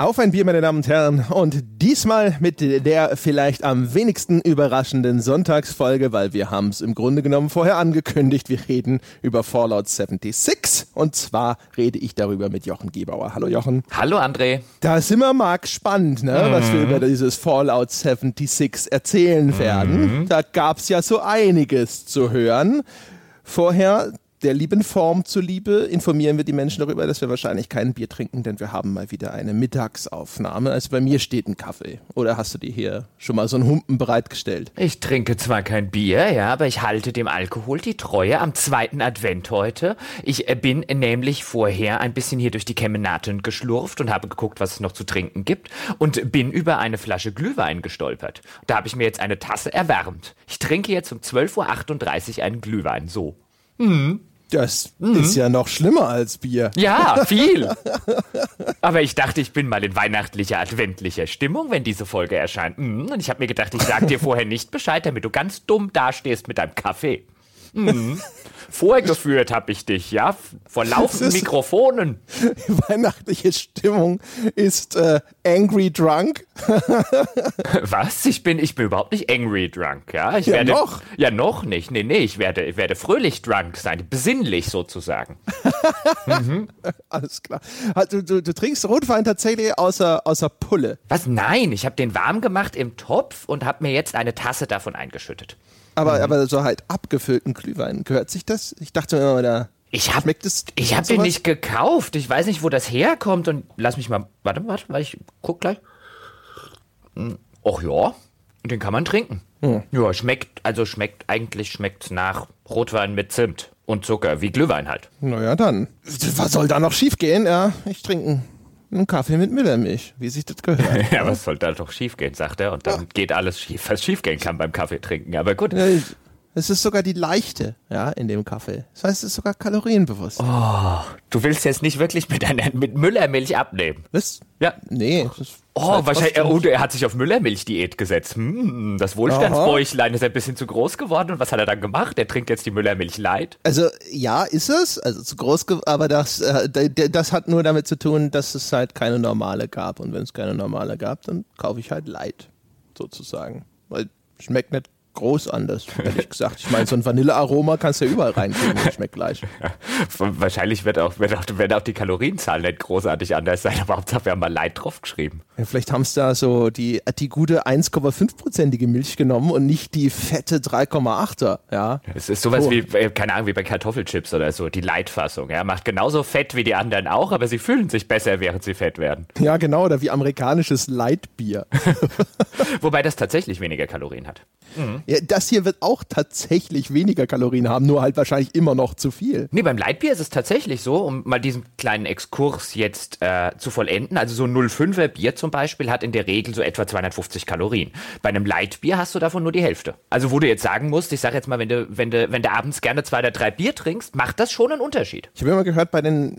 Auf ein Bier, meine Damen und Herren. Und diesmal mit der vielleicht am wenigsten überraschenden Sonntagsfolge, weil wir haben es im Grunde genommen vorher angekündigt. Wir reden über Fallout 76. Und zwar rede ich darüber mit Jochen Gebauer. Hallo Jochen. Hallo André. Da ist immer mal gespannt, ne, mhm. was wir über dieses Fallout 76 erzählen werden. Mhm. Da gab es ja so einiges zu hören. Vorher der lieben Form zuliebe informieren wir die Menschen darüber, dass wir wahrscheinlich kein Bier trinken, denn wir haben mal wieder eine Mittagsaufnahme. Also bei mir steht ein Kaffee. Oder hast du dir hier schon mal so einen Humpen bereitgestellt? Ich trinke zwar kein Bier, ja, aber ich halte dem Alkohol die Treue am zweiten Advent heute. Ich äh, bin nämlich vorher ein bisschen hier durch die Kemenaten geschlurft und habe geguckt, was es noch zu trinken gibt und bin über eine Flasche Glühwein gestolpert. Da habe ich mir jetzt eine Tasse erwärmt. Ich trinke jetzt um 12.38 Uhr einen Glühwein. So. Mhm. Das mhm. ist ja noch schlimmer als Bier. Ja, viel. Aber ich dachte, ich bin mal in weihnachtlicher, adventlicher Stimmung, wenn diese Folge erscheint. Mhm. Und ich habe mir gedacht, ich sag dir vorher nicht Bescheid, damit du ganz dumm dastehst mit deinem Kaffee. Mhm. Vorgeführt habe ich dich, ja, vor laufenden Mikrofonen. Weihnachtliche Stimmung ist äh, angry drunk. Was? Ich bin, ich bin überhaupt nicht angry drunk, ja. Ich ja, werde, noch? Ja, noch nicht. Nee, nee, ich werde, ich werde fröhlich drunk sein, besinnlich sozusagen. mhm. Alles klar. Du, du, du, trinkst Rotwein tatsächlich außer, außer Pulle. Was? Nein, ich habe den warm gemacht im Topf und habe mir jetzt eine Tasse davon eingeschüttet. Aber, mhm. aber so halt abgefüllten Glühwein, gehört sich das? Ich dachte immer, da ich habe ich hab den nicht gekauft. Ich weiß nicht, wo das herkommt. Und lass mich mal. Warte, warte, weil ich guck gleich. Hm, ach ja, den kann man trinken. Hm. Ja, schmeckt, also schmeckt, eigentlich schmeckt nach Rotwein mit Zimt und Zucker, wie Glühwein halt. Naja, dann. Was soll da noch schief gehen? Ja, ich trinke einen Kaffee mit Müllermilch, wie sich das gehört. ja, was soll da doch schiefgehen, sagt er. Und dann ja. geht alles schief, was schiefgehen kann beim Kaffee trinken. Aber gut. Es ist sogar die leichte, ja, in dem Kaffee. Das heißt, es ist sogar kalorienbewusst. Oh, du willst jetzt nicht wirklich mit, einer, mit Müllermilch abnehmen. Was? Ja. Nee. Oh, wahrscheinlich, er, und er hat sich auf Müllermilch-Diät gesetzt. Hm, das Wohlstandsbäuchlein ist ein bisschen zu groß geworden. Und was hat er dann gemacht? Er trinkt jetzt die Müllermilch light. Also, ja, ist es. Also zu groß, aber das, äh, das hat nur damit zu tun, dass es halt keine normale gab. Und wenn es keine normale gab, dann kaufe ich halt light, sozusagen. Weil schmeckt nicht groß anders, ehrlich gesagt. Ich meine, so ein Vanillearoma kannst du ja überall reinkriegen und schmeckt gleich. Ja, wahrscheinlich wird auch, wird, auch, wird auch die Kalorienzahl nicht großartig anders sein, aber Hauptsache wir haben mal Light drauf geschrieben. Ja, vielleicht haben es da so die, die gute 1,5-prozentige Milch genommen und nicht die fette 3,8er, ja. Es ist sowas oh. wie, äh, keine Ahnung, wie bei Kartoffelchips oder so, die Light-Fassung, ja. Macht genauso fett wie die anderen auch, aber sie fühlen sich besser, während sie fett werden. Ja, genau, oder wie amerikanisches Light-Bier. Wobei das tatsächlich weniger Kalorien hat. Mhm. Ja, das hier wird auch tatsächlich weniger Kalorien haben, nur halt wahrscheinlich immer noch zu viel. Nee, beim Lightbier ist es tatsächlich so, um mal diesen kleinen Exkurs jetzt äh, zu vollenden. Also so ein 05er Bier zum Beispiel hat in der Regel so etwa 250 Kalorien. Bei einem Lightbier hast du davon nur die Hälfte. Also wo du jetzt sagen musst, ich sag jetzt mal, wenn du, wenn du, wenn du abends gerne zwei oder drei Bier trinkst, macht das schon einen Unterschied. Ich habe immer gehört, bei den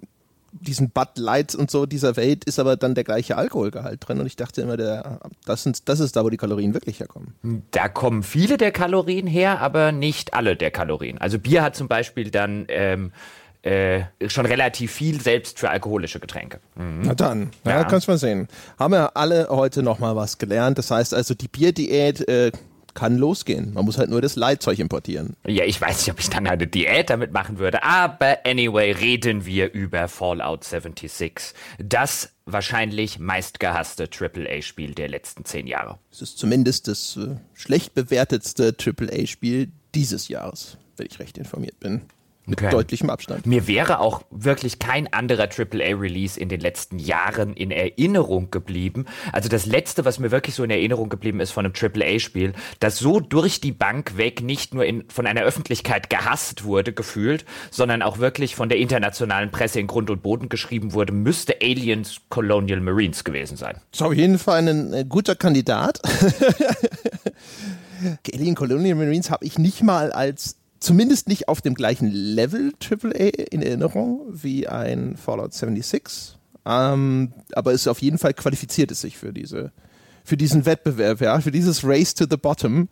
diesen Bud Lights und so dieser Welt ist aber dann der gleiche Alkoholgehalt drin und ich dachte immer, der, das, sind, das ist da, wo die Kalorien wirklich herkommen. Da kommen viele der Kalorien her, aber nicht alle der Kalorien. Also Bier hat zum Beispiel dann ähm, äh, schon relativ viel selbst für alkoholische Getränke. Mhm. Na dann, ja, ja. kannst du mal sehen. Haben wir alle heute nochmal was gelernt. Das heißt also, die Bierdiät äh, kann losgehen. Man muss halt nur das Leitzeug importieren. Ja, ich weiß nicht, ob ich dann eine Diät damit machen würde, aber anyway, reden wir über Fallout 76. Das wahrscheinlich meistgehasste AAA-Spiel der letzten zehn Jahre. Es ist zumindest das äh, schlecht bewertetste AAA-Spiel dieses Jahres, wenn ich recht informiert bin. Mit okay. deutlichem Abstand. Mir wäre auch wirklich kein anderer AAA-Release in den letzten Jahren in Erinnerung geblieben. Also das letzte, was mir wirklich so in Erinnerung geblieben ist von einem AAA-Spiel, das so durch die Bank weg nicht nur in, von einer Öffentlichkeit gehasst wurde, gefühlt, sondern auch wirklich von der internationalen Presse in Grund und Boden geschrieben wurde, müsste Aliens Colonial Marines gewesen sein. Das ist auf jeden Fall ein, ein guter Kandidat. Alien Colonial Marines habe ich nicht mal als zumindest nicht auf dem gleichen Level AAA in Erinnerung wie ein Fallout 76. Ähm, aber es auf jeden Fall qualifiziert es sich für diese, für diesen Wettbewerb, ja, für dieses Race to the Bottom.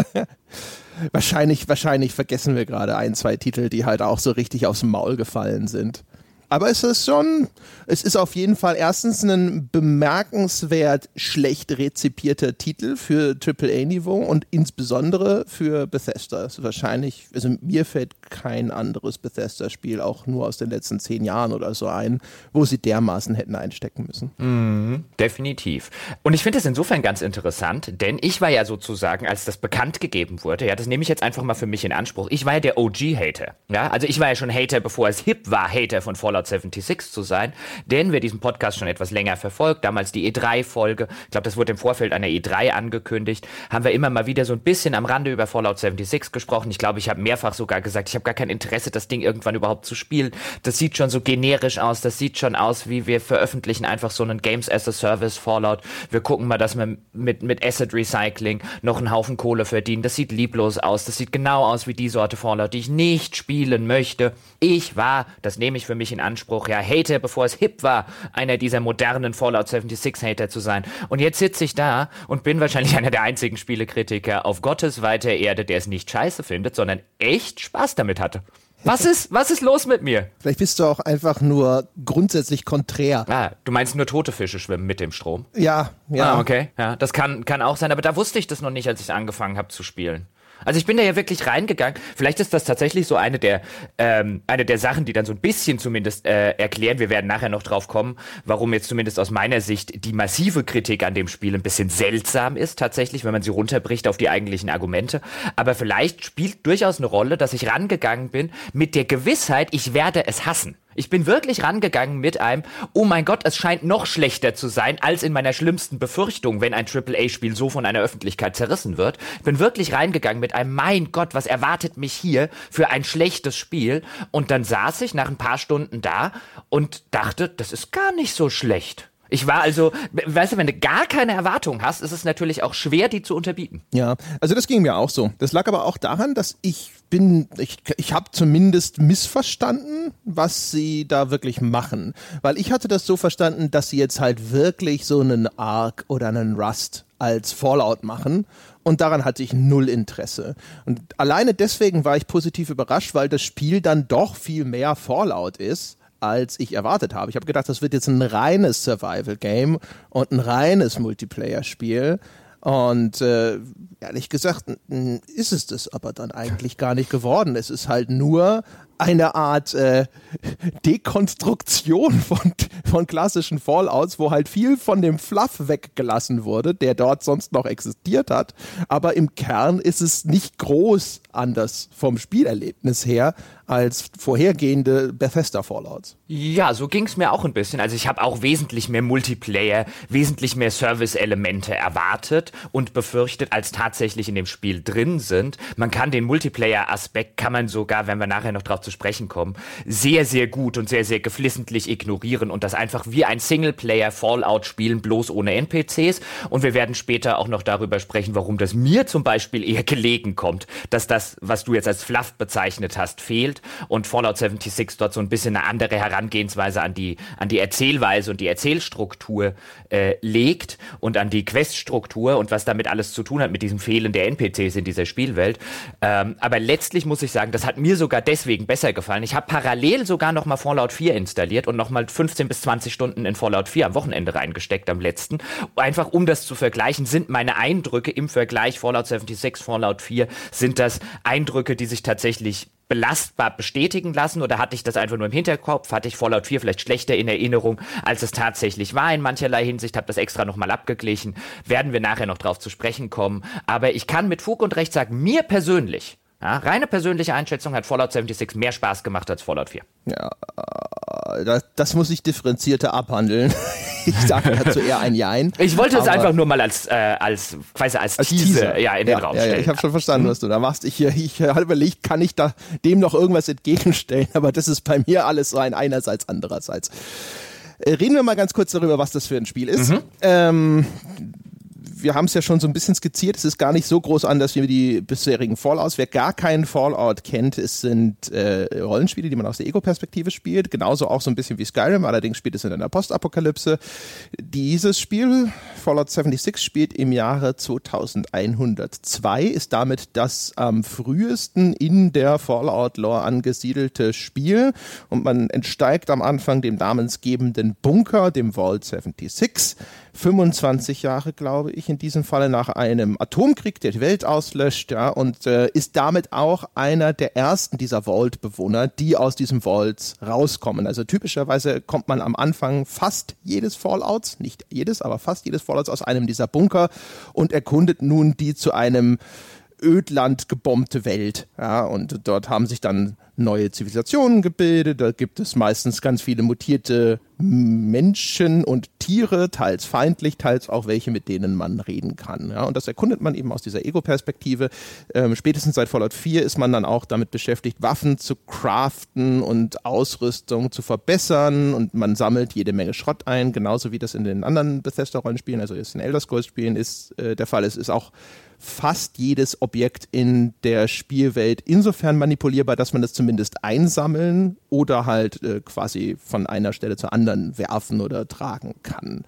wahrscheinlich, wahrscheinlich vergessen wir gerade ein, zwei Titel, die halt auch so richtig aufs Maul gefallen sind. Aber es ist schon, es ist auf jeden Fall erstens ein bemerkenswert schlecht rezipierter Titel für AAA-Niveau und insbesondere für Bethesda. Es ist wahrscheinlich, also mir fällt kein anderes Bethesda-Spiel auch nur aus den letzten zehn Jahren oder so ein, wo sie dermaßen hätten einstecken müssen. Mhm, definitiv. Und ich finde es insofern ganz interessant, denn ich war ja sozusagen, als das bekannt gegeben wurde, ja, das nehme ich jetzt einfach mal für mich in Anspruch. Ich war ja der OG-Hater. Ja, also ich war ja schon Hater, bevor es hip war, Hater von Fallout 76 zu sein, denn wer diesen Podcast schon etwas länger verfolgt, damals die E3-Folge, ich glaube, das wurde im Vorfeld einer E3 angekündigt, haben wir immer mal wieder so ein bisschen am Rande über Fallout 76 gesprochen. Ich glaube, ich habe mehrfach sogar gesagt, ich habe gar kein Interesse, das Ding irgendwann überhaupt zu spielen. Das sieht schon so generisch aus, das sieht schon aus, wie wir veröffentlichen einfach so einen Games as a Service Fallout. Wir gucken mal, dass wir mit, mit Asset Recycling noch einen Haufen Kohle verdienen. Das sieht lieblos aus. Das sieht genau aus wie die Sorte Fallout, die ich nicht spielen möchte. Ich war, das nehme ich für mich in Anspruch, ja, Hater, bevor es hip war, einer dieser modernen Fallout 76 Hater zu sein. Und jetzt sitze ich da und bin wahrscheinlich einer der einzigen Spielekritiker auf Gottes weiter Erde, der es nicht scheiße findet, sondern echt Spaß damit hatte. Was ist, was ist los mit mir? Vielleicht bist du auch einfach nur grundsätzlich konträr. Ah, du meinst nur tote Fische schwimmen mit dem Strom? Ja, ja. Ah, okay. Ja, das kann, kann auch sein, aber da wusste ich das noch nicht, als ich angefangen habe zu spielen. Also ich bin da ja wirklich reingegangen. Vielleicht ist das tatsächlich so eine der, ähm, eine der Sachen, die dann so ein bisschen zumindest äh, erklären. Wir werden nachher noch drauf kommen, warum jetzt zumindest aus meiner Sicht die massive Kritik an dem Spiel ein bisschen seltsam ist, tatsächlich, wenn man sie runterbricht auf die eigentlichen Argumente. Aber vielleicht spielt durchaus eine Rolle, dass ich rangegangen bin mit der Gewissheit, ich werde es hassen. Ich bin wirklich rangegangen mit einem, oh mein Gott, es scheint noch schlechter zu sein als in meiner schlimmsten Befürchtung, wenn ein AAA-Spiel so von einer Öffentlichkeit zerrissen wird. Ich bin wirklich reingegangen mit einem, mein Gott, was erwartet mich hier für ein schlechtes Spiel? Und dann saß ich nach ein paar Stunden da und dachte, das ist gar nicht so schlecht. Ich war also, weißt du, wenn du gar keine Erwartung hast, ist es natürlich auch schwer, die zu unterbieten. Ja, also das ging mir auch so. Das lag aber auch daran, dass ich bin, ich, ich habe zumindest missverstanden, was sie da wirklich machen. Weil ich hatte das so verstanden, dass sie jetzt halt wirklich so einen Arc oder einen Rust als Fallout machen. Und daran hatte ich null Interesse. Und alleine deswegen war ich positiv überrascht, weil das Spiel dann doch viel mehr Fallout ist als ich erwartet habe. Ich habe gedacht, das wird jetzt ein reines Survival-Game und ein reines Multiplayer-Spiel. Und äh, ehrlich gesagt ist es das aber dann eigentlich gar nicht geworden. Es ist halt nur eine Art äh, Dekonstruktion von, von klassischen Fallouts, wo halt viel von dem Fluff weggelassen wurde, der dort sonst noch existiert hat. Aber im Kern ist es nicht groß anders vom Spielerlebnis her als vorhergehende Bethesda Fallouts. Ja, so ging es mir auch ein bisschen. Also ich habe auch wesentlich mehr Multiplayer, wesentlich mehr Service-Elemente erwartet und befürchtet, als tatsächlich in dem Spiel drin sind. Man kann den Multiplayer-Aspekt, kann man sogar, wenn wir nachher noch drauf zu sprechen kommen, sehr, sehr gut und sehr, sehr geflissentlich ignorieren und das einfach wie ein Singleplayer-Fallout spielen, bloß ohne NPCs. Und wir werden später auch noch darüber sprechen, warum das mir zum Beispiel eher gelegen kommt, dass das, was du jetzt als Fluff bezeichnet hast, fehlt und Fallout 76 dort so ein bisschen eine andere Herangehensweise an die, an die Erzählweise und die Erzählstruktur äh, legt und an die Queststruktur und was damit alles zu tun hat mit diesem Fehlen der NPCs in dieser Spielwelt. Ähm, aber letztlich muss ich sagen, das hat mir sogar deswegen besser gefallen. Ich habe parallel sogar noch mal Fallout 4 installiert und noch mal 15 bis 20 Stunden in Fallout 4 am Wochenende reingesteckt am letzten. Einfach um das zu vergleichen, sind meine Eindrücke im Vergleich Fallout 76, Fallout 4, sind das Eindrücke, die sich tatsächlich belastbar bestätigen lassen oder hatte ich das einfach nur im Hinterkopf? Hatte ich Fallout 4 vielleicht schlechter in Erinnerung, als es tatsächlich war in mancherlei Hinsicht? Habe das extra nochmal abgeglichen. Werden wir nachher noch drauf zu sprechen kommen. Aber ich kann mit Fug und Recht sagen, mir persönlich ja, reine persönliche Einschätzung hat Fallout 76 mehr Spaß gemacht als Fallout 4. Ja, das, das muss ich differenzierter abhandeln. ich sage dazu eher ein Jein. Ich wollte es einfach nur mal als, äh, als, quasi als, als Teaser, ja, in ja, den Raum ja, stellen. Ja, ich habe schon verstanden, was du da machst. Ich, ich habe überlegt, kann ich da dem noch irgendwas entgegenstellen, aber das ist bei mir alles so ein einerseits, andererseits. Äh, reden wir mal ganz kurz darüber, was das für ein Spiel ist. Mhm. Ähm, wir haben es ja schon so ein bisschen skizziert, es ist gar nicht so groß anders wie die bisherigen Fallouts. Wer gar keinen Fallout kennt, es sind äh, Rollenspiele, die man aus der Ego-Perspektive spielt, genauso auch so ein bisschen wie Skyrim, allerdings spielt es in einer Postapokalypse. Dieses Spiel, Fallout 76, spielt im Jahre 2102, ist damit das am frühesten in der Fallout-Lore angesiedelte Spiel und man entsteigt am Anfang dem namensgebenden Bunker, dem Vault 76. 25 Jahre, glaube ich, in diesem Falle nach einem Atomkrieg, der die Welt auslöscht, ja, und äh, ist damit auch einer der ersten dieser Vault-Bewohner, die aus diesem Vault rauskommen. Also typischerweise kommt man am Anfang fast jedes Fallouts, nicht jedes, aber fast jedes Fallouts aus einem dieser Bunker und erkundet nun die zu einem Ödland gebombte Welt. Ja, und dort haben sich dann neue Zivilisationen gebildet. Da gibt es meistens ganz viele mutierte Menschen und Tiere, teils feindlich, teils auch welche, mit denen man reden kann. Ja, und das erkundet man eben aus dieser Ego-Perspektive. Ähm, spätestens seit Fallout 4 ist man dann auch damit beschäftigt, Waffen zu craften und Ausrüstung zu verbessern und man sammelt jede Menge Schrott ein, genauso wie das in den anderen Bethesda-Rollenspielen, also jetzt in Elder Scrolls-Spielen ist äh, der Fall ist, ist auch fast jedes Objekt in der Spielwelt insofern manipulierbar, dass man es zumindest einsammeln oder halt äh, quasi von einer Stelle zur anderen werfen oder tragen kann.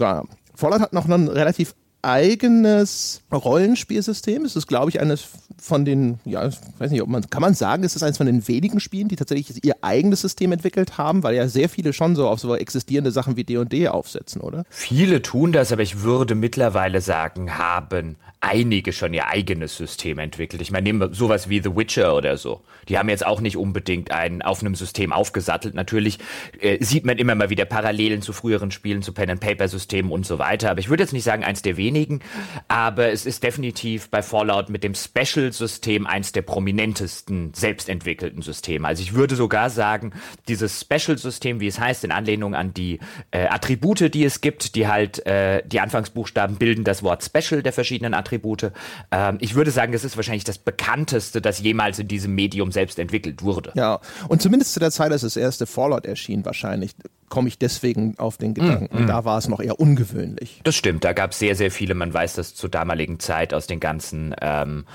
Ja. Fallout hat noch ein relativ eigenes Rollenspielsystem. Es ist, glaube ich, eines von den, ja, ich weiß nicht, ob man, kann man sagen, es ist eines von den wenigen Spielen, die tatsächlich ihr eigenes System entwickelt haben, weil ja sehr viele schon so auf so existierende Sachen wie D&D aufsetzen, oder? Viele tun das, aber ich würde mittlerweile sagen, haben einige schon ihr eigenes System entwickelt. Ich meine, nehmen wir sowas wie The Witcher oder so. Die haben jetzt auch nicht unbedingt einen auf einem System aufgesattelt. Natürlich äh, sieht man immer mal wieder Parallelen zu früheren Spielen, zu Pen-and-Paper-Systemen und so weiter. Aber ich würde jetzt nicht sagen, eins der wenigen. Aber es ist definitiv bei Fallout mit dem Special-System eins der prominentesten selbstentwickelten Systeme. Also ich würde sogar sagen, dieses Special-System, wie es heißt, in Anlehnung an die äh, Attribute, die es gibt, die halt äh, die Anfangsbuchstaben bilden das Wort Special der verschiedenen Attribute Attribute. Ähm, ich würde sagen, es ist wahrscheinlich das bekannteste, das jemals in diesem Medium selbst entwickelt wurde. Ja, und zumindest zu der Zeit, als das erste Fallout erschien, wahrscheinlich komme ich deswegen auf den Gedanken. Mm, mm. Da war es noch eher ungewöhnlich. Das stimmt, da gab es sehr, sehr viele, man weiß das zur damaligen Zeit aus den ganzen ähm,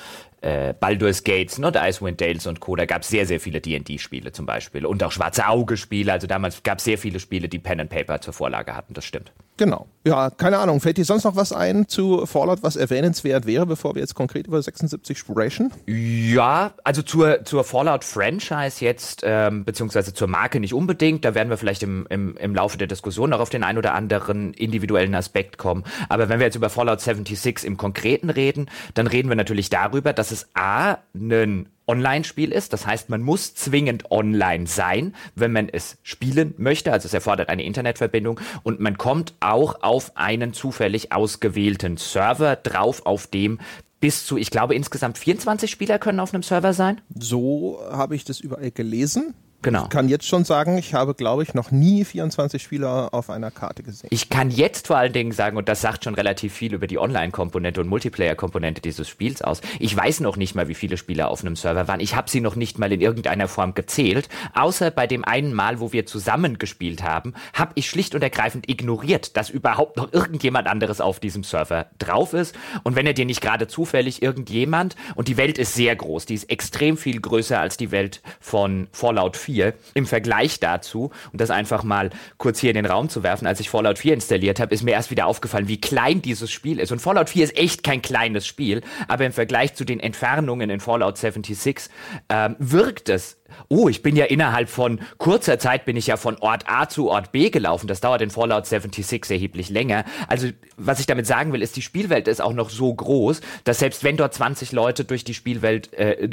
äh, Baldur's Gates, ne, Icewind Dales und Co. Da gab es sehr, sehr viele D&D-Spiele zum Beispiel und auch Schwarze Auge-Spiele. Also damals gab es sehr viele Spiele, die Pen and Paper zur Vorlage hatten. Das stimmt. Genau. Ja, keine Ahnung. Fällt dir sonst noch was ein zu Fallout, was erwähnenswert wäre, bevor wir jetzt konkret über 76 sprechen? Ja, also zur, zur Fallout-Franchise jetzt, ähm, beziehungsweise zur Marke nicht unbedingt. Da werden wir vielleicht im, im, im Laufe der Diskussion noch auf den ein oder anderen individuellen Aspekt kommen. Aber wenn wir jetzt über Fallout 76 im Konkreten reden, dann reden wir natürlich darüber, dass es A, einen Online-Spiel ist. Das heißt, man muss zwingend online sein, wenn man es spielen möchte. Also es erfordert eine Internetverbindung und man kommt auch auf einen zufällig ausgewählten Server drauf, auf dem bis zu, ich glaube, insgesamt 24 Spieler können auf einem Server sein. So habe ich das überall gelesen. Genau. Ich kann jetzt schon sagen, ich habe, glaube ich, noch nie 24 Spieler auf einer Karte gesehen. Ich kann jetzt vor allen Dingen sagen, und das sagt schon relativ viel über die Online-Komponente und Multiplayer-Komponente dieses Spiels aus, ich weiß noch nicht mal, wie viele Spieler auf einem Server waren. Ich habe sie noch nicht mal in irgendeiner Form gezählt. Außer bei dem einen Mal, wo wir zusammen gespielt haben, habe ich schlicht und ergreifend ignoriert, dass überhaupt noch irgendjemand anderes auf diesem Server drauf ist. Und wenn er dir nicht gerade zufällig irgendjemand, und die Welt ist sehr groß, die ist extrem viel größer als die Welt von Fallout 4, 4 im Vergleich dazu, und das einfach mal kurz hier in den Raum zu werfen, als ich Fallout 4 installiert habe, ist mir erst wieder aufgefallen, wie klein dieses Spiel ist. Und Fallout 4 ist echt kein kleines Spiel, aber im Vergleich zu den Entfernungen in Fallout 76 ähm, wirkt es oh, ich bin ja innerhalb von kurzer Zeit bin ich ja von Ort A zu Ort B gelaufen. Das dauert in Fallout 76 erheblich länger. Also, was ich damit sagen will, ist, die Spielwelt ist auch noch so groß, dass selbst wenn dort 20 Leute durch die Spielwelt äh,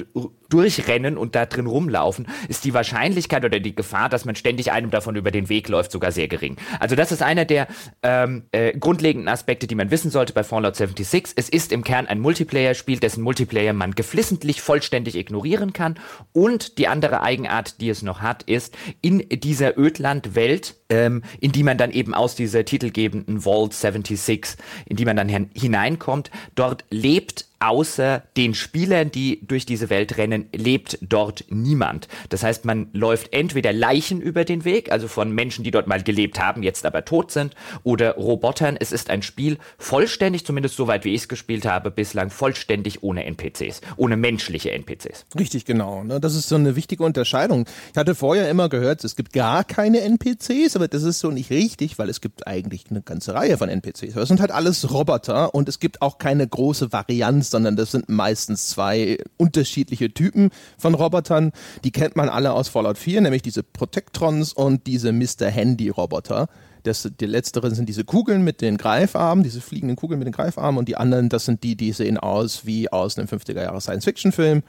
durchrennen und da drin rumlaufen, ist die Wahrscheinlichkeit oder die Gefahr, dass man ständig einem davon über den Weg läuft, sogar sehr gering. Also, das ist einer der ähm, äh, grundlegenden Aspekte, die man wissen sollte bei Fallout 76. Es ist im Kern ein Multiplayer-Spiel, dessen Multiplayer man geflissentlich vollständig ignorieren kann und die andere andere Eigenart, die es noch hat, ist, in dieser Ödland-Welt, ähm, in die man dann eben aus dieser titelgebenden Vault 76, in die man dann hineinkommt, dort lebt außer den Spielern, die durch diese Welt rennen, lebt dort niemand. Das heißt, man läuft entweder Leichen über den Weg, also von Menschen, die dort mal gelebt haben, jetzt aber tot sind, oder Robotern. Es ist ein Spiel vollständig, zumindest soweit wie ich es gespielt habe, bislang vollständig ohne NPCs, ohne menschliche NPCs. Richtig, genau. Ne? Das ist so eine wichtige Unterscheidung. Ich hatte vorher immer gehört, es gibt gar keine NPCs, aber das ist so nicht richtig, weil es gibt eigentlich eine ganze Reihe von NPCs. Das sind halt alles Roboter und es gibt auch keine große Varianz sondern das sind meistens zwei unterschiedliche Typen von Robotern. Die kennt man alle aus Fallout 4, nämlich diese Protectrons und diese Mr. Handy-Roboter. Das, die letzteren sind diese Kugeln mit den Greifarmen, diese fliegenden Kugeln mit den Greifarmen und die anderen, das sind die, die sehen aus wie aus einem 50er Jahre Science-Fiction-Film.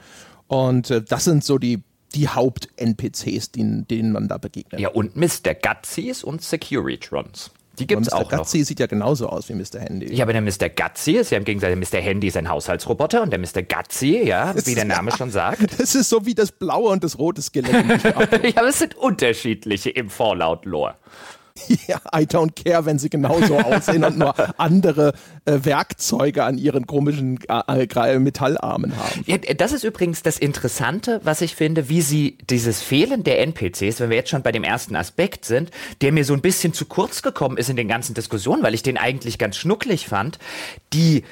Und äh, das sind so die die Haupt-NPCs, denen, denen man da begegnet. Ja, und Mr. Gutsies und Securitrons. Die gibt es auch Mr. Gutsy sieht ja genauso aus wie Mr. Handy. Ja, aber der Mr. Gutsy ist ja im Gegensatz, der Mr. Handy ist ein Haushaltsroboter und der Mr. Gutsy, ja, wie der Name schon sagt. Das ist so wie das blaue und das rote Skelett. ja, aber es sind unterschiedliche im Fallout-Lore. Ja, I don't care, wenn sie genauso aussehen und nur andere äh, Werkzeuge an ihren komischen äh, äh Metallarmen haben. Ja, das ist übrigens das Interessante, was ich finde, wie sie dieses Fehlen der NPCs, wenn wir jetzt schon bei dem ersten Aspekt sind, der mir so ein bisschen zu kurz gekommen ist in den ganzen Diskussionen, weil ich den eigentlich ganz schnucklig fand, die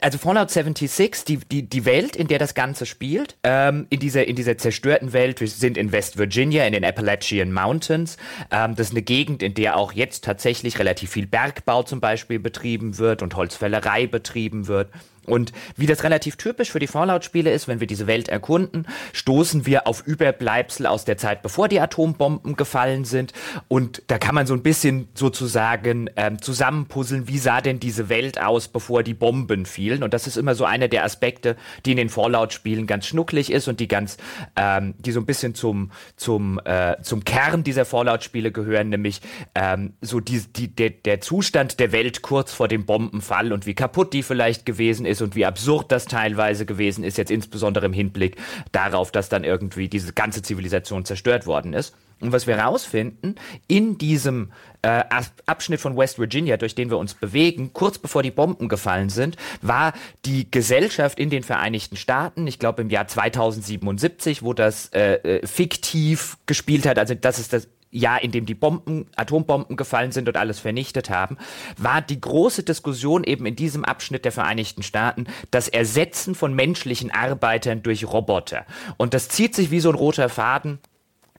also Fallout 76, die, die, die Welt, in der das Ganze spielt, ähm, in, dieser, in dieser zerstörten Welt, wir sind in West Virginia, in den Appalachian Mountains. Ähm, das ist eine Gegend, in der auch jetzt tatsächlich relativ viel Bergbau zum Beispiel betrieben wird und Holzfällerei betrieben wird. Und wie das relativ typisch für die Fallout-Spiele ist, wenn wir diese Welt erkunden, stoßen wir auf Überbleibsel aus der Zeit, bevor die Atombomben gefallen sind. Und da kann man so ein bisschen sozusagen ähm, zusammenpuzzeln, wie sah denn diese Welt aus, bevor die Bomben fielen. Und das ist immer so einer der Aspekte, die in den Fallout-Spielen ganz schnucklig ist und die ganz, ähm, die so ein bisschen zum, zum, äh, zum Kern dieser Fallout-Spiele gehören, nämlich ähm, so die, die, der, der Zustand der Welt kurz vor dem Bombenfall und wie kaputt die vielleicht gewesen ist ist und wie absurd das teilweise gewesen ist, jetzt insbesondere im Hinblick darauf, dass dann irgendwie diese ganze Zivilisation zerstört worden ist. Und was wir herausfinden, in diesem äh, Abschnitt von West Virginia, durch den wir uns bewegen, kurz bevor die Bomben gefallen sind, war die Gesellschaft in den Vereinigten Staaten, ich glaube im Jahr 2077, wo das äh, äh, fiktiv gespielt hat, also das ist das Jahr, in dem die Bomben, Atombomben gefallen sind und alles vernichtet haben, war die große Diskussion eben in diesem Abschnitt der Vereinigten Staaten das Ersetzen von menschlichen Arbeitern durch Roboter. Und das zieht sich wie so ein roter Faden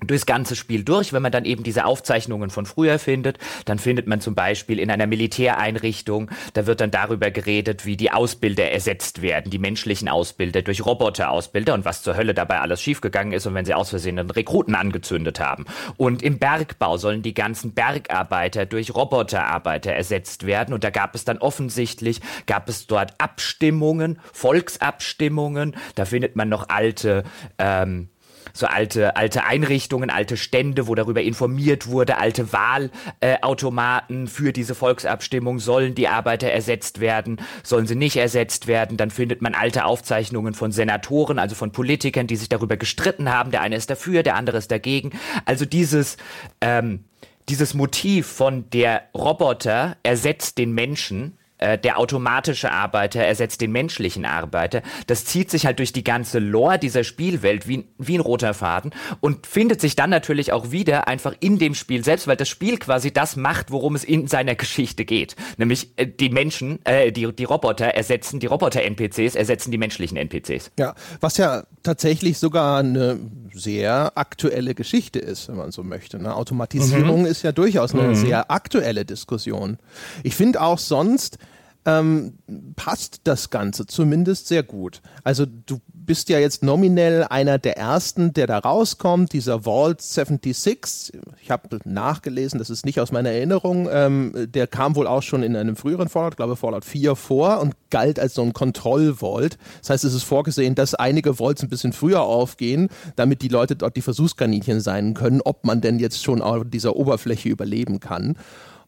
durchs ganze Spiel durch. Wenn man dann eben diese Aufzeichnungen von früher findet, dann findet man zum Beispiel in einer Militäreinrichtung, da wird dann darüber geredet, wie die Ausbilder ersetzt werden, die menschlichen Ausbilder durch Roboterausbilder und was zur Hölle dabei alles schiefgegangen ist und wenn sie aus Versehen einen Rekruten angezündet haben. Und im Bergbau sollen die ganzen Bergarbeiter durch Roboterarbeiter ersetzt werden und da gab es dann offensichtlich, gab es dort Abstimmungen, Volksabstimmungen, da findet man noch alte ähm, so alte, alte Einrichtungen, alte Stände, wo darüber informiert wurde, alte Wahlautomaten äh, für diese Volksabstimmung. Sollen die Arbeiter ersetzt werden? Sollen sie nicht ersetzt werden? Dann findet man alte Aufzeichnungen von Senatoren, also von Politikern, die sich darüber gestritten haben. Der eine ist dafür, der andere ist dagegen. Also dieses, ähm, dieses Motiv von der Roboter ersetzt den Menschen, äh, der automatische Arbeiter ersetzt den menschlichen Arbeiter. Das zieht sich halt durch die ganze Lore dieser Spielwelt wie, wie ein roter Faden und findet sich dann natürlich auch wieder einfach in dem Spiel selbst, weil das Spiel quasi das macht, worum es in seiner Geschichte geht. Nämlich äh, die Menschen, äh, die, die Roboter ersetzen, die Roboter-NPCs ersetzen die menschlichen NPCs. Ja, was ja tatsächlich sogar eine sehr aktuelle Geschichte ist, wenn man so möchte. Ne? Automatisierung mhm. ist ja durchaus eine mhm. sehr aktuelle Diskussion. Ich finde auch sonst, ähm, passt das Ganze zumindest sehr gut. Also du bist ja jetzt nominell einer der ersten, der da rauskommt, dieser Vault 76. Ich habe nachgelesen, das ist nicht aus meiner Erinnerung. Ähm, der kam wohl auch schon in einem früheren Fallout, glaube Fallout 4 vor und galt als so ein Kontroll-Vault. Das heißt, es ist vorgesehen, dass einige Vaults ein bisschen früher aufgehen, damit die Leute dort die Versuchskaninchen sein können, ob man denn jetzt schon auf dieser Oberfläche überleben kann.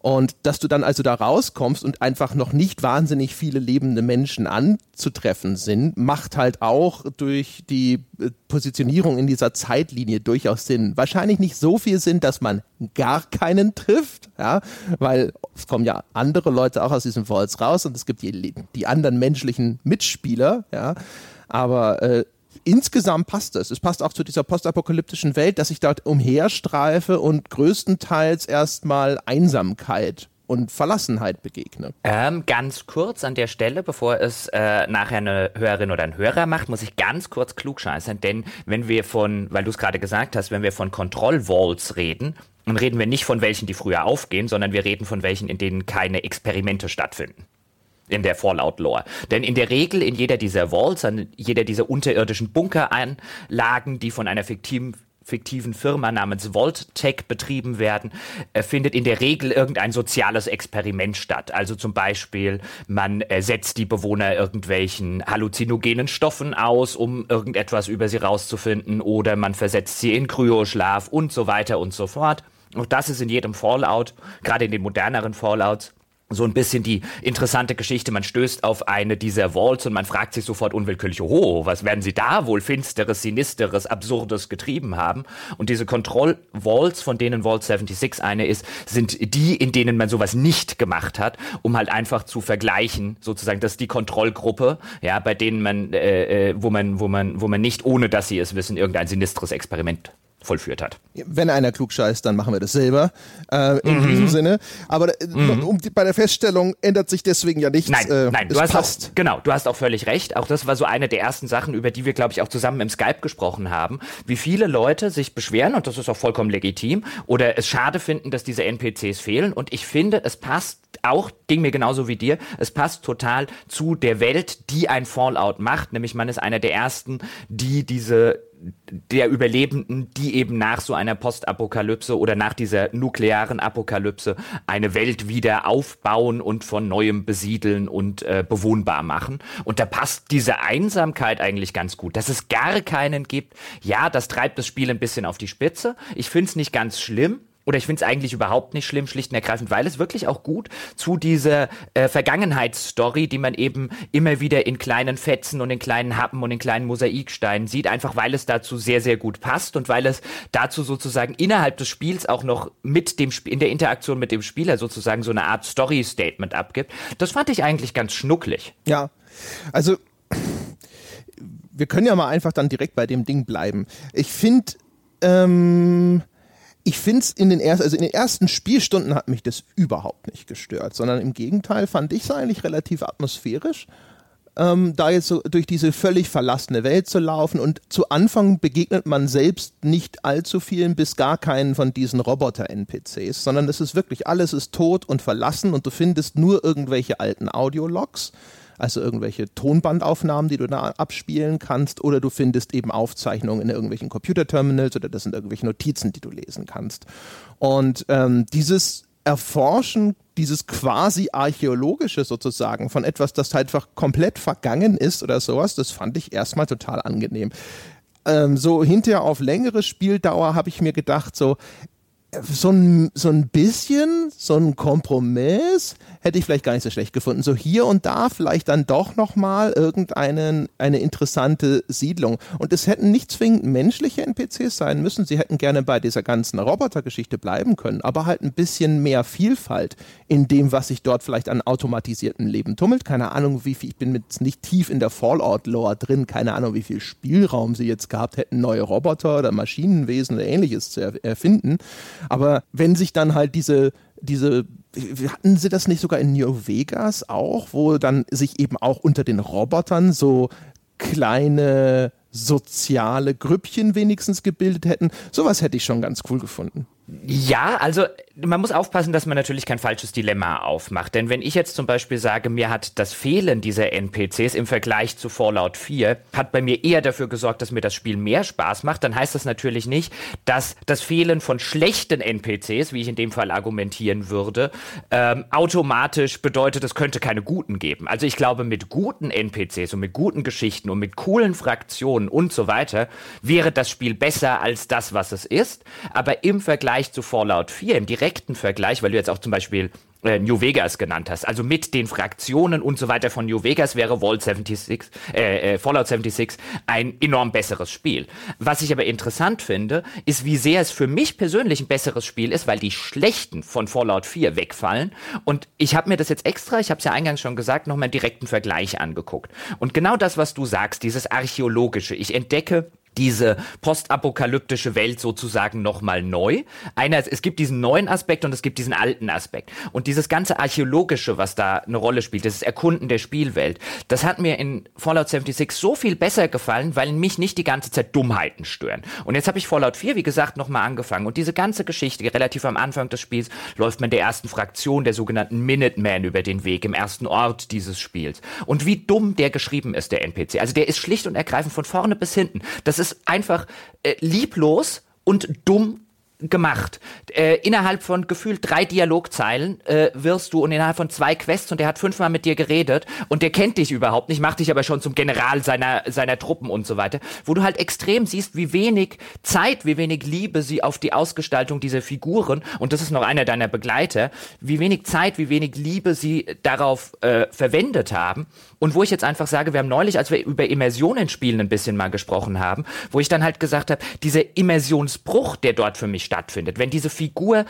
Und dass du dann also da rauskommst und einfach noch nicht wahnsinnig viele lebende Menschen anzutreffen sind, macht halt auch durch die äh, Positionierung in dieser Zeitlinie durchaus Sinn. Wahrscheinlich nicht so viel Sinn, dass man gar keinen trifft, ja, weil es kommen ja andere Leute auch aus diesen Vaults raus und es gibt die, die anderen menschlichen Mitspieler, ja. Aber äh, insgesamt passt es. Es passt auch zu dieser postapokalyptischen Welt, dass ich dort umherstreife und größtenteils erstmal Einsamkeit und Verlassenheit begegne. Ähm, ganz kurz an der Stelle, bevor es äh, nachher eine Hörerin oder ein Hörer macht, muss ich ganz kurz klugscheißern, denn wenn wir von, weil du es gerade gesagt hast, wenn wir von Kontrollwalls reden, dann reden wir nicht von welchen, die früher aufgehen, sondern wir reden von welchen, in denen keine Experimente stattfinden in der Fallout-Lore. Denn in der Regel in jeder dieser Vaults, an jeder dieser unterirdischen Bunkeranlagen, die von einer fiktiven fiktiven Firma namens Volttech betrieben werden, äh, findet in der Regel irgendein soziales Experiment statt. Also zum Beispiel, man äh, setzt die Bewohner irgendwelchen halluzinogenen Stoffen aus, um irgendetwas über sie rauszufinden, oder man versetzt sie in Kryoschlaf und so weiter und so fort. Auch das ist in jedem Fallout, gerade in den moderneren Fallouts, so ein bisschen die interessante Geschichte. Man stößt auf eine dieser Vaults und man fragt sich sofort unwillkürlich, oh, was werden sie da wohl finsteres, sinisteres, absurdes getrieben haben? Und diese Kontroll-Vaults, von denen Vault 76 eine ist, sind die, in denen man sowas nicht gemacht hat, um halt einfach zu vergleichen, sozusagen, dass die Kontrollgruppe, ja, bei denen man, äh, äh, wo man, wo man, wo man nicht, ohne dass sie es wissen, irgendein sinistres Experiment vollführt hat. Wenn einer klug scheißt, dann machen wir das selber. Äh, in mhm. diesem Sinne. Aber äh, mhm. um die, bei der Feststellung ändert sich deswegen ja nichts. Nein, äh, nein, du hast passt. Auch, genau, du hast auch völlig recht. Auch das war so eine der ersten Sachen, über die wir, glaube ich, auch zusammen im Skype gesprochen haben. Wie viele Leute sich beschweren, und das ist auch vollkommen legitim, oder es schade finden, dass diese NPCs fehlen. Und ich finde, es passt auch, ging mir genauso wie dir, es passt total zu der Welt, die ein Fallout macht. Nämlich man ist einer der ersten, die diese der Überlebenden, die eben nach so einer Postapokalypse oder nach dieser nuklearen Apokalypse eine Welt wieder aufbauen und von neuem besiedeln und äh, bewohnbar machen. Und da passt diese Einsamkeit eigentlich ganz gut, dass es gar keinen gibt. Ja, das treibt das Spiel ein bisschen auf die Spitze. Ich finde es nicht ganz schlimm oder ich finde es eigentlich überhaupt nicht schlimm, schlicht und ergreifend, weil es wirklich auch gut zu dieser äh, Vergangenheitsstory, die man eben immer wieder in kleinen Fetzen und in kleinen Happen und in kleinen Mosaiksteinen sieht, einfach weil es dazu sehr, sehr gut passt und weil es dazu sozusagen innerhalb des Spiels auch noch mit dem Sp in der Interaktion mit dem Spieler sozusagen so eine Art Story-Statement abgibt. Das fand ich eigentlich ganz schnucklig. Ja, also wir können ja mal einfach dann direkt bei dem Ding bleiben. Ich finde, ähm, ich finde es in den ersten, also in den ersten Spielstunden hat mich das überhaupt nicht gestört, sondern im Gegenteil fand ich es eigentlich relativ atmosphärisch. Ähm, da jetzt so durch diese völlig verlassene Welt zu laufen und zu Anfang begegnet man selbst nicht allzu vielen bis gar keinen von diesen Roboter-NPCs, sondern es ist wirklich alles ist tot und verlassen und du findest nur irgendwelche alten Audiologs also irgendwelche Tonbandaufnahmen, die du da abspielen kannst, oder du findest eben Aufzeichnungen in irgendwelchen Computerterminals oder das sind irgendwelche Notizen, die du lesen kannst. Und ähm, dieses Erforschen, dieses quasi archäologische sozusagen von etwas, das einfach komplett vergangen ist oder sowas, das fand ich erstmal total angenehm. Ähm, so hinterher auf längere Spieldauer habe ich mir gedacht, so, so ein, so ein bisschen, so ein Kompromiss hätte ich vielleicht gar nicht so schlecht gefunden. So hier und da vielleicht dann doch nochmal irgendeine eine interessante Siedlung. Und es hätten nicht zwingend menschliche NPCs sein müssen. Sie hätten gerne bei dieser ganzen Robotergeschichte bleiben können, aber halt ein bisschen mehr Vielfalt in dem, was sich dort vielleicht an automatisiertem Leben tummelt. Keine Ahnung, wie viel, ich bin jetzt nicht tief in der Fallout-Lore drin, keine Ahnung, wie viel Spielraum sie jetzt gehabt hätten, neue Roboter oder Maschinenwesen oder ähnliches zu erfinden. Aber wenn sich dann halt diese, diese, hatten sie das nicht sogar in New Vegas auch, wo dann sich eben auch unter den Robotern so kleine soziale Grüppchen wenigstens gebildet hätten. Sowas hätte ich schon ganz cool gefunden. Ja, also man muss aufpassen, dass man natürlich kein falsches Dilemma aufmacht. Denn wenn ich jetzt zum Beispiel sage, mir hat das Fehlen dieser NPCs im Vergleich zu Fallout 4, hat bei mir eher dafür gesorgt, dass mir das Spiel mehr Spaß macht, dann heißt das natürlich nicht, dass das Fehlen von schlechten NPCs, wie ich in dem Fall argumentieren würde, ähm, automatisch bedeutet, es könnte keine guten geben. Also ich glaube, mit guten NPCs und mit guten Geschichten und mit coolen Fraktionen und so weiter wäre das Spiel besser als das, was es ist. Aber im Vergleich zu Fallout 4, im direkten direkten Vergleich, weil du jetzt auch zum Beispiel äh, New Vegas genannt hast, also mit den Fraktionen und so weiter von New Vegas wäre Vault 76, äh, äh, Fallout 76 ein enorm besseres Spiel. Was ich aber interessant finde, ist, wie sehr es für mich persönlich ein besseres Spiel ist, weil die schlechten von Fallout 4 wegfallen. Und ich habe mir das jetzt extra, ich habe es ja eingangs schon gesagt, nochmal einen direkten Vergleich angeguckt. Und genau das, was du sagst, dieses archäologische, ich entdecke diese postapokalyptische Welt sozusagen nochmal neu. Einer, es gibt diesen neuen Aspekt und es gibt diesen alten Aspekt. Und dieses ganze Archäologische, was da eine Rolle spielt, das Erkunden der Spielwelt, das hat mir in Fallout 76 so viel besser gefallen, weil mich nicht die ganze Zeit Dummheiten stören. Und jetzt habe ich Fallout 4, wie gesagt, nochmal angefangen. Und diese ganze Geschichte, relativ am Anfang des Spiels, läuft man der ersten Fraktion, der sogenannten Minutemen, über den Weg, im ersten Ort dieses Spiels. Und wie dumm der geschrieben ist, der NPC. Also der ist schlicht und ergreifend von vorne bis hinten. Das ist einfach äh, lieblos und dumm gemacht. Äh, innerhalb von gefühlt drei Dialogzeilen äh, wirst du und innerhalb von zwei Quests und der hat fünfmal mit dir geredet und der kennt dich überhaupt nicht, macht dich aber schon zum General seiner, seiner Truppen und so weiter, wo du halt extrem siehst, wie wenig Zeit, wie wenig Liebe sie auf die Ausgestaltung dieser Figuren und das ist noch einer deiner Begleiter, wie wenig Zeit, wie wenig Liebe sie darauf äh, verwendet haben und wo ich jetzt einfach sage, wir haben neulich, als wir über Immersionen spielen ein bisschen mal gesprochen haben, wo ich dann halt gesagt habe, dieser Immersionsbruch, der dort für mich stattfindet. Wenn diese Figur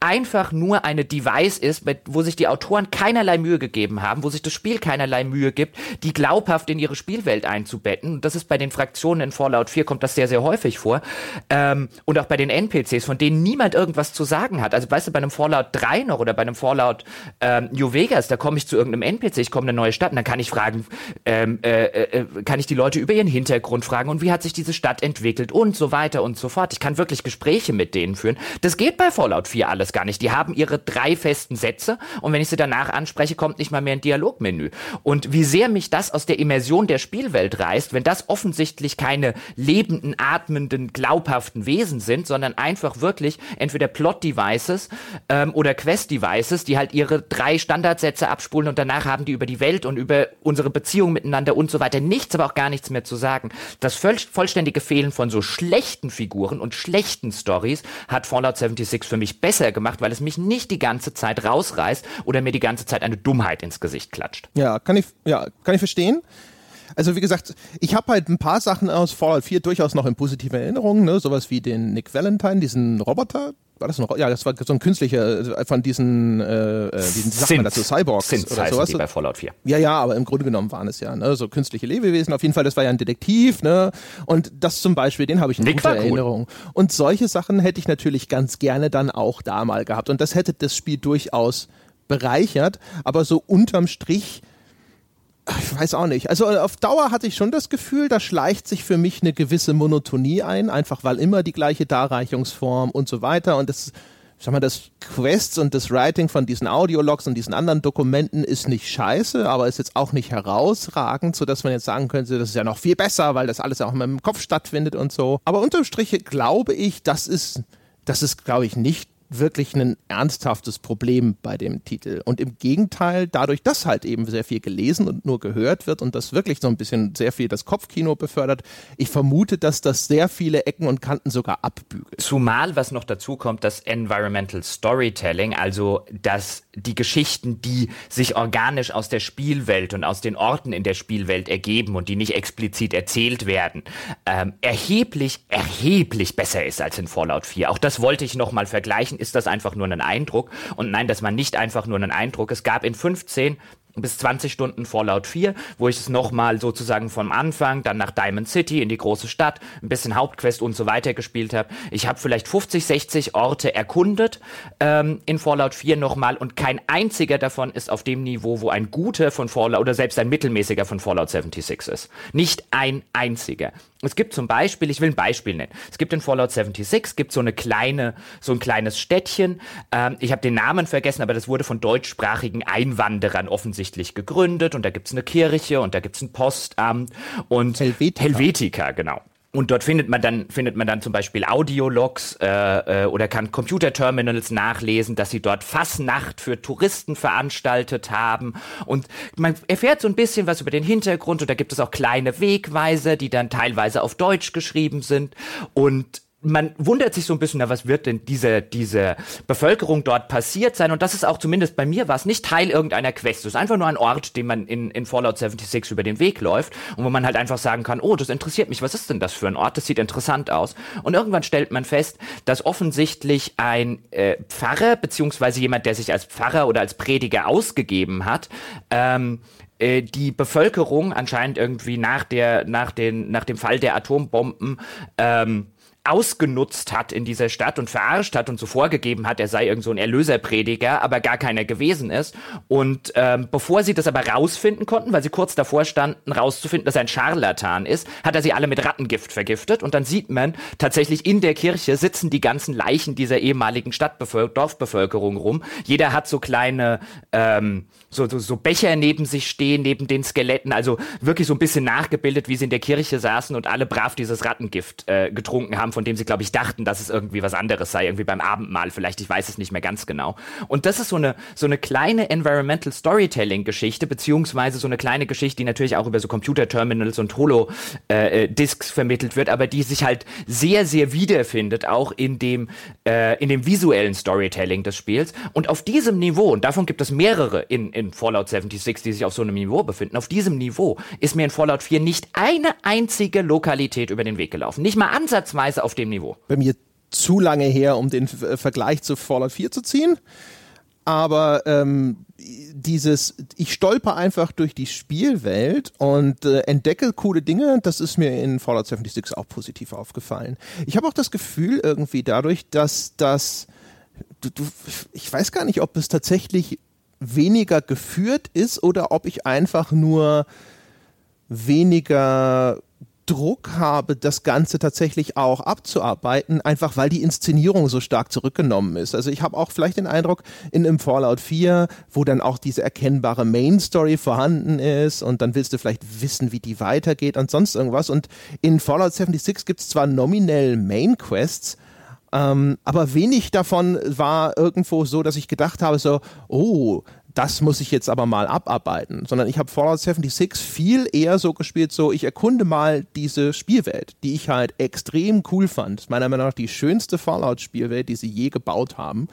einfach nur eine Device ist, wo sich die Autoren keinerlei Mühe gegeben haben, wo sich das Spiel keinerlei Mühe gibt, die glaubhaft in ihre Spielwelt einzubetten. Und das ist bei den Fraktionen in Fallout 4 kommt das sehr, sehr häufig vor. Ähm, und auch bei den NPCs, von denen niemand irgendwas zu sagen hat. Also weißt du, bei einem Fallout 3 noch oder bei einem Fallout ähm, New Vegas, da komme ich zu irgendeinem NPC, ich komme in eine neue Stadt und dann kann ich fragen, ähm, äh, äh, kann ich die Leute über ihren Hintergrund fragen und wie hat sich diese Stadt entwickelt und so weiter und so fort. Ich kann wirklich Gespräche mit denen führen. Das geht bei Fallout 4 alles das gar nicht. Die haben ihre drei festen Sätze und wenn ich sie danach anspreche, kommt nicht mal mehr ein Dialogmenü. Und wie sehr mich das aus der Immersion der Spielwelt reißt, wenn das offensichtlich keine lebenden, atmenden, glaubhaften Wesen sind, sondern einfach wirklich entweder Plot-Devices ähm, oder Quest-Devices, die halt ihre drei Standardsätze abspulen und danach haben die über die Welt und über unsere Beziehung miteinander und so weiter nichts, aber auch gar nichts mehr zu sagen. Das voll vollständige Fehlen von so schlechten Figuren und schlechten Stories hat Fallout 76 für mich besser gemacht gemacht, weil es mich nicht die ganze Zeit rausreißt oder mir die ganze Zeit eine Dummheit ins Gesicht klatscht. Ja, kann ich, ja, kann ich verstehen. Also wie gesagt, ich habe halt ein paar Sachen aus Fallout 4 durchaus noch in positiver Erinnerung, ne? sowas wie den Nick Valentine, diesen Roboter, war das ein, ja, das war so ein künstlicher äh, von diesen, äh, äh wie sagt man dazu, Cyborgs Synths oder sowas. Die bei Fallout 4. Ja, ja, aber im Grunde genommen waren es ja ne, so künstliche Lebewesen. Auf jeden Fall, das war ja ein Detektiv, ne? Und das zum Beispiel, den habe ich in Nick guter Erinnerung. Und solche Sachen hätte ich natürlich ganz gerne dann auch da mal gehabt. Und das hätte das Spiel durchaus bereichert, aber so unterm Strich ich weiß auch nicht. Also auf Dauer hatte ich schon das Gefühl, da schleicht sich für mich eine gewisse Monotonie ein, einfach weil immer die gleiche Darreichungsform und so weiter und das sag mal, das Quests und das Writing von diesen Audiologs und diesen anderen Dokumenten ist nicht scheiße, aber ist jetzt auch nicht herausragend, so dass man jetzt sagen könnte, das ist ja noch viel besser, weil das alles auch in meinem Kopf stattfindet und so. Aber unterm Strich glaube ich, das ist, das ist, glaube ich, nicht wirklich ein ernsthaftes Problem bei dem Titel. Und im Gegenteil, dadurch, dass halt eben sehr viel gelesen und nur gehört wird und das wirklich so ein bisschen sehr viel das Kopfkino befördert, ich vermute, dass das sehr viele Ecken und Kanten sogar abbügelt. Zumal, was noch dazu kommt, das Environmental Storytelling, also dass die Geschichten, die sich organisch aus der Spielwelt und aus den Orten in der Spielwelt ergeben und die nicht explizit erzählt werden, ähm, erheblich, erheblich besser ist als in Fallout 4. Auch das wollte ich nochmal vergleichen ist das einfach nur ein Eindruck. Und nein, das war nicht einfach nur ein Eindruck. Es gab in 15 bis 20 Stunden Fallout 4, wo ich es nochmal sozusagen vom Anfang, dann nach Diamond City in die große Stadt, ein bisschen Hauptquest und so weiter gespielt habe. Ich habe vielleicht 50, 60 Orte erkundet ähm, in Fallout 4 nochmal und kein einziger davon ist auf dem Niveau, wo ein guter von Fallout oder selbst ein mittelmäßiger von Fallout 76 ist. Nicht ein einziger. Es gibt zum Beispiel, ich will ein Beispiel nennen. Es gibt in Fallout 76 gibt so eine kleine, so ein kleines Städtchen. Ähm, ich habe den Namen vergessen, aber das wurde von deutschsprachigen Einwanderern offensichtlich gegründet. Und da gibt's eine Kirche und da gibt's ein Postamt und Helvetica, Helvetica genau. Und dort findet man dann, findet man dann zum Beispiel Audiologs äh, äh, oder kann Computerterminals nachlesen, dass sie dort Fassnacht für Touristen veranstaltet haben. Und man erfährt so ein bisschen was über den Hintergrund und da gibt es auch kleine Wegweiser, die dann teilweise auf Deutsch geschrieben sind. Und man wundert sich so ein bisschen, na, was wird denn diese, diese Bevölkerung dort passiert sein? Und das ist auch zumindest bei mir war es nicht Teil irgendeiner Quest. Es ist einfach nur ein Ort, den man in, in Fallout 76 über den Weg läuft und wo man halt einfach sagen kann, oh, das interessiert mich. Was ist denn das für ein Ort? Das sieht interessant aus. Und irgendwann stellt man fest, dass offensichtlich ein äh, Pfarrer, beziehungsweise jemand, der sich als Pfarrer oder als Prediger ausgegeben hat, ähm, äh, die Bevölkerung anscheinend irgendwie nach der, nach den, nach dem Fall der Atombomben, ähm, ausgenutzt hat in dieser Stadt und verarscht hat und so vorgegeben hat, er sei irgend so ein Erlöserprediger, aber gar keiner gewesen ist. Und ähm, bevor sie das aber rausfinden konnten, weil sie kurz davor standen, rauszufinden, dass er ein Scharlatan ist, hat er sie alle mit Rattengift vergiftet. Und dann sieht man tatsächlich in der Kirche sitzen die ganzen Leichen dieser ehemaligen Stadtbevölkerung, Dorfbevölkerung rum. Jeder hat so kleine ähm, so, so, so Becher neben sich stehen, neben den Skeletten, also wirklich so ein bisschen nachgebildet, wie sie in der Kirche saßen und alle brav dieses Rattengift äh, getrunken haben, von dem sie, glaube ich, dachten, dass es irgendwie was anderes sei, irgendwie beim Abendmahl vielleicht, ich weiß es nicht mehr ganz genau. Und das ist so eine, so eine kleine Environmental Storytelling-Geschichte, beziehungsweise so eine kleine Geschichte, die natürlich auch über so Computer-Terminals und Holo-Discs äh vermittelt wird, aber die sich halt sehr, sehr wiederfindet, auch in dem, äh, in dem visuellen Storytelling des Spiels. Und auf diesem Niveau, und davon gibt es mehrere in, in Fallout 76, die sich auf so einem Niveau befinden, auf diesem Niveau ist mir in Fallout 4 nicht eine einzige Lokalität über den Weg gelaufen. Nicht mal ansatzweise auf dem Niveau. Bei mir zu lange her, um den Vergleich zu Fallout 4 zu ziehen. Aber ähm, dieses, ich stolper einfach durch die Spielwelt und äh, entdecke coole Dinge, das ist mir in Fallout 76 auch positiv aufgefallen. Ich habe auch das Gefühl irgendwie dadurch, dass das, du, du, ich weiß gar nicht, ob es tatsächlich weniger geführt ist oder ob ich einfach nur weniger Druck habe, das Ganze tatsächlich auch abzuarbeiten, einfach weil die Inszenierung so stark zurückgenommen ist. Also ich habe auch vielleicht den Eindruck, in einem Fallout 4, wo dann auch diese erkennbare Main Story vorhanden ist und dann willst du vielleicht wissen, wie die weitergeht und sonst irgendwas. Und in Fallout 76 gibt es zwar nominell Main Quests, ähm, aber wenig davon war irgendwo so, dass ich gedacht habe, so, oh, das muss ich jetzt aber mal abarbeiten, sondern ich habe Fallout 76 viel eher so gespielt, so ich erkunde mal diese Spielwelt, die ich halt extrem cool fand. Meiner Meinung nach die schönste Fallout-Spielwelt, die sie je gebaut haben.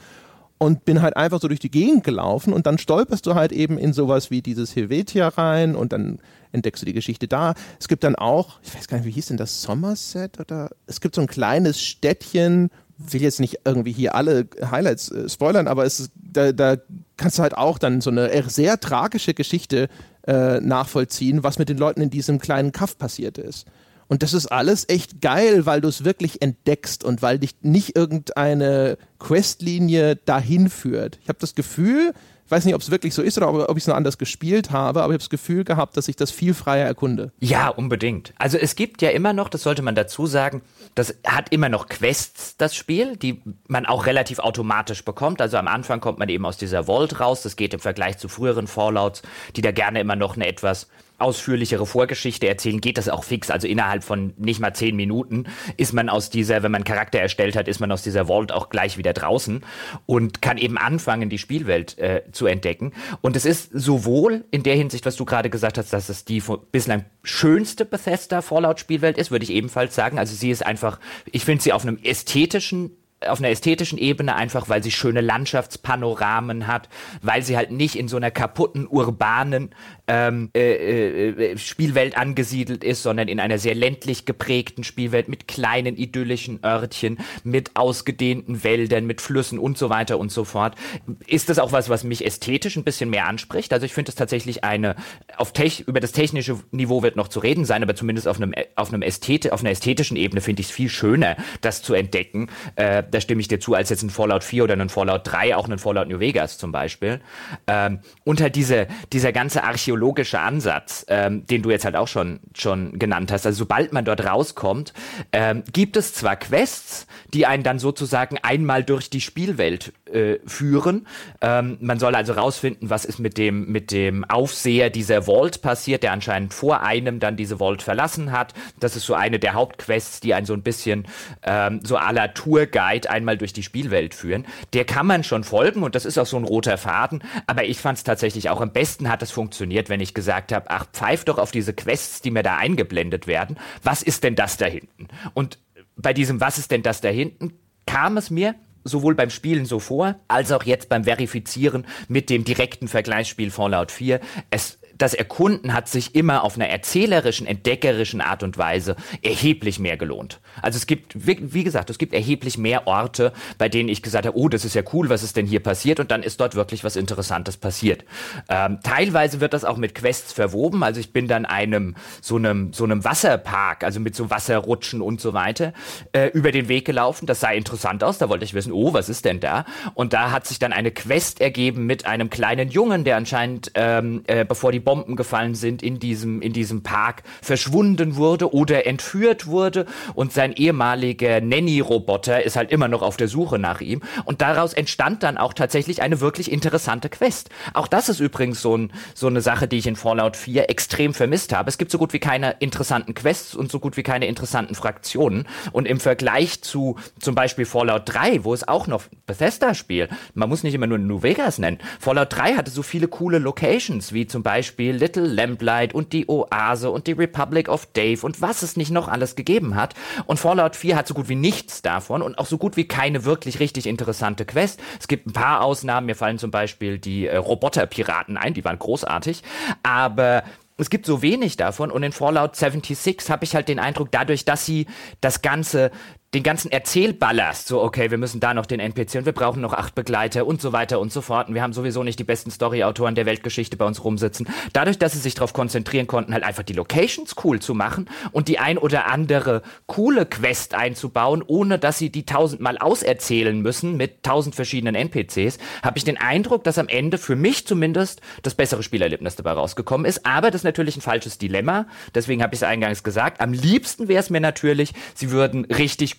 Und bin halt einfach so durch die Gegend gelaufen und dann stolperst du halt eben in sowas wie dieses Helvetia rein und dann entdeckst du die Geschichte da. Es gibt dann auch, ich weiß gar nicht, wie hieß denn das, Somerset oder es gibt so ein kleines Städtchen, will jetzt nicht irgendwie hier alle Highlights äh, spoilern, aber es, da, da kannst du halt auch dann so eine sehr tragische Geschichte äh, nachvollziehen, was mit den Leuten in diesem kleinen Kaff passiert ist. Und das ist alles echt geil, weil du es wirklich entdeckst und weil dich nicht irgendeine Questlinie dahin führt. Ich habe das Gefühl, ich weiß nicht, ob es wirklich so ist oder ob ich es nur anders gespielt habe, aber ich habe das Gefühl gehabt, dass ich das viel freier erkunde. Ja, unbedingt. Also es gibt ja immer noch, das sollte man dazu sagen, das hat immer noch Quests, das Spiel, die man auch relativ automatisch bekommt. Also am Anfang kommt man eben aus dieser Vault raus. Das geht im Vergleich zu früheren Fallouts, die da gerne immer noch eine etwas ausführlichere Vorgeschichte erzählen, geht das auch fix. Also innerhalb von nicht mal zehn Minuten ist man aus dieser, wenn man Charakter erstellt hat, ist man aus dieser Vault auch gleich wieder draußen und kann eben anfangen, die Spielwelt äh, zu entdecken. Und es ist sowohl in der Hinsicht, was du gerade gesagt hast, dass es die bislang schönste Bethesda Fallout Spielwelt ist, würde ich ebenfalls sagen. Also sie ist einfach, ich finde sie auf einem ästhetischen auf einer ästhetischen Ebene einfach, weil sie schöne Landschaftspanoramen hat, weil sie halt nicht in so einer kaputten urbanen ähm, äh, äh, Spielwelt angesiedelt ist, sondern in einer sehr ländlich geprägten Spielwelt mit kleinen idyllischen Örtchen, mit ausgedehnten Wäldern, mit Flüssen und so weiter und so fort. Ist das auch was, was mich ästhetisch ein bisschen mehr anspricht? Also ich finde es tatsächlich eine, auf Tech, über das technische Niveau wird noch zu reden sein, aber zumindest auf einem, auf einem Ästhet, auf einer ästhetischen Ebene finde ich es viel schöner, das zu entdecken. Äh, da stimme ich dir zu, als jetzt ein Fallout 4 oder ein Fallout 3, auch ein Fallout New Vegas zum Beispiel. Ähm, und halt diese, dieser ganze archäologische Ansatz, ähm, den du jetzt halt auch schon, schon genannt hast. Also sobald man dort rauskommt, ähm, gibt es zwar Quests, die einen dann sozusagen einmal durch die Spielwelt äh, führen. Ähm, man soll also rausfinden, was ist mit dem, mit dem Aufseher dieser Vault passiert, der anscheinend vor einem dann diese Vault verlassen hat. Das ist so eine der Hauptquests, die einen so ein bisschen ähm, so à la Tourguide einmal durch die Spielwelt führen. Der kann man schon folgen und das ist auch so ein roter Faden, aber ich fand es tatsächlich auch am besten hat es funktioniert, wenn ich gesagt habe, ach, pfeif doch auf diese Quests, die mir da eingeblendet werden. Was ist denn das da hinten? Und bei diesem Was ist denn das da hinten kam es mir sowohl beim Spielen so vor, als auch jetzt beim Verifizieren mit dem direkten Vergleichsspiel Fallout 4. Es das Erkunden hat sich immer auf einer erzählerischen, entdeckerischen Art und Weise erheblich mehr gelohnt. Also es gibt, wie gesagt, es gibt erheblich mehr Orte, bei denen ich gesagt habe, oh, das ist ja cool, was ist denn hier passiert? Und dann ist dort wirklich was Interessantes passiert. Ähm, teilweise wird das auch mit Quests verwoben. Also ich bin dann einem so einem so einem Wasserpark, also mit so Wasserrutschen und so weiter, äh, über den Weg gelaufen. Das sah interessant aus. Da wollte ich wissen, oh, was ist denn da? Und da hat sich dann eine Quest ergeben mit einem kleinen Jungen, der anscheinend, ähm, äh, bevor die Bomben gefallen sind, in diesem, in diesem Park verschwunden wurde oder entführt wurde und sein ehemaliger Nanny-Roboter ist halt immer noch auf der Suche nach ihm und daraus entstand dann auch tatsächlich eine wirklich interessante Quest. Auch das ist übrigens so, ein, so eine Sache, die ich in Fallout 4 extrem vermisst habe. Es gibt so gut wie keine interessanten Quests und so gut wie keine interessanten Fraktionen und im Vergleich zu zum Beispiel Fallout 3, wo es auch noch Bethesda-Spiel, man muss nicht immer nur New Vegas nennen, Fallout 3 hatte so viele coole Locations, wie zum Beispiel Beispiel Little Lamplight und die Oase und die Republic of Dave und was es nicht noch alles gegeben hat. Und Fallout 4 hat so gut wie nichts davon und auch so gut wie keine wirklich richtig interessante Quest. Es gibt ein paar Ausnahmen, mir fallen zum Beispiel die äh, Roboterpiraten ein, die waren großartig, aber es gibt so wenig davon und in Fallout 76 habe ich halt den Eindruck, dadurch, dass sie das Ganze den ganzen Erzählballast, so okay, wir müssen da noch den NPC und wir brauchen noch acht Begleiter und so weiter und so fort und wir haben sowieso nicht die besten Story-Autoren der Weltgeschichte bei uns rumsitzen. Dadurch, dass sie sich darauf konzentrieren konnten, halt einfach die Locations cool zu machen und die ein oder andere coole Quest einzubauen, ohne dass sie die tausendmal auserzählen müssen mit tausend verschiedenen NPCs, habe ich den Eindruck, dass am Ende für mich zumindest das bessere Spielerlebnis dabei rausgekommen ist. Aber das ist natürlich ein falsches Dilemma. Deswegen habe ich es eingangs gesagt. Am liebsten wäre es mir natürlich, sie würden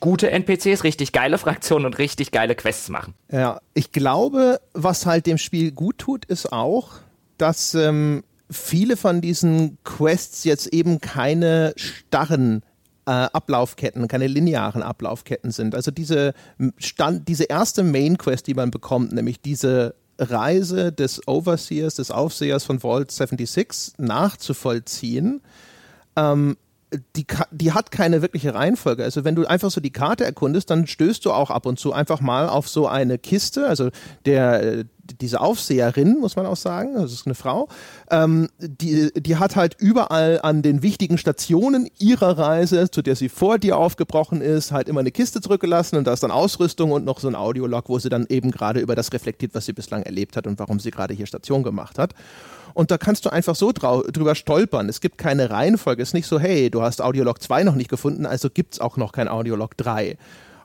gute NPCs, richtig geile Fraktionen und richtig geile Quests machen. Ja, ich glaube, was halt dem Spiel gut tut, ist auch, dass ähm, viele von diesen Quests jetzt eben keine starren äh, Ablaufketten, keine linearen Ablaufketten sind. Also diese, Stand, diese erste Main Quest, die man bekommt, nämlich diese Reise des Overseers, des Aufsehers von Vault 76 nachzuvollziehen, ähm, die, die hat keine wirkliche Reihenfolge. Also wenn du einfach so die Karte erkundest, dann stößt du auch ab und zu einfach mal auf so eine Kiste. Also der diese Aufseherin, muss man auch sagen, das ist eine Frau, ähm, die, die hat halt überall an den wichtigen Stationen ihrer Reise, zu der sie vor dir aufgebrochen ist, halt immer eine Kiste zurückgelassen und da ist dann Ausrüstung und noch so ein Audiolog, wo sie dann eben gerade über das reflektiert, was sie bislang erlebt hat und warum sie gerade hier Station gemacht hat. Und da kannst du einfach so drüber stolpern. Es gibt keine Reihenfolge. Es ist nicht so, hey, du hast Audiolog 2 noch nicht gefunden, also gibt es auch noch kein Audiolog 3.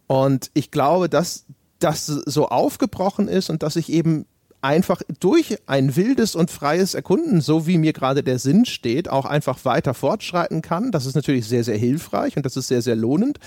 Und ich glaube, dass das so aufgebrochen ist und dass ich eben einfach durch ein wildes und freies Erkunden, so wie mir gerade der Sinn steht, auch einfach weiter fortschreiten kann. Das ist natürlich sehr, sehr hilfreich und das ist sehr, sehr lohnend.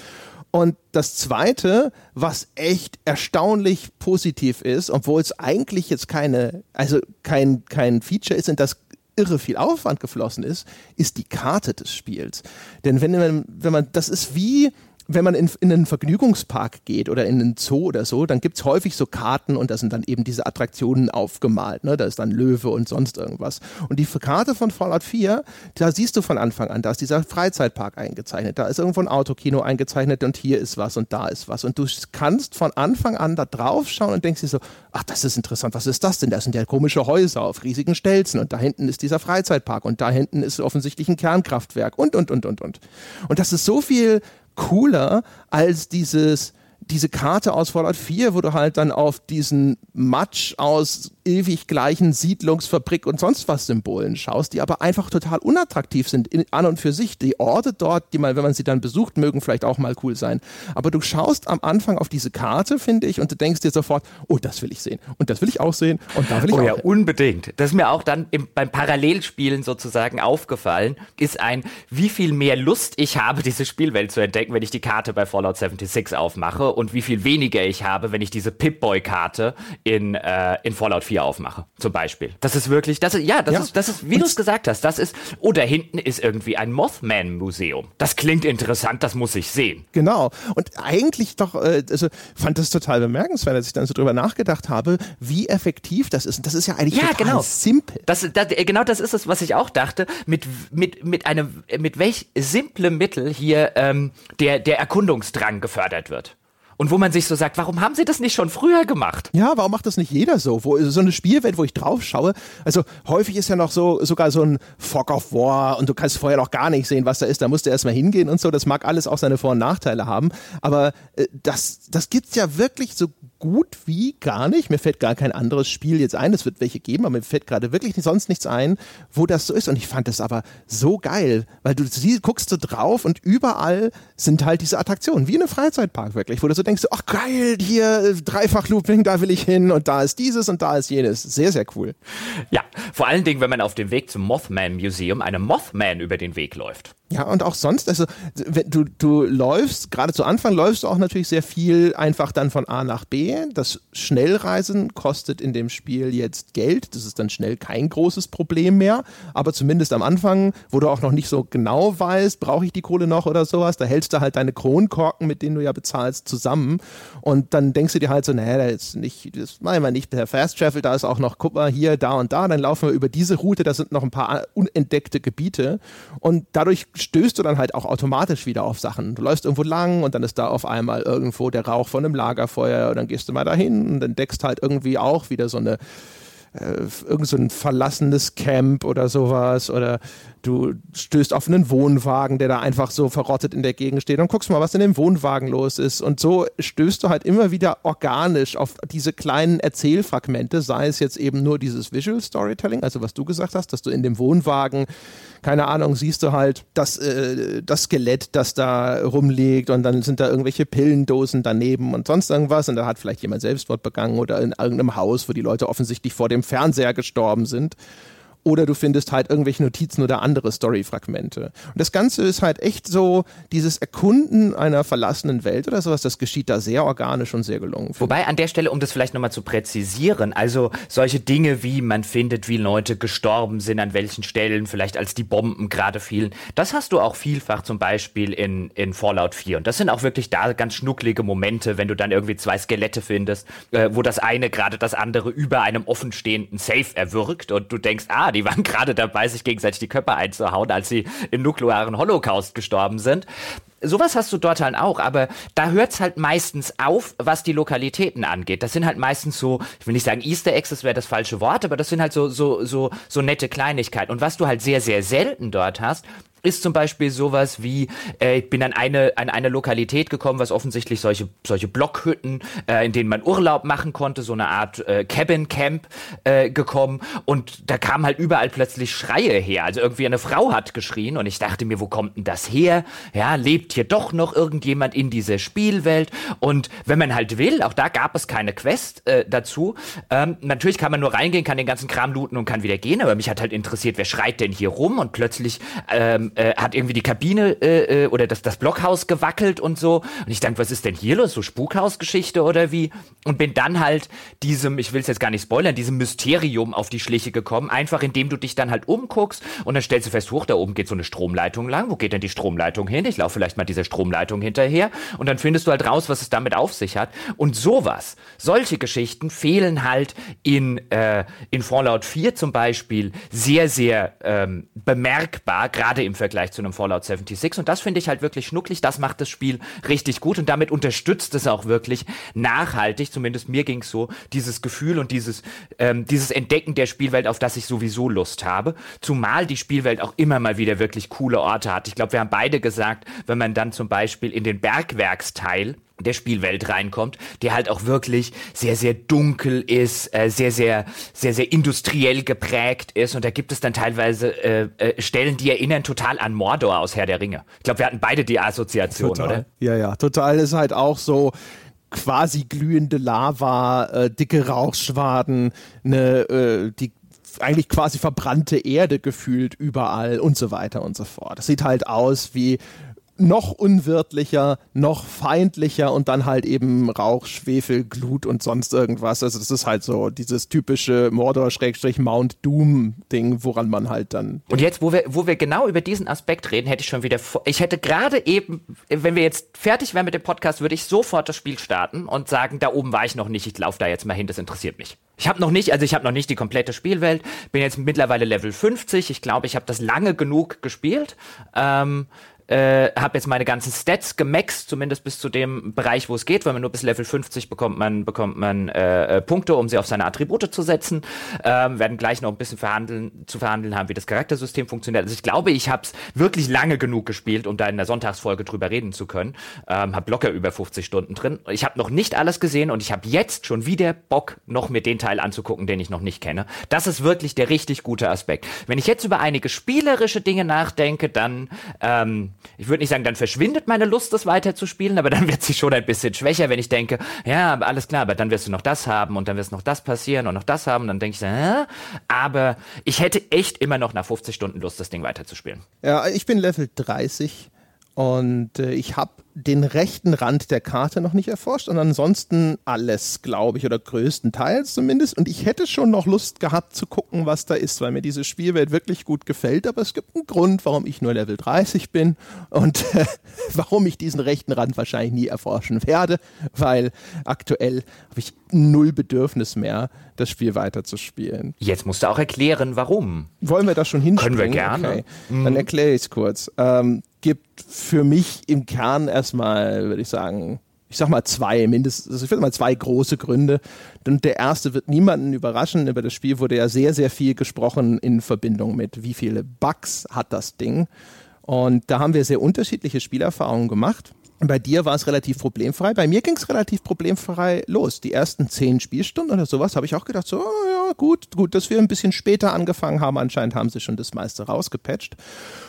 Und das Zweite, was echt erstaunlich positiv ist, obwohl es eigentlich jetzt keine, also kein, kein Feature ist, in das irre viel Aufwand geflossen ist, ist die Karte des Spiels. Denn wenn man, wenn man, das ist wie, wenn man in, in einen Vergnügungspark geht oder in einen Zoo oder so, dann gibt es häufig so Karten und da sind dann eben diese Attraktionen aufgemalt. Ne? Da ist dann Löwe und sonst irgendwas. Und die Karte von Fallout 4, da siehst du von Anfang an, da ist dieser Freizeitpark eingezeichnet, da ist irgendwo ein Autokino eingezeichnet und hier ist was und da ist was. Und du kannst von Anfang an da drauf schauen und denkst dir so, ach, das ist interessant, was ist das denn? Das sind ja komische Häuser auf riesigen Stelzen und da hinten ist dieser Freizeitpark und da hinten ist offensichtlich ein Kernkraftwerk und, und, und, und, und. Und das ist so viel cooler als dieses diese Karte aus Fallout 4, wo du halt dann auf diesen Matsch aus ewig gleichen Siedlungsfabrik und sonst was Symbolen schaust, die aber einfach total unattraktiv sind in, an und für sich. Die Orte dort, die man, wenn man sie dann besucht, mögen vielleicht auch mal cool sein. Aber du schaust am Anfang auf diese Karte, finde ich, und du denkst dir sofort, oh, das will ich sehen und das will ich auch sehen und da will ich oh, auch. ja, hin. unbedingt. Das ist mir auch dann im, beim Parallelspielen sozusagen aufgefallen, ist ein, wie viel mehr Lust ich habe, diese Spielwelt zu entdecken, wenn ich die Karte bei Fallout 76 aufmache und wie viel weniger ich habe, wenn ich diese Pip-Boy-Karte in, äh, in Fallout 4 aufmache, zum Beispiel. Das ist wirklich, das ist, ja, das ja. ist, das ist, wie du es gesagt hast, das ist, oh, da hinten ist irgendwie ein Mothman-Museum. Das klingt interessant, das muss ich sehen. Genau. Und eigentlich doch, äh, also fand das total bemerkenswert, als ich dann so drüber nachgedacht habe, wie effektiv das ist. Und das ist ja eigentlich ja, total genau. simpel. Das, das, genau das ist es, was ich auch dachte. Mit, mit, mit einem, mit welch simplem Mittel hier ähm, der, der Erkundungsdrang gefördert wird. Und wo man sich so sagt, warum haben sie das nicht schon früher gemacht? Ja, warum macht das nicht jeder so? Wo, so eine Spielwelt, wo ich drauf schaue. Also häufig ist ja noch so sogar so ein Fog of War und du kannst vorher noch gar nicht sehen, was da ist. Da musst du erstmal hingehen und so. Das mag alles auch seine Vor- und Nachteile haben. Aber äh, das, das gibt's ja wirklich so gut wie gar nicht. Mir fällt gar kein anderes Spiel jetzt ein. Es wird welche geben, aber mir fällt gerade wirklich sonst nichts ein, wo das so ist. Und ich fand das aber so geil, weil du sie guckst du drauf und überall sind halt diese Attraktionen, wie in einem Freizeitpark wirklich, wo du so denkst, ach geil, hier Dreifach-Looping, da will ich hin und da ist dieses und da ist jenes. Sehr, sehr cool. Ja, vor allen Dingen, wenn man auf dem Weg zum Mothman Museum einem Mothman über den Weg läuft. Ja, und auch sonst, also wenn du, du läufst, gerade zu Anfang läufst du auch natürlich sehr viel einfach dann von A nach B. Das Schnellreisen kostet in dem Spiel jetzt Geld. Das ist dann schnell kein großes Problem mehr. Aber zumindest am Anfang, wo du auch noch nicht so genau weißt, brauche ich die Kohle noch oder sowas, da hältst du halt deine Kronkorken, mit denen du ja bezahlst, zusammen. Und dann denkst du dir halt so, naja, das ist nicht, das machen wir nicht per Fast Travel, da ist auch noch, guck mal, hier, da und da, dann laufen wir über diese Route, da sind noch ein paar unentdeckte Gebiete. Und dadurch stößt du dann halt auch automatisch wieder auf Sachen. Du läufst irgendwo lang und dann ist da auf einmal irgendwo der Rauch von einem Lagerfeuer und dann gehst du mal dahin und entdeckst halt irgendwie auch wieder so eine äh, irgend so ein verlassenes Camp oder sowas oder du stößt auf einen Wohnwagen, der da einfach so verrottet in der Gegend steht. Und guckst mal, was in dem Wohnwagen los ist. Und so stößt du halt immer wieder organisch auf diese kleinen Erzählfragmente, sei es jetzt eben nur dieses Visual Storytelling, also was du gesagt hast, dass du in dem Wohnwagen keine Ahnung, siehst du halt das, äh, das Skelett, das da rumliegt und dann sind da irgendwelche Pillendosen daneben und sonst irgendwas. Und da hat vielleicht jemand Selbstmord begangen oder in irgendeinem Haus, wo die Leute offensichtlich vor dem Fernseher gestorben sind oder du findest halt irgendwelche Notizen oder andere Story-Fragmente. Und das Ganze ist halt echt so dieses Erkunden einer verlassenen Welt oder sowas, das geschieht da sehr organisch und sehr gelungen. Wobei an der Stelle, um das vielleicht nochmal zu präzisieren, also solche Dinge wie man findet, wie Leute gestorben sind, an welchen Stellen, vielleicht als die Bomben gerade fielen, das hast du auch vielfach zum Beispiel in, in Fallout 4. Und das sind auch wirklich da ganz schnucklige Momente, wenn du dann irgendwie zwei Skelette findest, äh, wo das eine gerade das andere über einem offenstehenden Safe erwürgt und du denkst, ah, die waren gerade dabei, sich gegenseitig die Köpfe einzuhauen, als sie im nuklearen Holocaust gestorben sind. Sowas hast du dort halt auch, aber da hört es halt meistens auf, was die Lokalitäten angeht. Das sind halt meistens so, ich will nicht sagen Easter Eggs, das wäre das falsche Wort, aber das sind halt so, so, so, so nette Kleinigkeiten. Und was du halt sehr, sehr selten dort hast, ist zum Beispiel sowas wie, äh, ich bin an eine, an eine Lokalität gekommen, was offensichtlich solche, solche Blockhütten, äh, in denen man Urlaub machen konnte, so eine Art äh, Cabin Camp äh, gekommen und da kamen halt überall plötzlich Schreie her. Also irgendwie eine Frau hat geschrien und ich dachte mir, wo kommt denn das her? Ja, lebt hier doch noch irgendjemand in dieser Spielwelt? Und wenn man halt will, auch da gab es keine Quest äh, dazu. Ähm, natürlich kann man nur reingehen, kann den ganzen Kram looten und kann wieder gehen, aber mich hat halt interessiert, wer schreit denn hier rum? Und plötzlich ähm, äh, hat irgendwie die Kabine äh, äh, oder das, das Blockhaus gewackelt und so. Und ich dachte, was ist denn hier los? So Spukhausgeschichte oder wie? Und bin dann halt diesem, ich will es jetzt gar nicht spoilern, diesem Mysterium auf die Schliche gekommen. Einfach indem du dich dann halt umguckst und dann stellst du fest, hoch, da oben geht so eine Stromleitung lang. Wo geht denn die Stromleitung hin? Ich laufe vielleicht mal dieser Stromleitung hinterher. Und dann findest du halt raus, was es damit auf sich hat. Und sowas, solche Geschichten fehlen halt in, äh, in Fallout 4 zum Beispiel sehr, sehr ähm, bemerkbar, gerade im Vergleich Vergleich zu einem Fallout 76. Und das finde ich halt wirklich schnucklig. Das macht das Spiel richtig gut und damit unterstützt es auch wirklich nachhaltig, zumindest mir ging es so, dieses Gefühl und dieses, ähm, dieses Entdecken der Spielwelt, auf das ich sowieso Lust habe. Zumal die Spielwelt auch immer mal wieder wirklich coole Orte hat. Ich glaube, wir haben beide gesagt, wenn man dann zum Beispiel in den Bergwerksteil der Spielwelt reinkommt, der halt auch wirklich sehr, sehr dunkel ist, äh, sehr, sehr, sehr, sehr industriell geprägt ist. Und da gibt es dann teilweise äh, äh, Stellen, die erinnern total an Mordor aus Herr der Ringe. Ich glaube, wir hatten beide die Assoziation, total. oder? Ja, ja, total ist halt auch so quasi glühende Lava, äh, dicke Rauchschwaden, ne, äh, die eigentlich quasi verbrannte Erde gefühlt überall und so weiter und so fort. Das sieht halt aus wie noch unwirtlicher, noch feindlicher und dann halt eben Rauch, Schwefel, Glut und sonst irgendwas. Also das ist halt so dieses typische Mordor-Mount Doom-Ding, woran man halt dann. Und jetzt, wo wir, wo wir genau über diesen Aspekt reden, hätte ich schon wieder, ich hätte gerade eben, wenn wir jetzt fertig wären mit dem Podcast, würde ich sofort das Spiel starten und sagen, da oben war ich noch nicht, ich laufe da jetzt mal hin, das interessiert mich. Ich habe noch nicht, also ich habe noch nicht die komplette Spielwelt, bin jetzt mittlerweile Level 50, ich glaube, ich habe das lange genug gespielt. Ähm, äh, habe jetzt meine ganzen Stats gemaxt, zumindest bis zu dem Bereich, wo es geht, weil man nur bis Level 50 bekommt man, bekommt man äh, äh, Punkte, um sie auf seine Attribute zu setzen. Ähm, werden gleich noch ein bisschen verhandeln, zu verhandeln haben, wie das Charaktersystem funktioniert. Also ich glaube, ich habe es wirklich lange genug gespielt, um da in der Sonntagsfolge drüber reden zu können. Ähm, habe locker über 50 Stunden drin. Ich habe noch nicht alles gesehen und ich habe jetzt schon wieder Bock, noch mir den Teil anzugucken, den ich noch nicht kenne. Das ist wirklich der richtig gute Aspekt. Wenn ich jetzt über einige spielerische Dinge nachdenke, dann ähm, ich würde nicht sagen, dann verschwindet meine Lust, das weiterzuspielen, aber dann wird sie schon ein bisschen schwächer, wenn ich denke, ja, alles klar, aber dann wirst du noch das haben und dann wirst noch das passieren und noch das haben. Und dann denke ich, äh, aber ich hätte echt immer noch nach 50 Stunden Lust, das Ding weiterzuspielen. Ja, ich bin Level 30 und äh, ich habe den rechten Rand der Karte noch nicht erforscht und ansonsten alles, glaube ich, oder größtenteils zumindest. Und ich hätte schon noch Lust gehabt zu gucken, was da ist, weil mir diese Spielwelt wirklich gut gefällt. Aber es gibt einen Grund, warum ich nur Level 30 bin und äh, warum ich diesen rechten Rand wahrscheinlich nie erforschen werde, weil aktuell habe ich null Bedürfnis mehr, das Spiel weiterzuspielen. Jetzt musst du auch erklären, warum. Wollen wir das schon hinstellen? Können wir gerne. Okay. Mhm. Dann erkläre ich es kurz. Ähm, gibt für mich im Kern erstmal, würde ich sagen, ich sag mal zwei, mindestens, also ich würde mal zwei große Gründe. Und der erste wird niemanden überraschen. Über das Spiel wurde ja sehr, sehr viel gesprochen in Verbindung mit, wie viele Bugs hat das Ding. Und da haben wir sehr unterschiedliche Spielerfahrungen gemacht. Bei dir war es relativ problemfrei. Bei mir ging es relativ problemfrei los. Die ersten zehn Spielstunden oder sowas habe ich auch gedacht, so, oh gut, gut, dass wir ein bisschen später angefangen haben. Anscheinend haben sie schon das meiste rausgepatcht.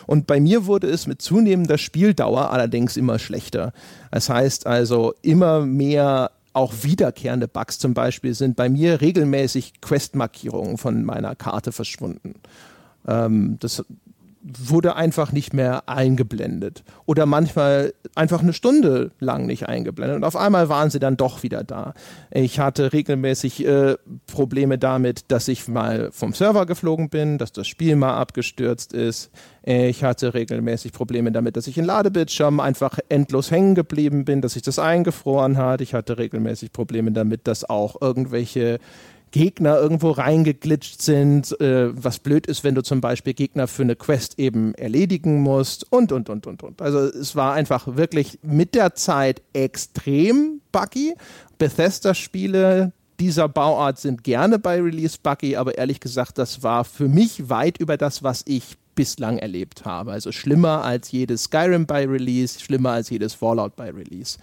Und bei mir wurde es mit zunehmender Spieldauer allerdings immer schlechter. Das heißt also, immer mehr auch wiederkehrende Bugs zum Beispiel sind bei mir regelmäßig Questmarkierungen von meiner Karte verschwunden. Ähm, das wurde einfach nicht mehr eingeblendet. Oder manchmal einfach eine Stunde lang nicht eingeblendet. Und auf einmal waren sie dann doch wieder da. Ich hatte regelmäßig äh, Probleme damit, dass ich mal vom Server geflogen bin, dass das Spiel mal abgestürzt ist. Ich hatte regelmäßig Probleme damit, dass ich in Ladebildschirmen einfach endlos hängen geblieben bin, dass sich das eingefroren hat. Ich hatte regelmäßig Probleme damit, dass auch irgendwelche Gegner irgendwo reingeglitscht sind, äh, was blöd ist, wenn du zum Beispiel Gegner für eine Quest eben erledigen musst und, und, und, und, und. Also es war einfach wirklich mit der Zeit extrem buggy. Bethesda-Spiele dieser Bauart sind gerne bei Release buggy, aber ehrlich gesagt, das war für mich weit über das, was ich bislang erlebt habe. Also schlimmer als jedes Skyrim bei Release, schlimmer als jedes Fallout bei Release.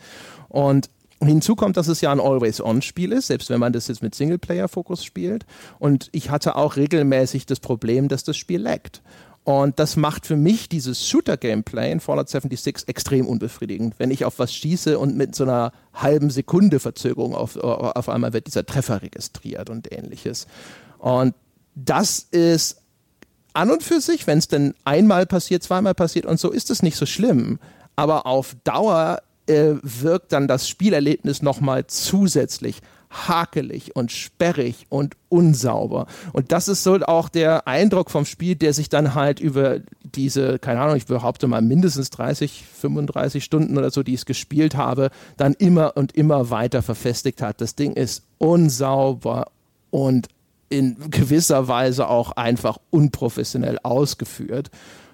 Und Hinzu kommt, dass es ja ein Always-On-Spiel ist, selbst wenn man das jetzt mit Singleplayer-Fokus spielt. Und ich hatte auch regelmäßig das Problem, dass das Spiel laggt. Und das macht für mich dieses Shooter-Gameplay in Fallout 76 extrem unbefriedigend. Wenn ich auf was schieße und mit so einer halben Sekunde Verzögerung auf, auf einmal wird dieser Treffer registriert und ähnliches. Und das ist an und für sich, wenn es denn einmal passiert, zweimal passiert und so, ist es nicht so schlimm. Aber auf Dauer äh, wirkt dann das Spielerlebnis nochmal zusätzlich hakelig und sperrig und unsauber. Und das ist so auch der Eindruck vom Spiel, der sich dann halt über diese, keine Ahnung, ich behaupte mal mindestens 30, 35 Stunden oder so, die ich es gespielt habe, dann immer und immer weiter verfestigt hat. Das Ding ist unsauber und in gewisser Weise auch einfach unprofessionell ausgeführt.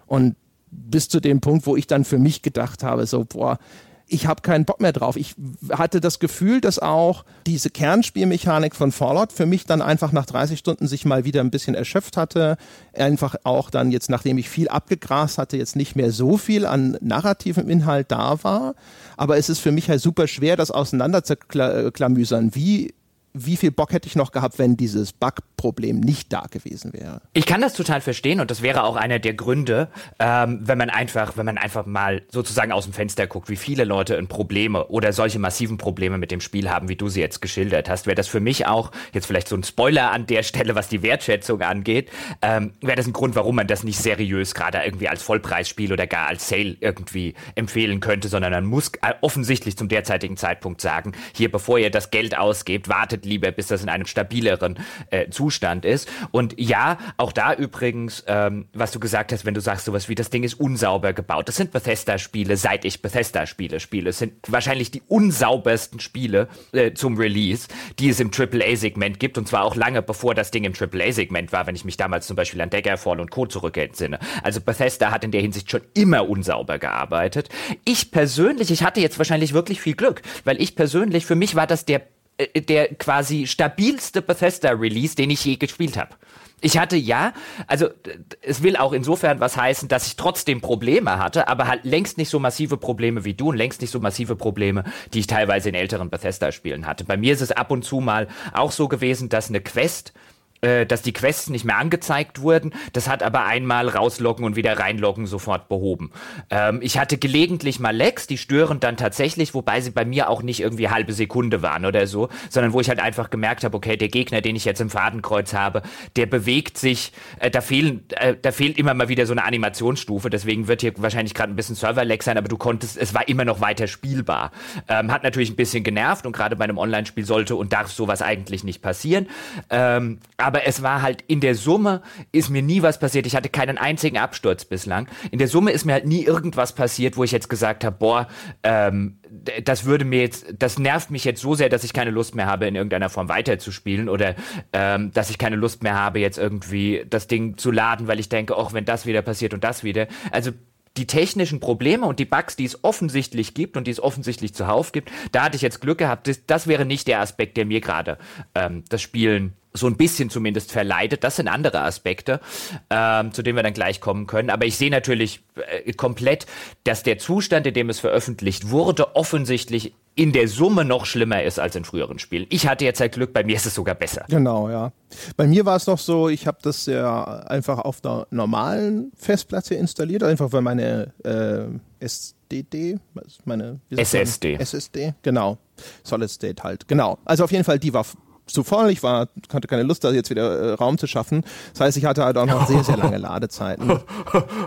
Und bis zu dem Punkt, wo ich dann für mich gedacht habe, so, boah, ich habe keinen Bock mehr drauf. Ich hatte das Gefühl, dass auch diese Kernspielmechanik von Fallout für mich dann einfach nach 30 Stunden sich mal wieder ein bisschen erschöpft hatte. Einfach auch dann jetzt, nachdem ich viel abgegrast hatte, jetzt nicht mehr so viel an narrativem Inhalt da war. Aber es ist für mich halt super schwer, das auseinanderzuklamüsern. Wie wie viel Bock hätte ich noch gehabt, wenn dieses Bug Problem nicht da gewesen wäre. Ich kann das total verstehen und das wäre auch einer der Gründe, ähm, wenn man einfach, wenn man einfach mal sozusagen aus dem Fenster guckt, wie viele Leute in Probleme oder solche massiven Probleme mit dem Spiel haben, wie du sie jetzt geschildert hast, wäre das für mich auch jetzt vielleicht so ein Spoiler an der Stelle, was die Wertschätzung angeht, ähm, wäre das ein Grund, warum man das nicht seriös gerade irgendwie als Vollpreisspiel oder gar als Sale irgendwie empfehlen könnte, sondern man muss äh, offensichtlich zum derzeitigen Zeitpunkt sagen, hier bevor ihr das Geld ausgebt, wartet lieber, bis das in einem stabileren äh, Zustand ist. Und ja, auch da übrigens, ähm, was du gesagt hast, wenn du sagst sowas wie, das Ding ist unsauber gebaut. Das sind Bethesda-Spiele, seit ich Bethesda-Spiele spiele. Es sind wahrscheinlich die unsaubersten Spiele äh, zum Release, die es im AAA-Segment gibt. Und zwar auch lange bevor das Ding im AAA-Segment war, wenn ich mich damals zum Beispiel an Daggerfall und Co. zurückentsinne. Also Bethesda hat in der Hinsicht schon immer unsauber gearbeitet. Ich persönlich, ich hatte jetzt wahrscheinlich wirklich viel Glück, weil ich persönlich, für mich war das der der quasi stabilste Bethesda-Release, den ich je gespielt habe. Ich hatte ja, also es will auch insofern was heißen, dass ich trotzdem Probleme hatte, aber halt längst nicht so massive Probleme wie du und längst nicht so massive Probleme, die ich teilweise in älteren Bethesda-Spielen hatte. Bei mir ist es ab und zu mal auch so gewesen, dass eine Quest äh, dass die Quests nicht mehr angezeigt wurden. Das hat aber einmal rausloggen und wieder reinloggen sofort behoben. Ähm, ich hatte gelegentlich mal Lags, die stören dann tatsächlich, wobei sie bei mir auch nicht irgendwie halbe Sekunde waren oder so, sondern wo ich halt einfach gemerkt habe, okay, der Gegner, den ich jetzt im Fadenkreuz habe, der bewegt sich, äh, da fehlen, äh, da fehlt immer mal wieder so eine Animationsstufe, deswegen wird hier wahrscheinlich gerade ein bisschen Server-Lag sein, aber du konntest, es war immer noch weiter spielbar. Ähm, hat natürlich ein bisschen genervt und gerade bei einem Online-Spiel sollte und darf sowas eigentlich nicht passieren. Ähm, aber es war halt in der Summe ist mir nie was passiert. Ich hatte keinen einzigen Absturz bislang. In der Summe ist mir halt nie irgendwas passiert, wo ich jetzt gesagt habe, boah, ähm, das würde mir jetzt, das nervt mich jetzt so sehr, dass ich keine Lust mehr habe, in irgendeiner Form weiterzuspielen oder ähm, dass ich keine Lust mehr habe, jetzt irgendwie das Ding zu laden, weil ich denke, auch wenn das wieder passiert und das wieder. Also die technischen Probleme und die Bugs, die es offensichtlich gibt und die es offensichtlich zuhauf gibt, da hatte ich jetzt Glück gehabt. Das, das wäre nicht der Aspekt, der mir gerade ähm, das Spielen so ein bisschen zumindest verleitet. Das sind andere Aspekte, ähm, zu denen wir dann gleich kommen können. Aber ich sehe natürlich äh, komplett, dass der Zustand, in dem es veröffentlicht wurde, offensichtlich in der Summe noch schlimmer ist als in früheren Spielen. Ich hatte jetzt halt Glück, bei mir ist es sogar besser. Genau, ja. Bei mir war es noch so, ich habe das ja einfach auf einer normalen Festplatte installiert, einfach weil meine äh, SDD, meine SSD. SSD, genau. Solid State halt, genau. Also auf jeden Fall, die war zu voll, ich war, hatte keine Lust, da jetzt wieder äh, Raum zu schaffen. Das heißt, ich hatte halt auch noch sehr, sehr lange Ladezeiten. Und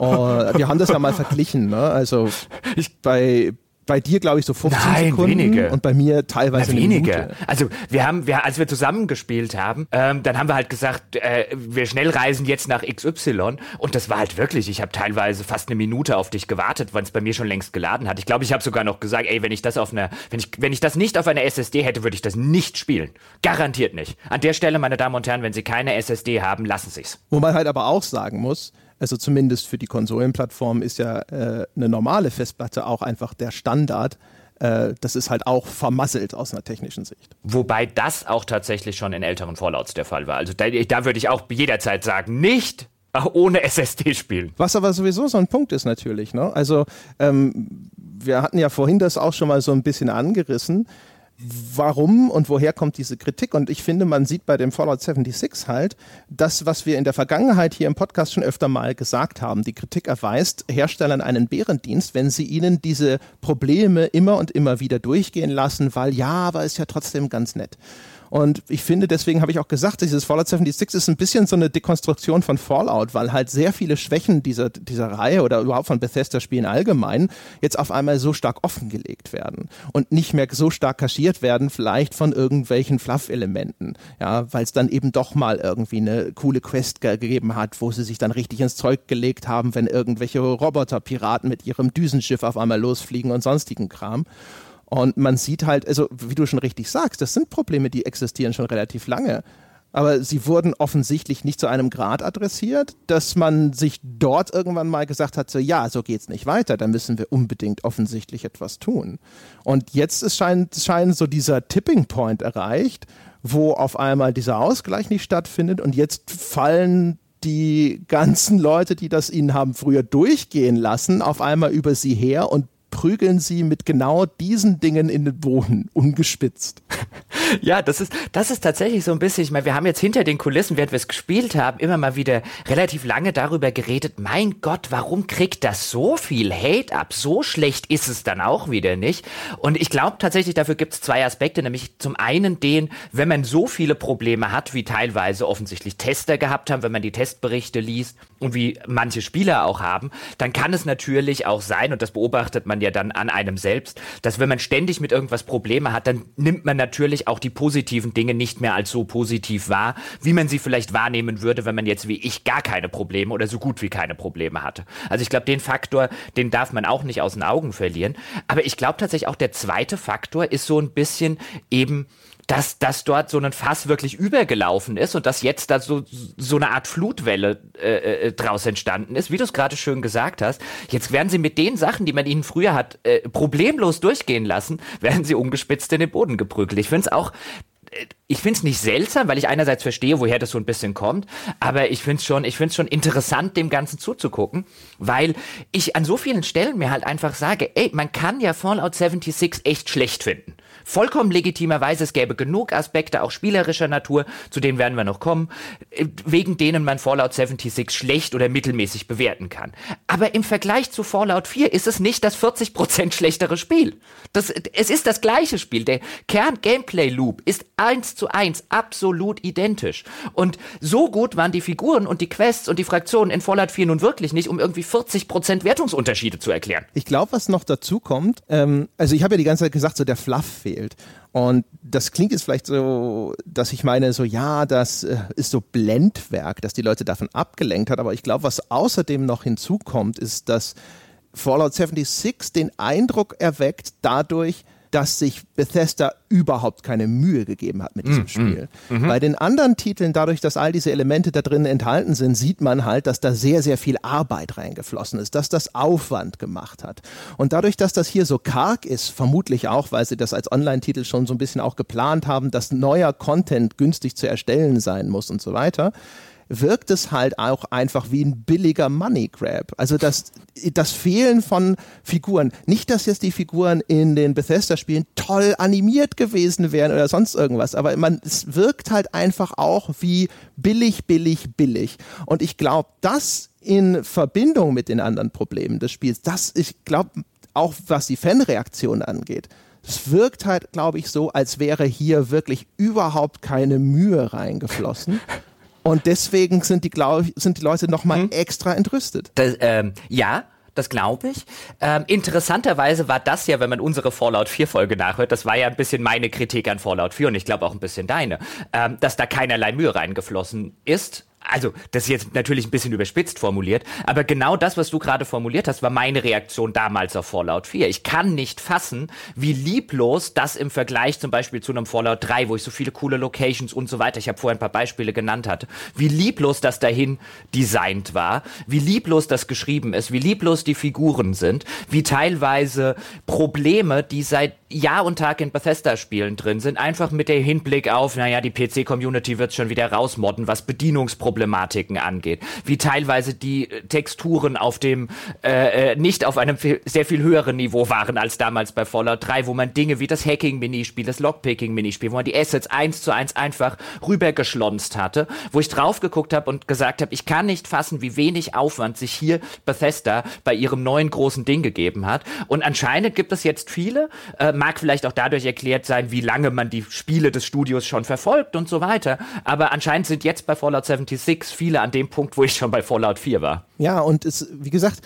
wir haben das ja mal verglichen, ne? Also ich, bei, bei dir, glaube ich, so 15 Nein, Sekunden wenige. und bei mir teilweise Na, wenige. Also wir haben, wir, als wir zusammengespielt haben, ähm, dann haben wir halt gesagt, äh, wir schnell reisen jetzt nach XY und das war halt wirklich, ich habe teilweise fast eine Minute auf dich gewartet, weil es bei mir schon längst geladen hat. Ich glaube, ich habe sogar noch gesagt, ey, wenn ich das auf einer, wenn ich, wenn ich das nicht auf einer SSD hätte, würde ich das nicht spielen. Garantiert nicht. An der Stelle, meine Damen und Herren, wenn Sie keine SSD haben, lassen Sie es. Wo man halt aber auch sagen muss, also zumindest für die Konsolenplattform ist ja äh, eine normale Festplatte auch einfach der Standard. Äh, das ist halt auch vermasselt aus einer technischen Sicht. Wobei das auch tatsächlich schon in älteren Fallouts der Fall war. Also da, da würde ich auch jederzeit sagen, nicht ohne SSD spielen. Was aber sowieso so ein Punkt ist natürlich. Ne? Also ähm, wir hatten ja vorhin das auch schon mal so ein bisschen angerissen warum und woher kommt diese Kritik? Und ich finde, man sieht bei dem Fallout 76 halt, das, was wir in der Vergangenheit hier im Podcast schon öfter mal gesagt haben. Die Kritik erweist Herstellern einen Bärendienst, wenn sie ihnen diese Probleme immer und immer wieder durchgehen lassen, weil ja, aber ist ja trotzdem ganz nett. Und ich finde, deswegen habe ich auch gesagt, dieses Fallout 76 ist ein bisschen so eine Dekonstruktion von Fallout, weil halt sehr viele Schwächen dieser, dieser Reihe oder überhaupt von Bethesda-Spielen allgemein jetzt auf einmal so stark offengelegt werden und nicht mehr so stark kaschiert werden, vielleicht von irgendwelchen Fluff-Elementen. Ja, weil es dann eben doch mal irgendwie eine coole Quest gegeben hat, wo sie sich dann richtig ins Zeug gelegt haben, wenn irgendwelche Roboter-Piraten mit ihrem Düsenschiff auf einmal losfliegen und sonstigen Kram. Und man sieht halt, also wie du schon richtig sagst, das sind Probleme, die existieren schon relativ lange. Aber sie wurden offensichtlich nicht zu einem Grad adressiert, dass man sich dort irgendwann mal gesagt hat, so ja, so geht's nicht weiter, da müssen wir unbedingt offensichtlich etwas tun. Und jetzt ist scheint, scheint so dieser Tipping Point erreicht, wo auf einmal dieser Ausgleich nicht stattfindet und jetzt fallen die ganzen Leute, die das ihnen haben früher durchgehen lassen, auf einmal über sie her und prügeln sie mit genau diesen Dingen in den Boden, ungespitzt. Ja, das ist, das ist tatsächlich so ein bisschen, ich meine, wir haben jetzt hinter den Kulissen, während wir es gespielt haben, immer mal wieder relativ lange darüber geredet, mein Gott, warum kriegt das so viel Hate ab? So schlecht ist es dann auch wieder nicht. Und ich glaube tatsächlich, dafür gibt es zwei Aspekte, nämlich zum einen den, wenn man so viele Probleme hat, wie teilweise offensichtlich Tester gehabt haben, wenn man die Testberichte liest und wie manche Spieler auch haben, dann kann es natürlich auch sein, und das beobachtet man ja dann an einem selbst, dass wenn man ständig mit irgendwas Probleme hat, dann nimmt man natürlich auch die positiven Dinge nicht mehr als so positiv wahr, wie man sie vielleicht wahrnehmen würde, wenn man jetzt wie ich gar keine Probleme oder so gut wie keine Probleme hatte. Also ich glaube, den Faktor, den darf man auch nicht aus den Augen verlieren. Aber ich glaube tatsächlich auch der zweite Faktor ist so ein bisschen eben dass, dass dort so ein Fass wirklich übergelaufen ist und dass jetzt da so, so eine Art Flutwelle äh, äh, draus entstanden ist, wie du es gerade schön gesagt hast. Jetzt werden sie mit den Sachen, die man ihnen früher hat, äh, problemlos durchgehen lassen, werden sie ungespitzt in den Boden geprügelt. Ich finde es auch äh, ich finde es nicht seltsam, weil ich einerseits verstehe, woher das so ein bisschen kommt, aber ich finde es schon, ich finde es schon interessant, dem Ganzen zuzugucken, weil ich an so vielen Stellen mir halt einfach sage, ey, man kann ja Fallout 76 echt schlecht finden. Vollkommen legitimerweise, es gäbe genug Aspekte, auch spielerischer Natur, zu denen werden wir noch kommen, wegen denen man Fallout 76 schlecht oder mittelmäßig bewerten kann. Aber im Vergleich zu Fallout 4 ist es nicht das 40% schlechtere Spiel. Das, es ist das gleiche Spiel. Der Kern-Gameplay-Loop ist eins zu eins absolut identisch. Und so gut waren die Figuren und die Quests und die Fraktionen in Fallout 4 nun wirklich nicht, um irgendwie 40% Wertungsunterschiede zu erklären. Ich glaube, was noch dazu kommt, ähm, also ich habe ja die ganze Zeit gesagt, so der Fluff fehlt fehlt. Und das klingt jetzt vielleicht so, dass ich meine, so ja, das äh, ist so Blendwerk, dass die Leute davon abgelenkt hat. Aber ich glaube, was außerdem noch hinzukommt, ist, dass Fallout 76 den Eindruck erweckt dadurch, dass sich Bethesda überhaupt keine Mühe gegeben hat mit diesem mm, Spiel. Mm, mm, Bei den anderen Titeln, dadurch, dass all diese Elemente da drin enthalten sind, sieht man halt, dass da sehr, sehr viel Arbeit reingeflossen ist, dass das Aufwand gemacht hat. Und dadurch, dass das hier so karg ist, vermutlich auch, weil sie das als Online-Titel schon so ein bisschen auch geplant haben, dass neuer Content günstig zu erstellen sein muss und so weiter, wirkt es halt auch einfach wie ein billiger Money Grab. Also das, das Fehlen von Figuren. Nicht, dass jetzt die Figuren in den Bethesda-Spielen toll animiert gewesen wären oder sonst irgendwas, aber man, es wirkt halt einfach auch wie billig, billig, billig. Und ich glaube, das in Verbindung mit den anderen Problemen des Spiels, das, ich glaube, auch was die Fanreaktion angeht, es wirkt halt, glaube ich, so, als wäre hier wirklich überhaupt keine Mühe reingeflossen. Und deswegen sind die, glaub, sind die Leute nochmal hm. extra entrüstet. Das, ähm, ja, das glaube ich. Ähm, interessanterweise war das ja, wenn man unsere Fallout 4 Folge nachhört, das war ja ein bisschen meine Kritik an Fallout 4 und ich glaube auch ein bisschen deine, ähm, dass da keinerlei Mühe reingeflossen ist also das ist jetzt natürlich ein bisschen überspitzt formuliert, aber genau das, was du gerade formuliert hast, war meine Reaktion damals auf Fallout 4. Ich kann nicht fassen, wie lieblos das im Vergleich zum Beispiel zu einem Fallout 3, wo ich so viele coole Locations und so weiter, ich habe vorhin ein paar Beispiele genannt hatte, wie lieblos das dahin designt war, wie lieblos das geschrieben ist, wie lieblos die Figuren sind, wie teilweise Probleme, die seit Jahr und Tag in Bethesda-Spielen drin sind, einfach mit der Hinblick auf, naja, die PC-Community wird schon wieder rausmodden, was Bedienungsproblematiken angeht, wie teilweise die äh, Texturen auf dem, äh, äh nicht auf einem sehr viel höheren Niveau waren als damals bei Fallout 3, wo man Dinge wie das Hacking-Minispiel, das Lockpicking-Minispiel, wo man die Assets eins zu eins einfach rübergeschlonzt hatte, wo ich drauf geguckt habe und gesagt habe, ich kann nicht fassen, wie wenig Aufwand sich hier Bethesda bei ihrem neuen großen Ding gegeben hat. Und anscheinend gibt es jetzt viele, äh, mag vielleicht auch dadurch erklärt sein, wie lange man die Spiele des Studios schon verfolgt und so weiter. Aber anscheinend sind jetzt bei Fallout 76 viele an dem Punkt, wo ich schon bei Fallout 4 war. Ja, und es, wie gesagt,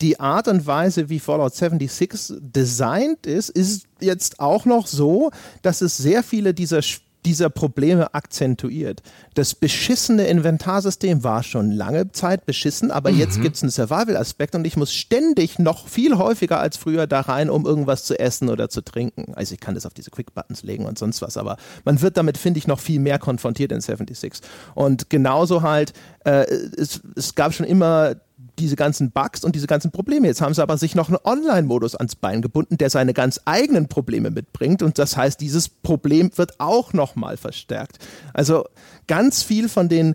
die Art und Weise, wie Fallout 76 designt ist, ist jetzt auch noch so, dass es sehr viele dieser Spiele dieser Probleme akzentuiert. Das beschissene Inventarsystem war schon lange Zeit beschissen, aber mhm. jetzt gibt es einen Survival-Aspekt und ich muss ständig noch viel häufiger als früher da rein, um irgendwas zu essen oder zu trinken. Also ich kann das auf diese Quick-Buttons legen und sonst was, aber man wird damit, finde ich, noch viel mehr konfrontiert in 76. Und genauso halt, äh, es, es gab schon immer diese ganzen Bugs und diese ganzen Probleme. Jetzt haben sie aber sich noch einen Online-Modus ans Bein gebunden, der seine ganz eigenen Probleme mitbringt. Und das heißt, dieses Problem wird auch nochmal verstärkt. Also ganz viel von den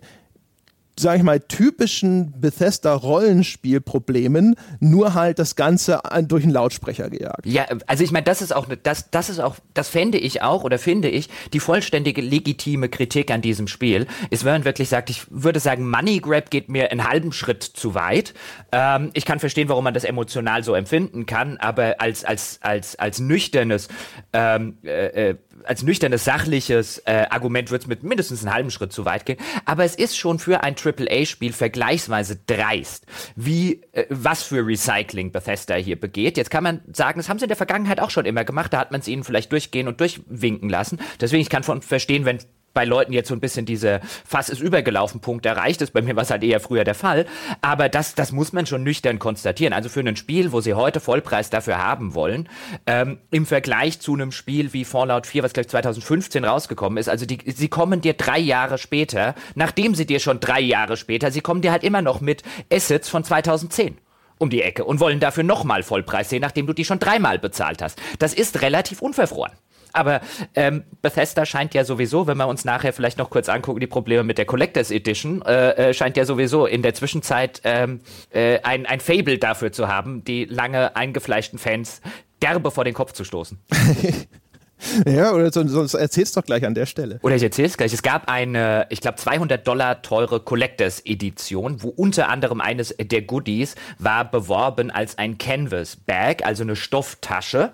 sag ich mal, typischen Bethesda-Rollenspielproblemen, nur halt das Ganze durch einen Lautsprecher gejagt. Ja, also ich meine, das ist auch, das, das ist auch, das fände ich auch oder finde ich die vollständige legitime Kritik an diesem Spiel. Ist, wenn man wirklich sagt, ich würde sagen, Money Grab geht mir einen halben Schritt zu weit. Ähm, ich kann verstehen, warum man das emotional so empfinden kann, aber als, als, als, als nüchternes ähm, äh, äh als nüchternes, sachliches äh, Argument wird es mit mindestens einem halben Schritt zu weit gehen. Aber es ist schon für ein AAA-Spiel vergleichsweise dreist, wie äh, was für Recycling Bethesda hier begeht. Jetzt kann man sagen, das haben sie in der Vergangenheit auch schon immer gemacht. Da hat man es ihnen vielleicht durchgehen und durchwinken lassen. Deswegen ich kann von verstehen, wenn bei Leuten jetzt so ein bisschen diese Fass ist übergelaufen Punkt erreicht ist. Bei mir war es halt eher früher der Fall. Aber das, das muss man schon nüchtern konstatieren. Also für ein Spiel, wo sie heute Vollpreis dafür haben wollen, ähm, im Vergleich zu einem Spiel wie Fallout 4, was gleich 2015 rausgekommen ist, also die, sie kommen dir drei Jahre später, nachdem sie dir schon drei Jahre später, sie kommen dir halt immer noch mit Assets von 2010 um die Ecke und wollen dafür nochmal Vollpreis sehen, nachdem du die schon dreimal bezahlt hast. Das ist relativ unverfroren. Aber ähm, Bethesda scheint ja sowieso, wenn wir uns nachher vielleicht noch kurz angucken, die Probleme mit der Collectors Edition, äh, äh, scheint ja sowieso in der Zwischenzeit ähm, äh, ein, ein Fable dafür zu haben, die lange eingefleischten Fans derbe vor den Kopf zu stoßen. Ja, oder sonst erzähl's doch gleich an der Stelle. Oder ich erzähl's gleich. Es gab eine, ich glaube, 200 Dollar teure Collectors Edition, wo unter anderem eines der Goodies war beworben als ein Canvas Bag, also eine Stofftasche.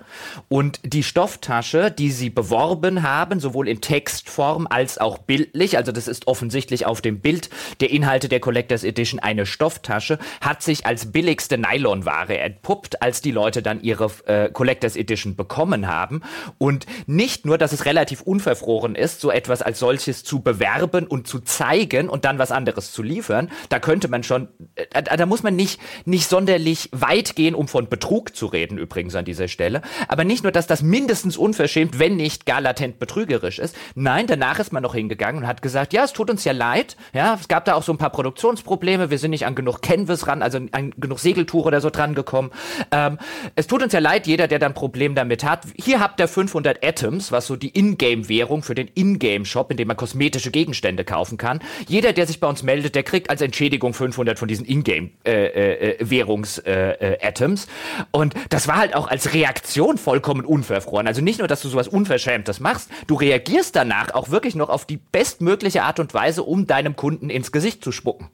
Und die Stofftasche, die sie beworben haben, sowohl in Textform als auch bildlich, also das ist offensichtlich auf dem Bild der Inhalte der Collectors Edition eine Stofftasche, hat sich als billigste Nylonware entpuppt, als die Leute dann ihre äh, Collectors Edition bekommen haben. Und nicht nur, dass es relativ unverfroren ist, so etwas als solches zu bewerben und zu zeigen und dann was anderes zu liefern. Da könnte man schon, äh, da muss man nicht, nicht sonderlich weit gehen, um von Betrug zu reden, übrigens an dieser Stelle. Aber nicht nur, dass das mindestens unverschämt, wenn nicht gar latent betrügerisch ist. Nein, danach ist man noch hingegangen und hat gesagt, ja, es tut uns ja leid. Ja, es gab da auch so ein paar Produktionsprobleme. Wir sind nicht an genug Canvas ran, also an genug Segeltuch oder so dran gekommen. Ähm, es tut uns ja leid, jeder, der dann ein Problem damit hat. Hier habt ihr 500 Atoms, was so die Ingame-Währung für den Ingame-Shop, in dem man kosmetische Gegenstände kaufen kann. Jeder, der sich bei uns meldet, der kriegt als Entschädigung 500 von diesen Ingame-Währungs-Atoms. Äh, äh, äh, und das war halt auch als Reaktion vollkommen unverfroren. Also nicht nur, dass du sowas Unverschämtes machst, du reagierst danach auch wirklich noch auf die bestmögliche Art und Weise, um deinem Kunden ins Gesicht zu spucken.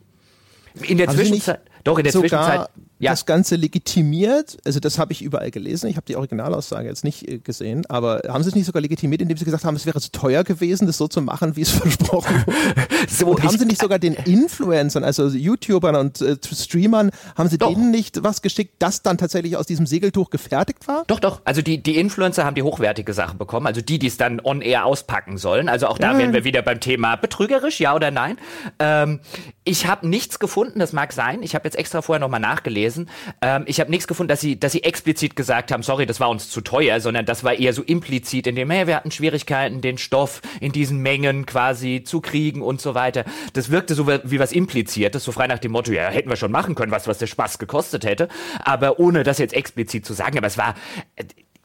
In der Zwischenzeit. Doch, in der Zwischenzeit ja. das Ganze legitimiert, also das habe ich überall gelesen, ich habe die Originalaussage jetzt nicht äh, gesehen, aber haben sie es nicht sogar legitimiert, indem sie gesagt haben, es wäre zu teuer gewesen, das so zu machen, wie es versprochen wurde? so, und haben sie nicht sogar den Influencern, also YouTubern und äh, Streamern, haben sie doch. denen nicht was geschickt, das dann tatsächlich aus diesem Segeltuch gefertigt war? Doch, doch. Also die, die Influencer haben die hochwertige Sachen bekommen, also die, die es dann on-air auspacken sollen. Also auch da ja. wären wir wieder beim Thema betrügerisch, ja oder nein. Ähm, ich habe nichts gefunden, das mag sein. Ich habe jetzt extra vorher nochmal nachgelesen. Ähm, ich habe nichts gefunden, dass sie, dass sie explizit gesagt haben, sorry, das war uns zu teuer, sondern das war eher so implizit, in dem, hey, wir hatten Schwierigkeiten, den Stoff in diesen Mengen quasi zu kriegen und so weiter. Das wirkte so wie was impliziertes, so frei nach dem Motto, ja, hätten wir schon machen können, was, was der Spaß gekostet hätte, aber ohne das jetzt explizit zu sagen. Aber es war,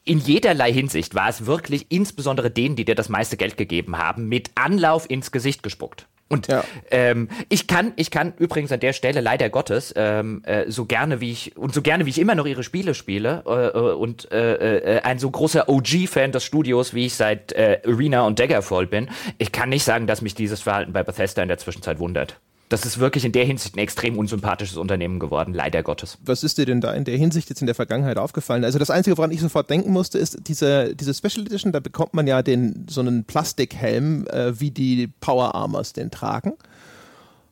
in jederlei Hinsicht war es wirklich insbesondere denen, die dir das meiste Geld gegeben haben, mit Anlauf ins Gesicht gespuckt. Und ja. ähm, ich kann, ich kann übrigens an der Stelle leider Gottes ähm, äh, so gerne wie ich und so gerne wie ich immer noch ihre Spiele spiele äh, äh und äh, äh, ein so großer OG-Fan des Studios wie ich seit äh, Arena und Daggerfall bin, ich kann nicht sagen, dass mich dieses Verhalten bei Bethesda in der Zwischenzeit wundert das ist wirklich in der Hinsicht ein extrem unsympathisches Unternehmen geworden, leider Gottes. Was ist dir denn da in der Hinsicht jetzt in der Vergangenheit aufgefallen? Also das Einzige, woran ich sofort denken musste, ist diese, diese Special Edition, da bekommt man ja den, so einen Plastikhelm, äh, wie die Power Armors den tragen.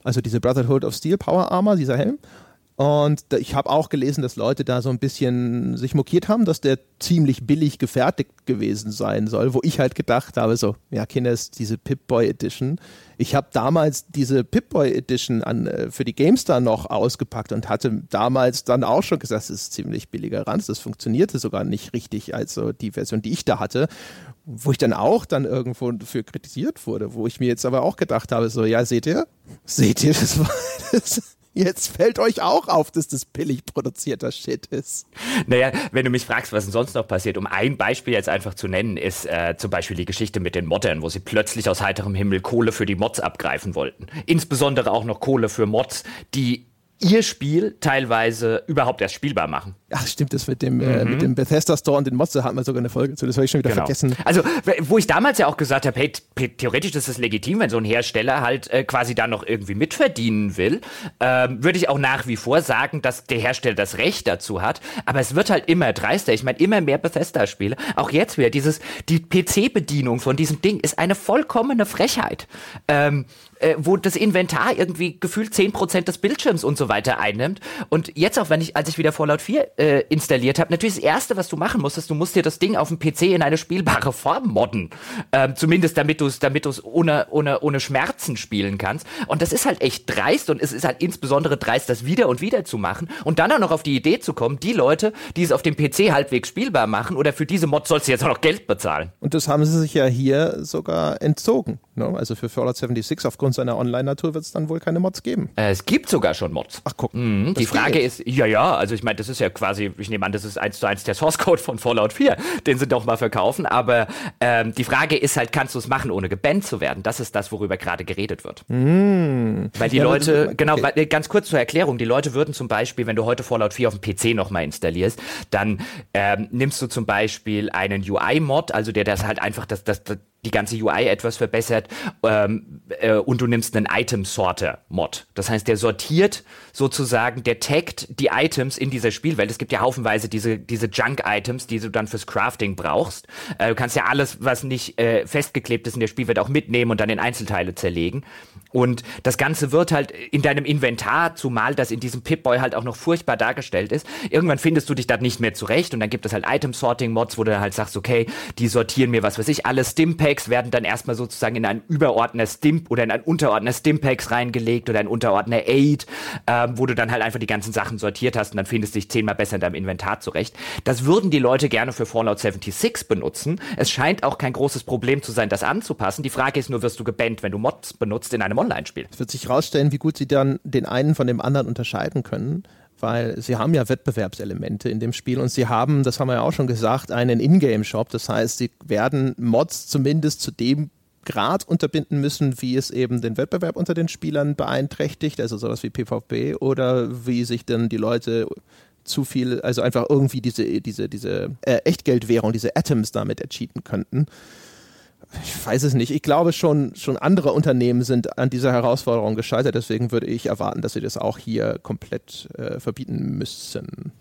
Also diese Brotherhood of Steel Power Armor, dieser Helm. Und ich habe auch gelesen, dass Leute da so ein bisschen sich mokiert haben, dass der ziemlich billig gefertigt gewesen sein soll, wo ich halt gedacht habe, so, ja, Kinders, diese Pip-Boy Edition. Ich habe damals diese Pip-Boy Edition an, äh, für die GameStar noch ausgepackt und hatte damals dann auch schon gesagt, das ist ziemlich billiger Ranz. Das funktionierte sogar nicht richtig, also die Version, die ich da hatte, wo ich dann auch dann irgendwo dafür kritisiert wurde, wo ich mir jetzt aber auch gedacht habe, so, ja, seht ihr, seht ihr, das war, das, Jetzt fällt euch auch auf, dass das billig produzierter Shit ist. Naja, wenn du mich fragst, was denn sonst noch passiert, um ein Beispiel jetzt einfach zu nennen, ist äh, zum Beispiel die Geschichte mit den Moddern, wo sie plötzlich aus heiterem Himmel Kohle für die Mods abgreifen wollten. Insbesondere auch noch Kohle für Mods, die ihr Spiel teilweise überhaupt erst spielbar machen. Ach, stimmt, das mit dem, mhm. äh, mit dem Bethesda Store und den Mods, da hatten wir sogar eine Folge zu, das habe ich schon wieder genau. vergessen. Also, wo ich damals ja auch gesagt habe, hey, theoretisch ist es legitim, wenn so ein Hersteller halt äh, quasi da noch irgendwie mitverdienen will, ähm, würde ich auch nach wie vor sagen, dass der Hersteller das Recht dazu hat, aber es wird halt immer dreister. Ich meine, immer mehr Bethesda-Spiele. Auch jetzt wieder, dieses, die PC-Bedienung von diesem Ding ist eine vollkommene Frechheit. Ähm, äh, wo das Inventar irgendwie gefühlt 10% des Bildschirms und so weiter einnimmt. Und jetzt auch, wenn ich, als ich wieder Fallout 4 äh, installiert habe, natürlich das Erste, was du machen musst, ist, du musst dir das Ding auf dem PC in eine spielbare Form modden. Ähm, zumindest damit du es damit ohne, ohne, ohne Schmerzen spielen kannst. Und das ist halt echt dreist und es ist halt insbesondere dreist, das wieder und wieder zu machen und dann auch noch auf die Idee zu kommen, die Leute, die es auf dem PC halbwegs spielbar machen oder für diese Mod sollst du jetzt auch noch Geld bezahlen. Und das haben sie sich ja hier sogar entzogen. Ne? Also für Fallout 76 aufgrund seiner Online-Natur wird es dann wohl keine Mods geben. Äh, es gibt sogar schon Mods. Ach guck. Mhm, die Frage ist, ja, ja, also ich meine, das ist ja quasi, ich nehme an, das ist eins zu eins der Source-Code von Fallout 4, den sie doch mal verkaufen, aber ähm, die Frage ist halt, kannst du es machen, ohne gebannt zu werden? Das ist das, worüber gerade geredet wird. Mhm. Weil die ja, Leute, okay. genau, weil, ganz kurz zur Erklärung, die Leute würden zum Beispiel, wenn du heute Fallout 4 auf dem PC nochmal installierst, dann ähm, nimmst du zum Beispiel einen UI-Mod, also der das halt einfach das, das, das die ganze UI etwas verbessert ähm, äh, und du nimmst einen Item-Sorter-Mod. Das heißt, der sortiert sozusagen, der taggt die Items in dieser Spielwelt. Es gibt ja haufenweise diese, diese Junk-Items, die du dann fürs Crafting brauchst. Äh, du kannst ja alles, was nicht äh, festgeklebt ist in der Spielwelt, auch mitnehmen und dann in Einzelteile zerlegen. Und das Ganze wird halt in deinem Inventar, zumal das in diesem Pip-Boy halt auch noch furchtbar dargestellt ist, irgendwann findest du dich da nicht mehr zurecht und dann gibt es halt Item-Sorting-Mods, wo du halt sagst, okay, die sortieren mir was weiß ich, alle Stimpacks werden dann erstmal sozusagen in einen Überordner Stimp oder in einen Unterordner Stimpacks reingelegt oder einen Unterordner Aid, ähm, wo du dann halt einfach die ganzen Sachen sortiert hast und dann findest du dich zehnmal besser in deinem Inventar zurecht. Das würden die Leute gerne für Fallout 76 benutzen. Es scheint auch kein großes Problem zu sein, das anzupassen. Die Frage ist nur, wirst du gebannt, wenn du Mods benutzt in einem Online-Spiel. Es wird sich herausstellen, wie gut sie dann den einen von dem anderen unterscheiden können weil sie haben ja Wettbewerbselemente in dem Spiel und sie haben, das haben wir ja auch schon gesagt, einen Ingame-Shop. Das heißt, sie werden Mods zumindest zu dem Grad unterbinden müssen, wie es eben den Wettbewerb unter den Spielern beeinträchtigt, also sowas wie PvP oder wie sich dann die Leute zu viel, also einfach irgendwie diese, diese, diese äh, Echtgeldwährung, diese Atoms damit ercheaten könnten ich weiß es nicht. Ich glaube schon, schon andere Unternehmen sind an dieser Herausforderung gescheitert. Deswegen würde ich erwarten, dass sie das auch hier komplett äh, verbieten müssen.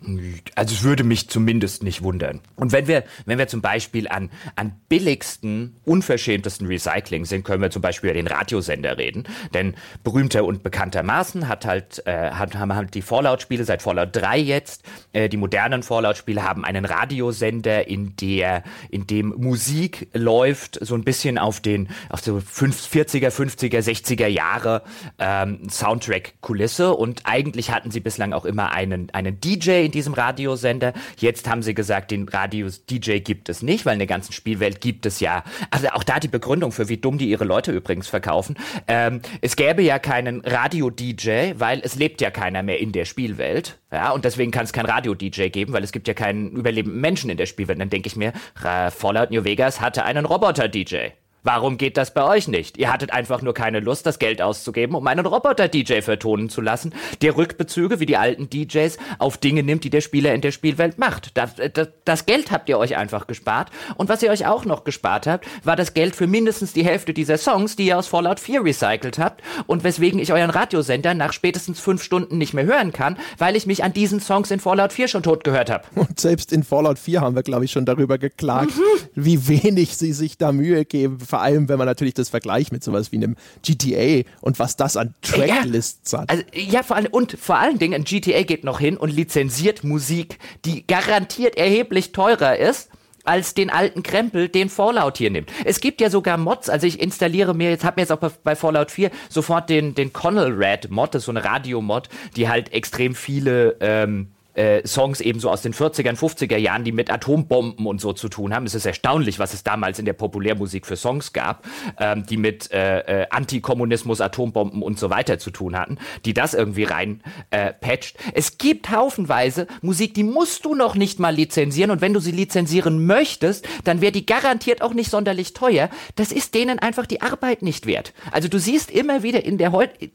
Also es würde mich zumindest nicht wundern. Und wenn wir, wenn wir zum Beispiel an, an billigsten, unverschämtesten Recycling sind, können wir zum Beispiel über den Radiosender reden. Denn berühmter und bekanntermaßen hat halt, äh, haben halt die Fallout-Spiele seit Fallout 3 jetzt, äh, die modernen Fallout-Spiele haben einen Radiosender, in der, in dem Musik läuft, so ein bisschen auf den, auf so 40er, 50er, 60er Jahre ähm, Soundtrack-Kulisse und eigentlich hatten sie bislang auch immer einen, einen DJ in diesem Radiosender. Jetzt haben sie gesagt, den Radios-DJ gibt es nicht, weil in der ganzen Spielwelt gibt es ja, also auch da die Begründung für, wie dumm die ihre Leute übrigens verkaufen. Ähm, es gäbe ja keinen Radio-DJ, weil es lebt ja keiner mehr in der Spielwelt. Ja, und deswegen kann es keinen Radio-DJ geben, weil es gibt ja keinen überlebenden Menschen in der Spielwelt. Dann denke ich mir, Fallout New Vegas hatte einen Roboter-DJ. DJ. Warum geht das bei euch nicht? Ihr hattet einfach nur keine Lust, das Geld auszugeben, um einen Roboter-DJ vertonen zu lassen, der Rückbezüge wie die alten DJs auf Dinge nimmt, die der Spieler in der Spielwelt macht. Das, das, das, Geld habt ihr euch einfach gespart. Und was ihr euch auch noch gespart habt, war das Geld für mindestens die Hälfte dieser Songs, die ihr aus Fallout 4 recycelt habt und weswegen ich euren Radiosender nach spätestens fünf Stunden nicht mehr hören kann, weil ich mich an diesen Songs in Fallout 4 schon tot gehört habe. Und selbst in Fallout 4 haben wir, glaube ich, schon darüber geklagt, mhm. wie wenig sie sich da Mühe geben vor allem, wenn man natürlich das vergleicht mit sowas wie einem GTA und was das an Tracklists ja, hat. Also, ja, vor allem, und vor allen Dingen, ein GTA geht noch hin und lizenziert Musik, die garantiert erheblich teurer ist als den alten Krempel, den Fallout hier nimmt. Es gibt ja sogar Mods, also ich installiere mir, jetzt habe mir jetzt auch bei Fallout 4 sofort den, den Connell Red Mod, das ist so eine Radio-Mod, die halt extrem viele ähm, äh, Songs eben so aus den 40er, 50er Jahren, die mit Atombomben und so zu tun haben. Es ist erstaunlich, was es damals in der Populärmusik für Songs gab, ähm, die mit äh, äh, Antikommunismus, Atombomben und so weiter zu tun hatten, die das irgendwie rein äh, patcht. Es gibt haufenweise Musik, die musst du noch nicht mal lizenzieren und wenn du sie lizenzieren möchtest, dann wäre die garantiert auch nicht sonderlich teuer. Das ist denen einfach die Arbeit nicht wert. Also du siehst immer wieder in der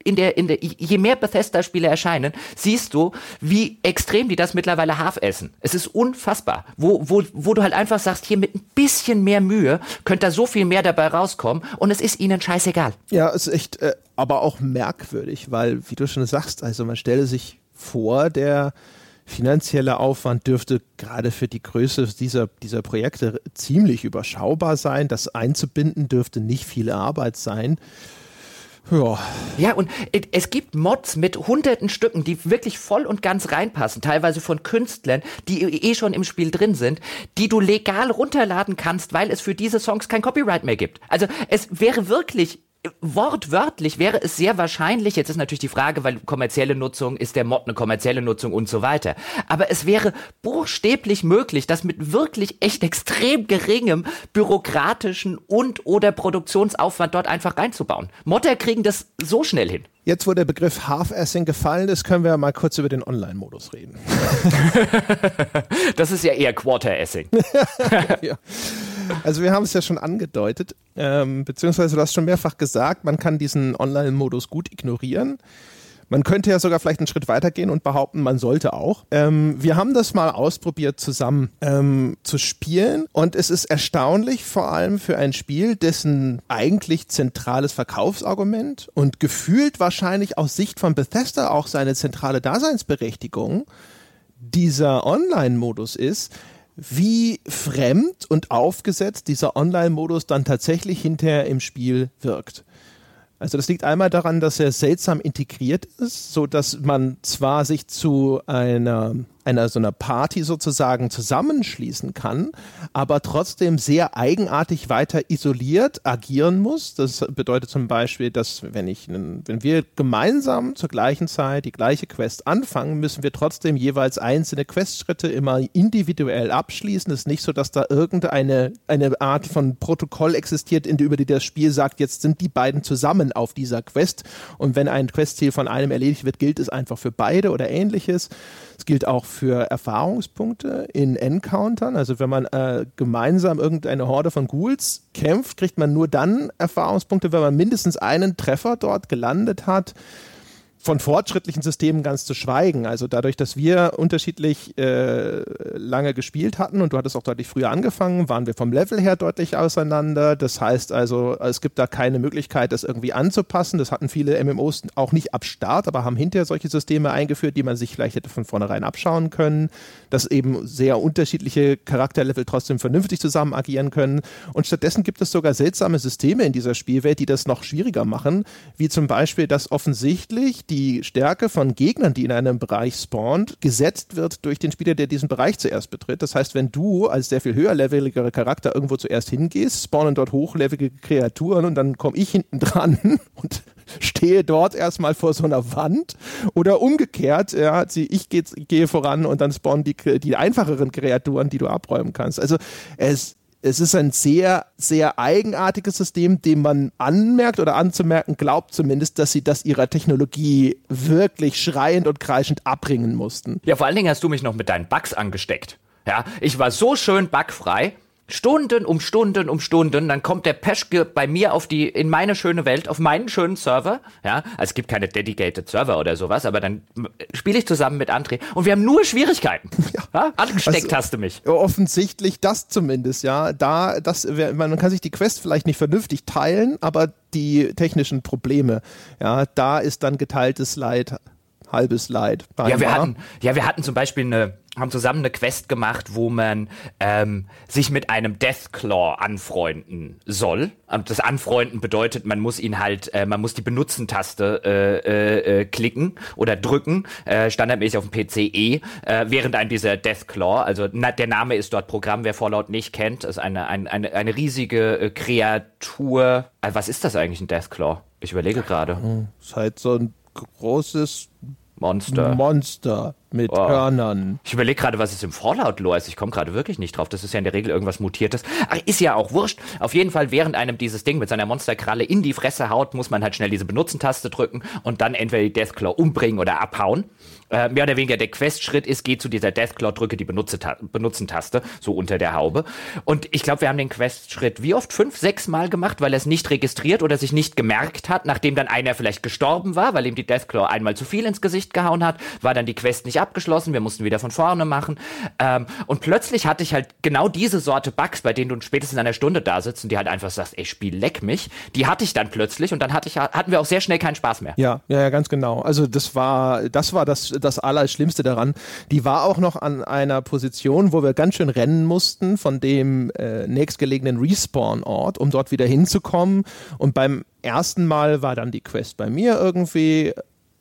in der in der je mehr Bethesda Spiele erscheinen, siehst du, wie extrem die das mittlerweile Haf essen. Es ist unfassbar, wo wo wo du halt einfach sagst, hier mit ein bisschen mehr Mühe könnte da so viel mehr dabei rauskommen und es ist ihnen scheißegal. Ja, es ist echt äh, aber auch merkwürdig, weil wie du schon sagst, also man stelle sich vor, der finanzielle Aufwand dürfte gerade für die Größe dieser, dieser Projekte ziemlich überschaubar sein. Das einzubinden dürfte nicht viel Arbeit sein. Ja. Ja, und es gibt Mods mit hunderten Stücken, die wirklich voll und ganz reinpassen, teilweise von Künstlern, die eh schon im Spiel drin sind, die du legal runterladen kannst, weil es für diese Songs kein Copyright mehr gibt. Also es wäre wirklich wortwörtlich wäre es sehr wahrscheinlich, jetzt ist natürlich die Frage, weil kommerzielle Nutzung, ist der Mod eine kommerzielle Nutzung und so weiter. Aber es wäre buchstäblich möglich, das mit wirklich echt extrem geringem bürokratischen und oder Produktionsaufwand dort einfach reinzubauen. Modder kriegen das so schnell hin. Jetzt, wo der Begriff Half-Assing gefallen ist, können wir mal kurz über den Online-Modus reden. das ist ja eher Quarter-Assing. ja. Also wir haben es ja schon angedeutet, ähm, beziehungsweise du hast schon mehrfach gesagt, man kann diesen Online-Modus gut ignorieren. Man könnte ja sogar vielleicht einen Schritt weitergehen und behaupten, man sollte auch. Ähm, wir haben das mal ausprobiert, zusammen ähm, zu spielen. Und es ist erstaunlich, vor allem für ein Spiel, dessen eigentlich zentrales Verkaufsargument und gefühlt wahrscheinlich aus Sicht von Bethesda auch seine zentrale Daseinsberechtigung dieser Online-Modus ist, wie fremd und aufgesetzt dieser Online-Modus dann tatsächlich hinterher im Spiel wirkt. Also das liegt einmal daran, dass er seltsam integriert ist, so dass man zwar sich zu einer einer so einer Party sozusagen zusammenschließen kann, aber trotzdem sehr eigenartig weiter isoliert agieren muss. Das bedeutet zum Beispiel, dass wenn ich, wenn wir gemeinsam zur gleichen Zeit die gleiche Quest anfangen, müssen wir trotzdem jeweils einzelne Questschritte immer individuell abschließen. Es ist nicht so, dass da irgendeine eine Art von Protokoll existiert, in, über die das Spiel sagt, jetzt sind die beiden zusammen auf dieser Quest und wenn ein Questziel von einem erledigt wird, gilt es einfach für beide oder ähnliches. Es gilt auch für Erfahrungspunkte in Encountern. Also wenn man äh, gemeinsam irgendeine Horde von Ghouls kämpft, kriegt man nur dann Erfahrungspunkte, wenn man mindestens einen Treffer dort gelandet hat von fortschrittlichen Systemen ganz zu schweigen. Also dadurch, dass wir unterschiedlich äh, lange gespielt hatten und du hattest auch deutlich früher angefangen, waren wir vom Level her deutlich auseinander. Das heißt also, es gibt da keine Möglichkeit, das irgendwie anzupassen. Das hatten viele MMOs auch nicht ab Start, aber haben hinterher solche Systeme eingeführt, die man sich vielleicht hätte von vornherein abschauen können, dass eben sehr unterschiedliche Charakterlevel trotzdem vernünftig zusammen agieren können. Und stattdessen gibt es sogar seltsame Systeme in dieser Spielwelt, die das noch schwieriger machen, wie zum Beispiel, dass offensichtlich die Stärke von Gegnern, die in einem Bereich spawnt, gesetzt wird durch den Spieler, der diesen Bereich zuerst betritt. Das heißt, wenn du als sehr viel höherleveligere Charakter irgendwo zuerst hingehst, spawnen dort hochlevelige Kreaturen und dann komme ich hinten dran und stehe dort erstmal vor so einer Wand oder umgekehrt, ja, ich gehe, gehe voran und dann spawnen die, die einfacheren Kreaturen, die du abräumen kannst. Also es es ist ein sehr, sehr eigenartiges System, dem man anmerkt oder anzumerken glaubt zumindest, dass sie das ihrer Technologie wirklich schreiend und kreischend abbringen mussten. Ja, vor allen Dingen hast du mich noch mit deinen Bugs angesteckt. Ja, ich war so schön bugfrei Stunden um Stunden um Stunden, dann kommt der Peschke bei mir auf die, in meine schöne Welt, auf meinen schönen Server, ja, also es gibt keine dedicated Server oder sowas, aber dann spiele ich zusammen mit André und wir haben nur Schwierigkeiten. Ja. ja? Angesteckt also, hast du mich. Offensichtlich das zumindest, ja, da, das, man kann sich die Quest vielleicht nicht vernünftig teilen, aber die technischen Probleme, ja, da ist dann geteiltes Leid halbes Leid. Ja, wir hatten, ja, wir hatten zum Beispiel eine, haben zusammen eine Quest gemacht, wo man ähm, sich mit einem Deathclaw anfreunden soll. Und das Anfreunden bedeutet, man muss ihn halt, äh, man muss die Benutzen-Taste äh, äh, äh klicken oder drücken, äh, standardmäßig auf dem PCE, äh, während ein dieser Deathclaw, also na, der Name ist dort Programm, wer Fallout nicht kennt, ist eine, eine, eine, eine riesige äh, Kreatur. Äh, was ist das eigentlich, ein Deathclaw? Ich überlege gerade. Ist halt so ein großes Monster. Monster. Mit oh. Hörnern. Ich überlege gerade, was es im Fallout-Lore ist. Ich komme gerade wirklich nicht drauf. Das ist ja in der Regel irgendwas Mutiertes. Ach, ist ja auch wurscht. Auf jeden Fall, während einem dieses Ding mit seiner Monsterkralle in die Fresse haut, muss man halt schnell diese Benutzen-Taste drücken und dann entweder die Deathclaw umbringen oder abhauen. Äh, mehr oder weniger der Quest-Schritt ist, geh zu dieser Deathclaw, drücke die Benutzen-Taste, so unter der Haube. Und ich glaube, wir haben den Quest-Schritt wie oft? Fünf, sechs Mal gemacht, weil er es nicht registriert oder sich nicht gemerkt hat, nachdem dann einer vielleicht gestorben war, weil ihm die Deathclaw einmal zu viel ins Gesicht gehauen hat, war dann die Quest nicht abgeschlossen, wir mussten wieder von vorne machen. Ähm, und plötzlich hatte ich halt genau diese Sorte Bugs, bei denen du spätestens in einer Stunde da sitzt und die halt einfach sagst, ey, Spiel, leck mich. Die hatte ich dann plötzlich und dann hatte ich, hatten wir auch sehr schnell keinen Spaß mehr. Ja, ja, ja, ganz genau. Also das war, das war das, das Allerschlimmste daran. Die war auch noch an einer Position, wo wir ganz schön rennen mussten von dem äh, nächstgelegenen Respawn-Ort, um dort wieder hinzukommen. Und beim ersten Mal war dann die Quest bei mir irgendwie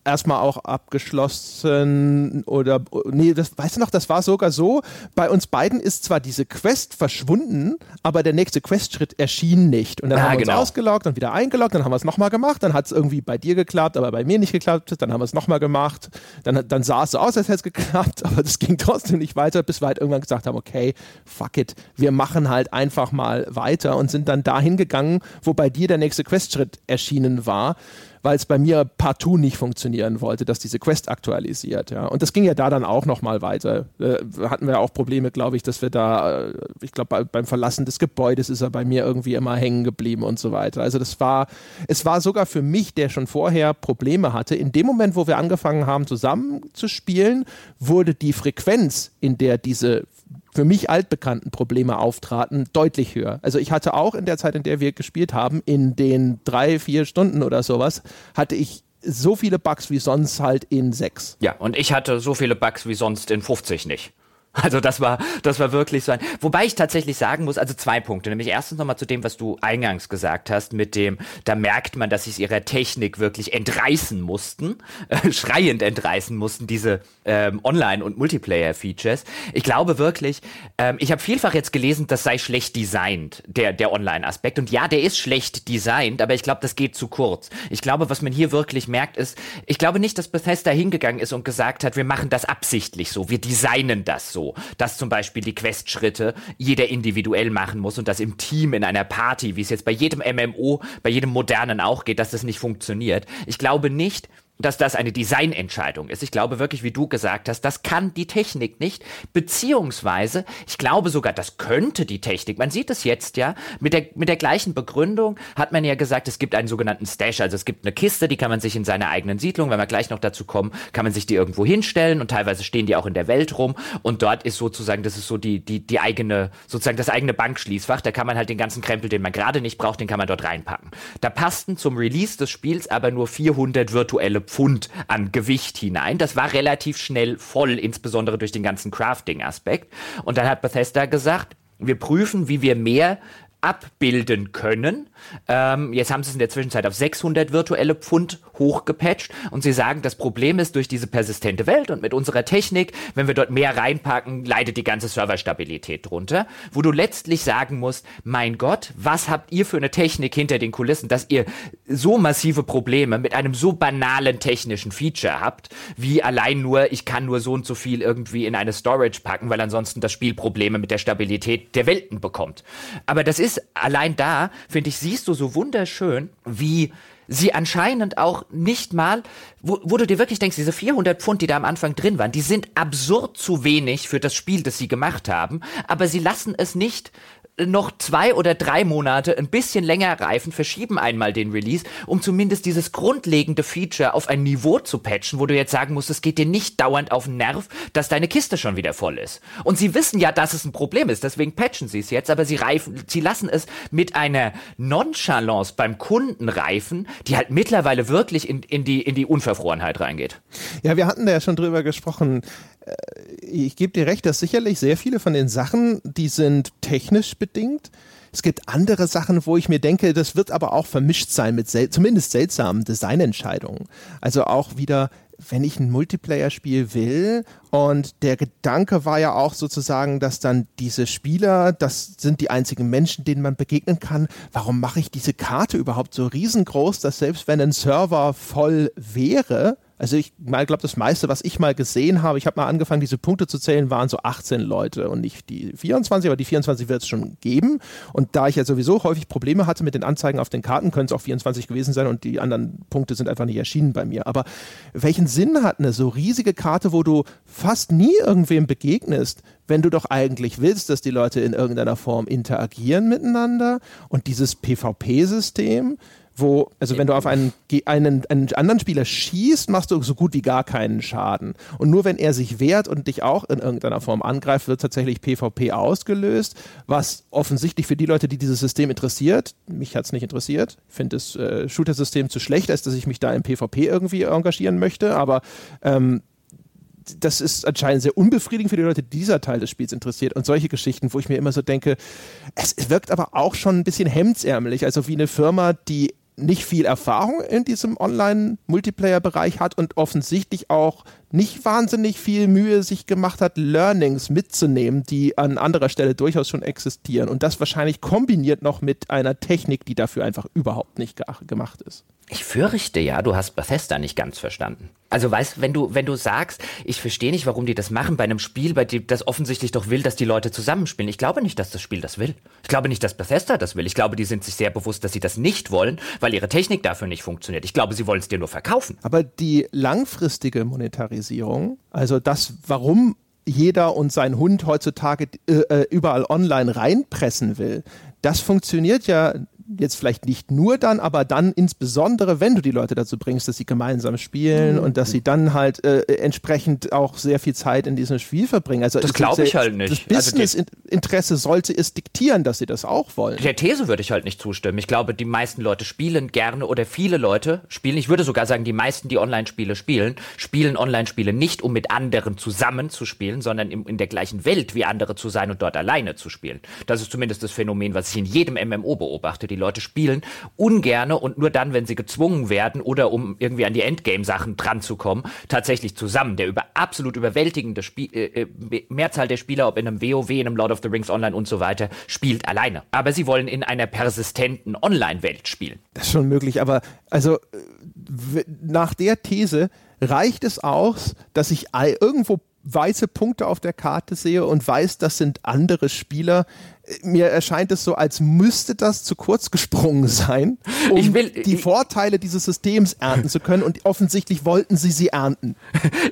erstmal auch abgeschlossen oder nee, das weißt du noch, das war sogar so, bei uns beiden ist zwar diese Quest verschwunden, aber der nächste Questschritt erschien nicht und dann ah, haben wir genau. uns ausgeloggt und wieder eingeloggt, dann haben wir es nochmal gemacht, dann hat es irgendwie bei dir geklappt, aber bei mir nicht geklappt, dann haben wir es nochmal gemacht, dann, dann sah es so aus, als hätte es geklappt, aber das ging trotzdem nicht weiter, bis wir halt irgendwann gesagt haben, okay, fuck it, wir machen halt einfach mal weiter und sind dann dahin gegangen, wo bei dir der nächste Questschritt erschienen war weil es bei mir partout nicht funktionieren wollte, dass diese Quest aktualisiert. Ja. Und das ging ja da dann auch nochmal weiter. Äh, hatten wir auch Probleme, glaube ich, dass wir da, äh, ich glaube, beim Verlassen des Gebäudes ist er bei mir irgendwie immer hängen geblieben und so weiter. Also das war, es war sogar für mich, der schon vorher Probleme hatte, in dem Moment, wo wir angefangen haben, zusammen zu spielen, wurde die Frequenz, in der diese für mich altbekannten Probleme auftraten, deutlich höher. Also ich hatte auch in der Zeit, in der wir gespielt haben, in den drei, vier Stunden oder sowas, hatte ich so viele Bugs wie sonst halt in sechs. Ja, und ich hatte so viele Bugs wie sonst in 50 nicht. Also das war, das war wirklich so ein. Wobei ich tatsächlich sagen muss, also zwei Punkte. Nämlich erstens nochmal zu dem, was du eingangs gesagt hast, mit dem, da merkt man, dass sie es ihrer Technik wirklich entreißen mussten, äh, schreiend entreißen mussten, diese ähm, Online- und Multiplayer-Features. Ich glaube wirklich, ähm, ich habe vielfach jetzt gelesen, das sei schlecht designt, der, der Online-Aspekt. Und ja, der ist schlecht designt, aber ich glaube, das geht zu kurz. Ich glaube, was man hier wirklich merkt, ist, ich glaube nicht, dass Bethesda hingegangen ist und gesagt hat, wir machen das absichtlich so, wir designen das so so, dass zum Beispiel die Questschritte jeder individuell machen muss und das im Team in einer Party, wie es jetzt bei jedem MMO, bei jedem modernen auch geht, dass das nicht funktioniert. Ich glaube nicht, dass das eine Designentscheidung ist. Ich glaube wirklich, wie du gesagt hast, das kann die Technik nicht, beziehungsweise ich glaube sogar, das könnte die Technik. Man sieht es jetzt ja, mit der, mit der gleichen Begründung hat man ja gesagt, es gibt einen sogenannten Stash, also es gibt eine Kiste, die kann man sich in seiner eigenen Siedlung, wenn wir gleich noch dazu kommen, kann man sich die irgendwo hinstellen und teilweise stehen die auch in der Welt rum und dort ist sozusagen, das ist so die, die, die eigene, sozusagen das eigene Bankschließfach, da kann man halt den ganzen Krempel, den man gerade nicht braucht, den kann man dort reinpacken. Da passten zum Release des Spiels aber nur 400 virtuelle Pfund an Gewicht hinein. Das war relativ schnell voll, insbesondere durch den ganzen Crafting-Aspekt. Und dann hat Bethesda gesagt, wir prüfen, wie wir mehr abbilden können. Ähm, jetzt haben sie es in der Zwischenzeit auf 600 virtuelle Pfund hochgepatcht und sie sagen, das Problem ist durch diese persistente Welt und mit unserer Technik, wenn wir dort mehr reinpacken, leidet die ganze Serverstabilität drunter, wo du letztlich sagen musst, mein Gott, was habt ihr für eine Technik hinter den Kulissen, dass ihr so massive Probleme mit einem so banalen technischen Feature habt, wie allein nur, ich kann nur so und so viel irgendwie in eine Storage packen, weil ansonsten das Spiel Probleme mit der Stabilität der Welten bekommt. Aber das ist ist allein da, finde ich, siehst du so wunderschön, wie sie anscheinend auch nicht mal, wo, wo du dir wirklich denkst, diese 400 Pfund, die da am Anfang drin waren, die sind absurd zu wenig für das Spiel, das sie gemacht haben, aber sie lassen es nicht noch zwei oder drei Monate ein bisschen länger reifen, verschieben einmal den Release, um zumindest dieses grundlegende Feature auf ein Niveau zu patchen, wo du jetzt sagen musst, es geht dir nicht dauernd auf den Nerv, dass deine Kiste schon wieder voll ist. Und sie wissen ja, dass es ein Problem ist, deswegen patchen sie es jetzt, aber sie reifen, sie lassen es mit einer Nonchalance beim Kunden reifen, die halt mittlerweile wirklich in, in, die, in die Unverfrorenheit reingeht. Ja, wir hatten da ja schon drüber gesprochen. Äh, ich gebe dir recht, dass sicherlich sehr viele von den Sachen, die sind technisch bedingt. Es gibt andere Sachen, wo ich mir denke, das wird aber auch vermischt sein mit sel zumindest seltsamen Designentscheidungen. Also auch wieder, wenn ich ein Multiplayer-Spiel will und der Gedanke war ja auch sozusagen, dass dann diese Spieler, das sind die einzigen Menschen, denen man begegnen kann. Warum mache ich diese Karte überhaupt so riesengroß, dass selbst wenn ein Server voll wäre, Also ich glaube, das meiste, was ich mal gesehen habe, ich habe mal angefangen, diese Punkte zu zählen, waren so 18 Leute und nicht die 24, aber die 24 wird es schon geben. Und da ich ja sowieso häufig Probleme hatte mit den Anzeigen auf den Karten, können es auch 24 gewesen sein und die anderen Punkte sind einfach nicht erschienen bei mir. Aber welchen Sinn hat eine so riesige Karte, wo du fast nie irgendwem begegnest, wenn du doch eigentlich willst, dass die Leute in irgendeiner Form interagieren miteinander und dieses PvP-System, wo, also wenn du auf einen, einen, einen anderen Spieler schießt, machst du so gut wie gar keinen Schaden. Und nur wenn er sich wehrt und dich auch in irgendeiner Form angreift, wird tatsächlich PvP ausgelöst, was offensichtlich für die Leute, die dieses System interessiert, mich hat es nicht interessiert, ich finde das äh, Shooter-System zu schlecht, als dass ich mich da im PvP irgendwie engagieren möchte, aber ähm, das ist anscheinend sehr unbefriedigend für die Leute, die dieser Teil des Spiels interessiert und solche Geschichten, wo ich mir immer so denke, es wirkt aber auch schon ein bisschen hemdsärmelig, also wie eine Firma, die nicht viel Erfahrung in diesem Online-Multiplayer-Bereich hat und offensichtlich auch nicht wahnsinnig viel Mühe sich gemacht hat, Learnings mitzunehmen, die an anderer Stelle durchaus schon existieren. Und das wahrscheinlich kombiniert noch mit einer Technik, die dafür einfach überhaupt nicht gemacht ist. Ich fürchte ja, du hast Bethesda nicht ganz verstanden. Also weißt, wenn du, wenn du sagst, ich verstehe nicht, warum die das machen bei einem Spiel, bei dem das offensichtlich doch will, dass die Leute zusammenspielen. Ich glaube nicht, dass das Spiel das will. Ich glaube nicht, dass Bethesda das will. Ich glaube, die sind sich sehr bewusst, dass sie das nicht wollen, weil ihre Technik dafür nicht funktioniert. Ich glaube, sie wollen es dir nur verkaufen. Aber die langfristige Monetarisierung, also das, warum jeder und sein Hund heutzutage äh, äh überall online reinpressen will, das funktioniert ja jetzt vielleicht nicht nur dann, aber dann insbesondere, wenn du die Leute dazu bringst, dass sie gemeinsam spielen mhm. und dass sie dann halt äh, entsprechend auch sehr viel Zeit in diesem Spiel verbringen. Also das glaube ich halt nicht. Das also Business-Interesse sollte es diktieren, dass sie das auch wollen. Der These würde ich halt nicht zustimmen. Ich glaube, die meisten Leute spielen gerne oder viele Leute spielen, ich würde sogar sagen, die meisten, die Online-Spiele spielen, spielen Online-Spiele nicht, um mit anderen zusammen zu spielen, sondern in, in der gleichen Welt wie andere zu sein und dort alleine zu spielen. Das ist zumindest das Phänomen, was ich in jedem MMO beobachte. Die Leute spielen ungerne und nur dann, wenn sie gezwungen werden oder um irgendwie an die Endgame-Sachen dran zu kommen, tatsächlich zusammen. Der über absolut überwältigende Spiel, äh, äh, Mehrzahl der Spieler, ob in einem WoW, in einem Lord of the Rings Online und so weiter, spielt alleine. Aber sie wollen in einer persistenten Online-Welt spielen. Das ist schon möglich, aber also nach der These reicht es aus, dass ich irgendwo weiße Punkte auf der Karte sehe und weiß, das sind andere Spieler, mir erscheint es so, als müsste das zu kurz gesprungen sein, um ich will, die ich, Vorteile dieses Systems ernten zu können und offensichtlich wollten sie sie ernten.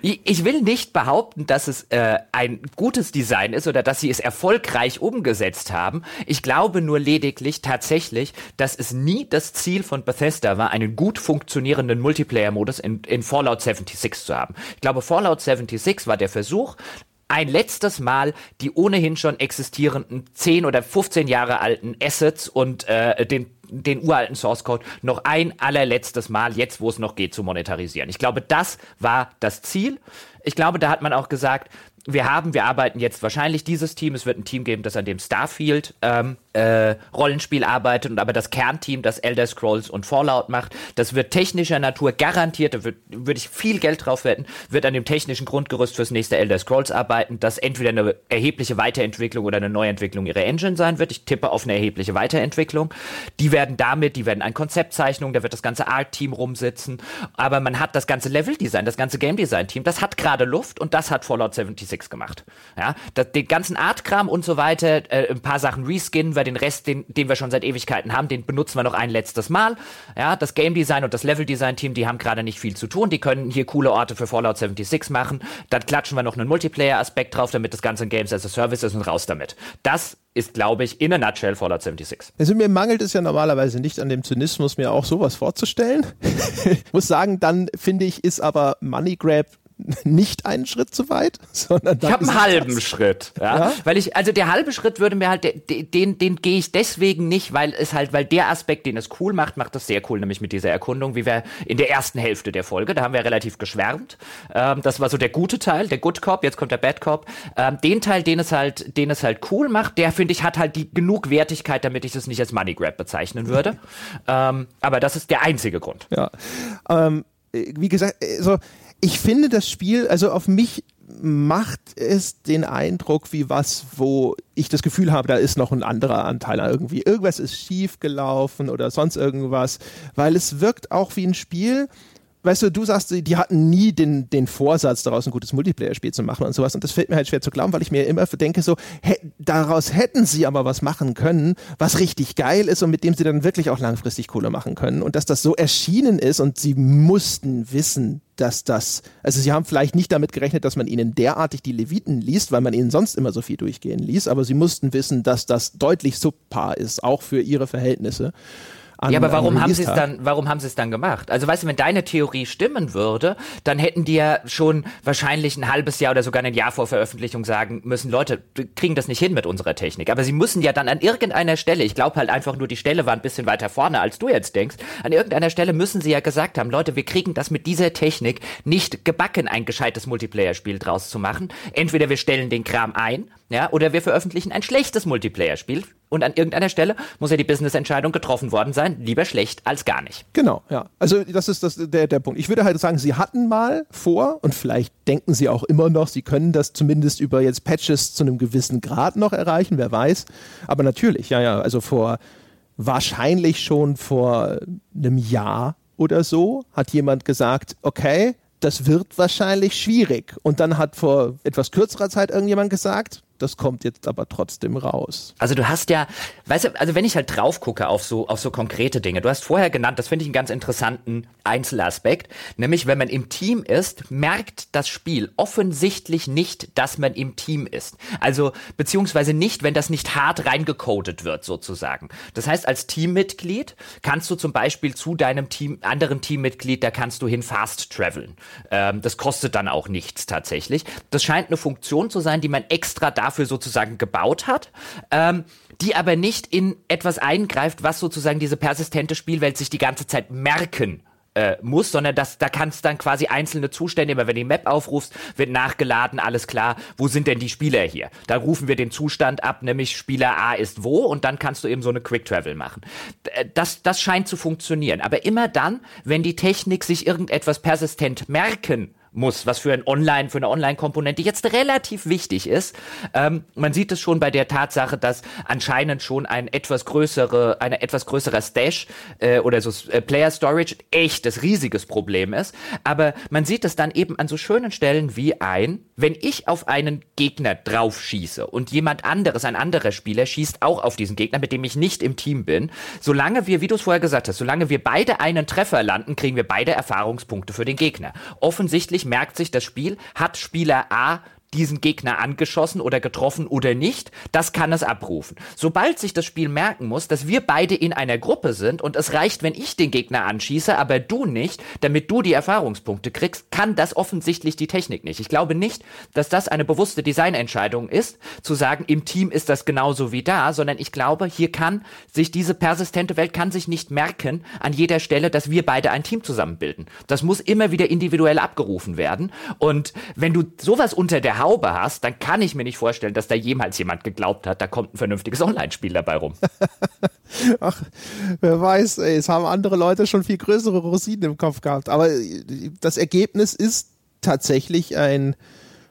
Ich will nicht behaupten, dass es äh, ein gutes Design ist oder dass sie es erfolgreich umgesetzt haben. Ich glaube nur lediglich tatsächlich, dass es nie das Ziel von Bethesda war, einen gut funktionierenden Multiplayer-Modus in, in Fallout 76 zu haben. Ich glaube, Fallout 76 war der Versuch, ein letztes Mal die ohnehin schon existierenden 10 oder 15 Jahre alten Assets und äh, den den uralten Source Code noch ein allerletztes Mal, jetzt wo es noch geht, zu monetarisieren. Ich glaube, das war das Ziel. Ich glaube, da hat man auch gesagt, wir haben, wir arbeiten jetzt wahrscheinlich dieses Team, es wird ein Team geben, das an dem Starfield ähm, äh, Rollenspiel arbeitet und aber das Kernteam, das Elder Scrolls und Fallout macht, das wird technischer Natur garantiert, da würde ich viel Geld drauf wetten, wird an dem technischen Grundgerüst fürs nächste Elder Scrolls arbeiten, das entweder eine erhebliche Weiterentwicklung oder eine Neuentwicklung ihrer Engine sein wird. Ich tippe auf eine erhebliche Weiterentwicklung. Die werden damit, die werden ein Konzeptzeichnung, da wird das ganze Art-Team rumsitzen, aber man hat das ganze Level-Design, das ganze Game-Design-Team, das hat gerade Luft und das hat Fallout 76 gemacht. Ja, das, den ganzen Art-Kram und so weiter, äh, ein paar Sachen reskinnen wir den Rest, den, den wir schon seit Ewigkeiten haben, den benutzen wir noch ein letztes Mal. Ja, das Game Design und das Level Design Team, die haben gerade nicht viel zu tun. Die können hier coole Orte für Fallout 76 machen. Dann klatschen wir noch einen Multiplayer-Aspekt drauf, damit das Ganze ein Games as a Service ist und raus damit. Das ist, glaube ich, in a nutshell Fallout 76. Also mir mangelt es ja normalerweise nicht an dem Zynismus, mir auch sowas vorzustellen. muss sagen, dann finde ich, ist aber Money Grab nicht einen Schritt zu weit, sondern ich habe einen halben das. Schritt, ja? ja? weil ich also der halbe Schritt würde mir halt den den, den gehe ich deswegen nicht, weil es halt weil der Aspekt, den es cool macht, macht das sehr cool, nämlich mit dieser Erkundung, wie wir in der ersten Hälfte der Folge, da haben wir relativ geschwärmt. Ähm, das war so der gute Teil, der Good Cop, jetzt kommt der Bad Cop. Ähm, den Teil, den es halt den es halt cool macht, der finde ich hat halt die genug Wertigkeit, damit ich das nicht als Money Grab bezeichnen würde. ähm, aber das ist der einzige Grund. Ja. Ähm, wie gesagt, so also ich finde das Spiel, also auf mich macht es den Eindruck wie was, wo ich das Gefühl habe, da ist noch ein anderer Anteil irgendwie. Irgendwas ist schief gelaufen oder sonst irgendwas, weil es wirkt auch wie ein Spiel, weißt du, du sagst, die hatten nie den, den Vorsatz, daraus ein gutes Multiplayer-Spiel zu machen und sowas. Und das fällt mir halt schwer zu glauben, weil ich mir immer denke, so, hä, daraus hätten sie aber was machen können, was richtig geil ist und mit dem sie dann wirklich auch langfristig Kohle machen können. Und dass das so erschienen ist und sie mussten wissen, dass das, also sie haben vielleicht nicht damit gerechnet, dass man ihnen derartig die Leviten liest, weil man ihnen sonst immer so viel durchgehen ließ, aber sie mussten wissen, dass das deutlich subpar ist, auch für ihre Verhältnisse. An, ja, aber warum haben sie es dann, warum haben sie es dann gemacht? Also weißt du, wenn deine Theorie stimmen würde, dann hätten die ja schon wahrscheinlich ein halbes Jahr oder sogar ein Jahr vor Veröffentlichung sagen müssen, Leute, wir kriegen das nicht hin mit unserer Technik. Aber sie müssen ja dann an irgendeiner Stelle, ich glaube halt einfach nur, die Stelle war ein bisschen weiter vorne, als du jetzt denkst, an irgendeiner Stelle müssen sie ja gesagt haben, Leute, wir kriegen das mit dieser Technik nicht gebacken, ein gescheites Multiplayer-Spiel draus zu machen. Entweder wir stellen den Kram ein, ja, oder wir veröffentlichen ein schlechtes Multiplayer-Spiel, und an irgendeiner Stelle muss ja die Business-Entscheidung getroffen worden sein, lieber schlecht als gar nicht. Genau, ja. Also das ist das, der, der Punkt. Ich würde halt sagen, sie hatten mal vor und vielleicht denken sie auch immer noch, sie können das zumindest über jetzt Patches zu einem gewissen Grad noch erreichen, wer weiß. Aber natürlich, ja, ja, also vor wahrscheinlich schon vor einem Jahr oder so hat jemand gesagt, okay, das wird wahrscheinlich schwierig. Und dann hat vor etwas kürzerer Zeit irgendjemand gesagt, das kommt jetzt aber trotzdem raus. Also du hast ja, weißt du, also wenn ich halt drauf gucke auf so, auf so konkrete Dinge, du hast vorher genannt, das finde ich einen ganz interessanten Einzelaspekt, nämlich wenn man im Team ist, merkt das Spiel offensichtlich nicht, dass man im Team ist. Also, beziehungsweise nicht, wenn das nicht hart reingecodet wird, sozusagen. Das heißt, als Teammitglied kannst du zum Beispiel zu deinem Team, anderen Teammitglied, da kannst du hin fast traveln. Ähm, das kostet dann auch nichts tatsächlich. Das scheint eine Funktion zu sein, die man extra da dafür sozusagen gebaut hat, ähm, die aber nicht in etwas eingreift, was sozusagen diese persistente Spielwelt sich die ganze Zeit merken äh, muss, sondern das, da kannst dann quasi einzelne Zustände, immer wenn du die Map aufrufst, wird nachgeladen, alles klar, wo sind denn die Spieler hier? Da rufen wir den Zustand ab, nämlich Spieler A ist wo und dann kannst du eben so eine Quick Travel machen. Äh, das, das scheint zu funktionieren, aber immer dann, wenn die Technik sich irgendetwas persistent merken muss, was für ein Online, für eine Online-Komponente jetzt relativ wichtig ist. Ähm, man sieht es schon bei der Tatsache, dass anscheinend schon ein etwas größere, eine etwas größerer Stash äh, oder so äh, Player Storage echtes riesiges Problem ist. Aber man sieht es dann eben an so schönen Stellen wie ein, wenn ich auf einen Gegner drauf schieße und jemand anderes, ein anderer Spieler schießt auch auf diesen Gegner, mit dem ich nicht im Team bin, solange wir, wie du es vorher gesagt hast, solange wir beide einen Treffer landen, kriegen wir beide Erfahrungspunkte für den Gegner. Offensichtlich merkt sich das Spiel, hat Spieler A diesen Gegner angeschossen oder getroffen oder nicht, das kann es abrufen. Sobald sich das Spiel merken muss, dass wir beide in einer Gruppe sind und es reicht, wenn ich den Gegner anschieße, aber du nicht, damit du die Erfahrungspunkte kriegst, kann das offensichtlich die Technik nicht. Ich glaube nicht, dass das eine bewusste Designentscheidung ist, zu sagen, im Team ist das genauso wie da, sondern ich glaube, hier kann sich diese persistente Welt kann sich nicht merken an jeder Stelle, dass wir beide ein Team zusammenbilden. Das muss immer wieder individuell abgerufen werden und wenn du sowas unter der Haube hast, dann kann ich mir nicht vorstellen, dass da jemals jemand geglaubt hat, da kommt ein vernünftiges Online-Spiel dabei rum. Ach, wer weiß, ey, es haben andere Leute schon viel größere Rosinen im Kopf gehabt. Aber das Ergebnis ist tatsächlich ein,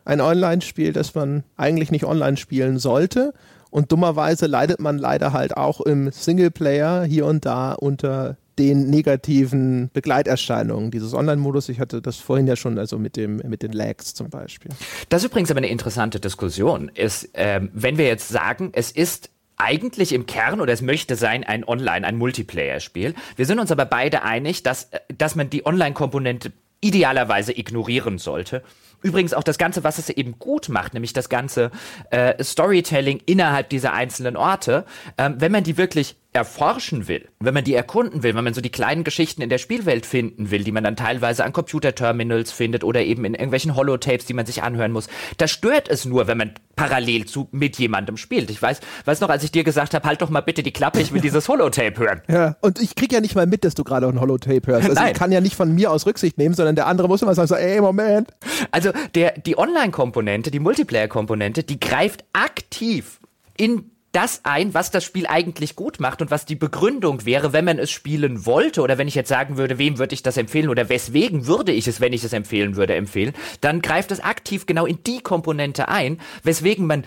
ein Online-Spiel, das man eigentlich nicht online spielen sollte. Und dummerweise leidet man leider halt auch im Singleplayer hier und da unter den negativen Begleiterscheinungen dieses Online-Modus. Ich hatte das vorhin ja schon, also mit, dem, mit den Lags zum Beispiel. Das ist übrigens aber eine interessante Diskussion. Ist, ähm, wenn wir jetzt sagen, es ist eigentlich im Kern oder es möchte sein ein Online, ein Multiplayer-Spiel. Wir sind uns aber beide einig, dass, dass man die Online-Komponente idealerweise ignorieren sollte. Übrigens auch das Ganze, was es eben gut macht, nämlich das ganze äh, Storytelling innerhalb dieser einzelnen Orte, ähm, wenn man die wirklich erforschen will, wenn man die erkunden will, wenn man so die kleinen Geschichten in der Spielwelt finden will, die man dann teilweise an Computerterminals findet oder eben in irgendwelchen Holotapes, die man sich anhören muss, da stört es nur, wenn man parallel zu mit jemandem spielt. Ich weiß, weiß noch, als ich dir gesagt habe, halt doch mal bitte die Klappe, ich will dieses Holotape hören. Ja, und ich krieg ja nicht mal mit, dass du gerade ein Holotape hörst. Also Nein. ich kann ja nicht von mir aus Rücksicht nehmen, sondern der andere muss immer sagen, so, ey, Moment. Also der, die Online-Komponente, die Multiplayer-Komponente, die greift aktiv in das ein, was das Spiel eigentlich gut macht und was die Begründung wäre, wenn man es spielen wollte oder wenn ich jetzt sagen würde, wem würde ich das empfehlen oder weswegen würde ich es, wenn ich es empfehlen würde, empfehlen, dann greift es aktiv genau in die Komponente ein, weswegen man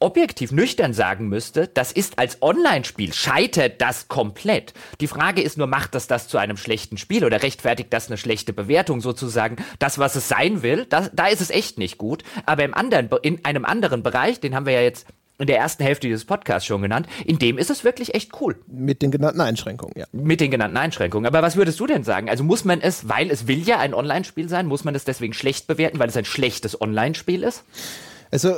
objektiv nüchtern sagen müsste, das ist als Online-Spiel, scheitert das komplett. Die Frage ist nur, macht das das zu einem schlechten Spiel oder rechtfertigt das eine schlechte Bewertung sozusagen? Das, was es sein will, das, da ist es echt nicht gut. Aber im anderen, in einem anderen Bereich, den haben wir ja jetzt in der ersten Hälfte dieses Podcasts schon genannt, in dem ist es wirklich echt cool. Mit den genannten Einschränkungen, ja. Mit den genannten Einschränkungen. Aber was würdest du denn sagen? Also muss man es, weil es will ja ein Online-Spiel sein, muss man es deswegen schlecht bewerten, weil es ein schlechtes Online-Spiel ist? Also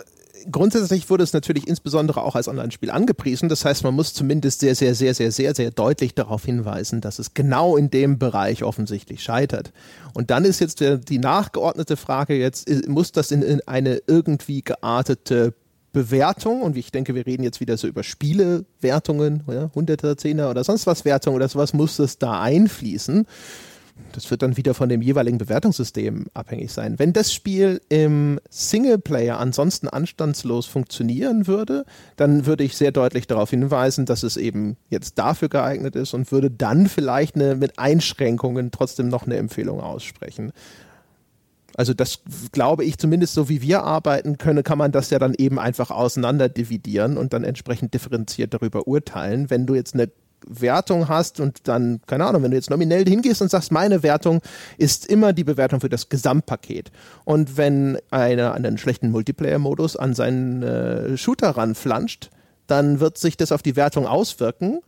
grundsätzlich wurde es natürlich insbesondere auch als Online-Spiel angepriesen. Das heißt, man muss zumindest sehr, sehr, sehr, sehr, sehr, sehr deutlich darauf hinweisen, dass es genau in dem Bereich offensichtlich scheitert. Und dann ist jetzt die nachgeordnete Frage jetzt, muss das in eine irgendwie geartete Bewertung, und ich denke, wir reden jetzt wieder so über Spielewertungen, ja, Hunderter, Zehner oder sonst was Wertungen oder sowas, muss das da einfließen. Das wird dann wieder von dem jeweiligen Bewertungssystem abhängig sein. Wenn das Spiel im Singleplayer ansonsten anstandslos funktionieren würde, dann würde ich sehr deutlich darauf hinweisen, dass es eben jetzt dafür geeignet ist und würde dann vielleicht eine, mit Einschränkungen trotzdem noch eine Empfehlung aussprechen. Also das glaube ich zumindest so wie wir arbeiten können, kann man das ja dann eben einfach auseinander dividieren und dann entsprechend differenziert darüber urteilen. Wenn du jetzt eine Wertung hast und dann, keine Ahnung, wenn du jetzt nominell hingehst und sagst, meine Wertung ist immer die Bewertung für das Gesamtpaket. Und wenn einer einen schlechten Multiplayer-Modus an seinen äh, Shooter ranflanscht, dann wird sich das auf die Wertung auswirken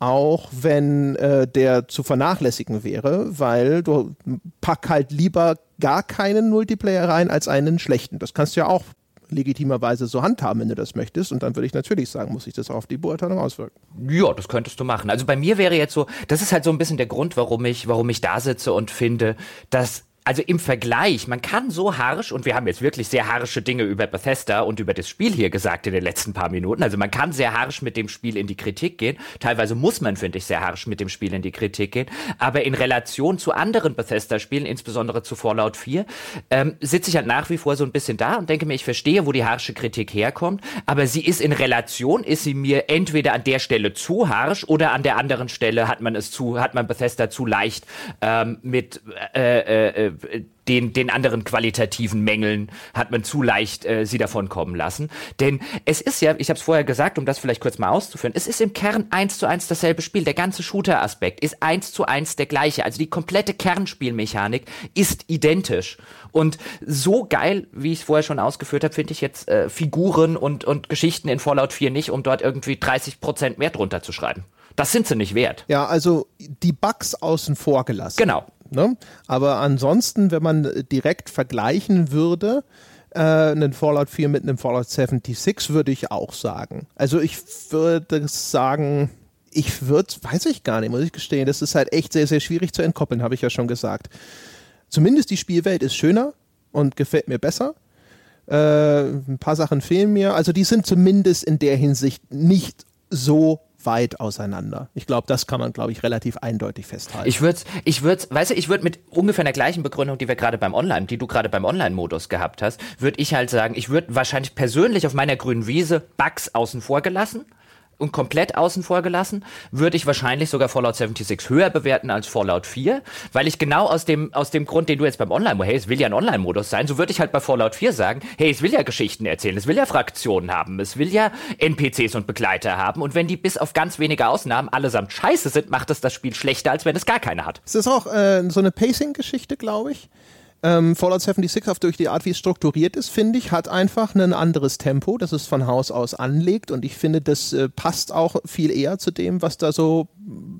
auch wenn äh, der zu vernachlässigen wäre, weil du pack halt lieber gar keinen Multiplayer rein als einen schlechten. Das kannst du ja auch legitimerweise so handhaben, wenn du das möchtest. Und dann würde ich natürlich sagen, muss sich das auf die Beurteilung auswirken. Ja, das könntest du machen. Also bei mir wäre jetzt so, das ist halt so ein bisschen der Grund, warum ich, warum ich da sitze und finde, dass also im Vergleich, man kann so harsch, und wir haben jetzt wirklich sehr harsche Dinge über Bethesda und über das Spiel hier gesagt in den letzten paar Minuten, also man kann sehr harsch mit dem Spiel in die Kritik gehen, teilweise muss man, finde ich, sehr harsch mit dem Spiel in die Kritik gehen, aber in Relation zu anderen Bethesda-Spielen, insbesondere zu Fallout 4, ähm, sitze ich halt nach wie vor so ein bisschen da und denke mir, ich verstehe, wo die harsche Kritik herkommt, aber sie ist in Relation, ist sie mir entweder an der Stelle zu harsch oder an der anderen Stelle hat man es zu, hat man Bethesda zu leicht ähm, mit äh, äh, den, den anderen qualitativen Mängeln hat man zu leicht äh, sie davon kommen lassen. Denn es ist ja, ich habe es vorher gesagt, um das vielleicht kurz mal auszuführen, es ist im Kern eins zu eins dasselbe Spiel. Der ganze Shooter-Aspekt ist eins zu eins der gleiche. Also die komplette Kernspielmechanik ist identisch. Und so geil, wie ich es vorher schon ausgeführt habe, finde ich jetzt äh, Figuren und, und Geschichten in Fallout 4 nicht, um dort irgendwie 30 Prozent mehr drunter zu schreiben. Das sind sie nicht wert. Ja, also die Bugs außen vor gelassen. Genau. Ne? Aber ansonsten, wenn man direkt vergleichen würde, äh, einen Fallout 4 mit einem Fallout 76, würde ich auch sagen. Also ich würde sagen, ich würde, weiß ich gar nicht, muss ich gestehen, das ist halt echt sehr, sehr schwierig zu entkoppeln, habe ich ja schon gesagt. Zumindest die Spielwelt ist schöner und gefällt mir besser. Äh, ein paar Sachen fehlen mir. Also die sind zumindest in der Hinsicht nicht so weit auseinander. Ich glaube, das kann man, glaube ich, relativ eindeutig festhalten. Ich würde, ich würde, weißt du, ich würde mit ungefähr der gleichen Begründung, die wir gerade beim Online, die du gerade beim Online-Modus gehabt hast, würde ich halt sagen, ich würde wahrscheinlich persönlich auf meiner grünen Wiese Bugs außen vor gelassen und komplett außen vor gelassen, würde ich wahrscheinlich sogar Fallout 76 höher bewerten als Fallout 4, weil ich genau aus dem, aus dem Grund, den du jetzt beim Online, hey, es will ja ein Online-Modus sein, so würde ich halt bei Fallout 4 sagen, hey, es will ja Geschichten erzählen, es will ja Fraktionen haben, es will ja NPCs und Begleiter haben und wenn die bis auf ganz wenige Ausnahmen allesamt scheiße sind, macht es das Spiel schlechter, als wenn es gar keine hat. Es ist auch äh, so eine Pacing-Geschichte, glaube ich. Ähm, Fallout 76 auf durch die Art, wie es strukturiert ist, finde ich, hat einfach ein anderes Tempo, das es von Haus aus anlegt. Und ich finde, das äh, passt auch viel eher zu dem, was da so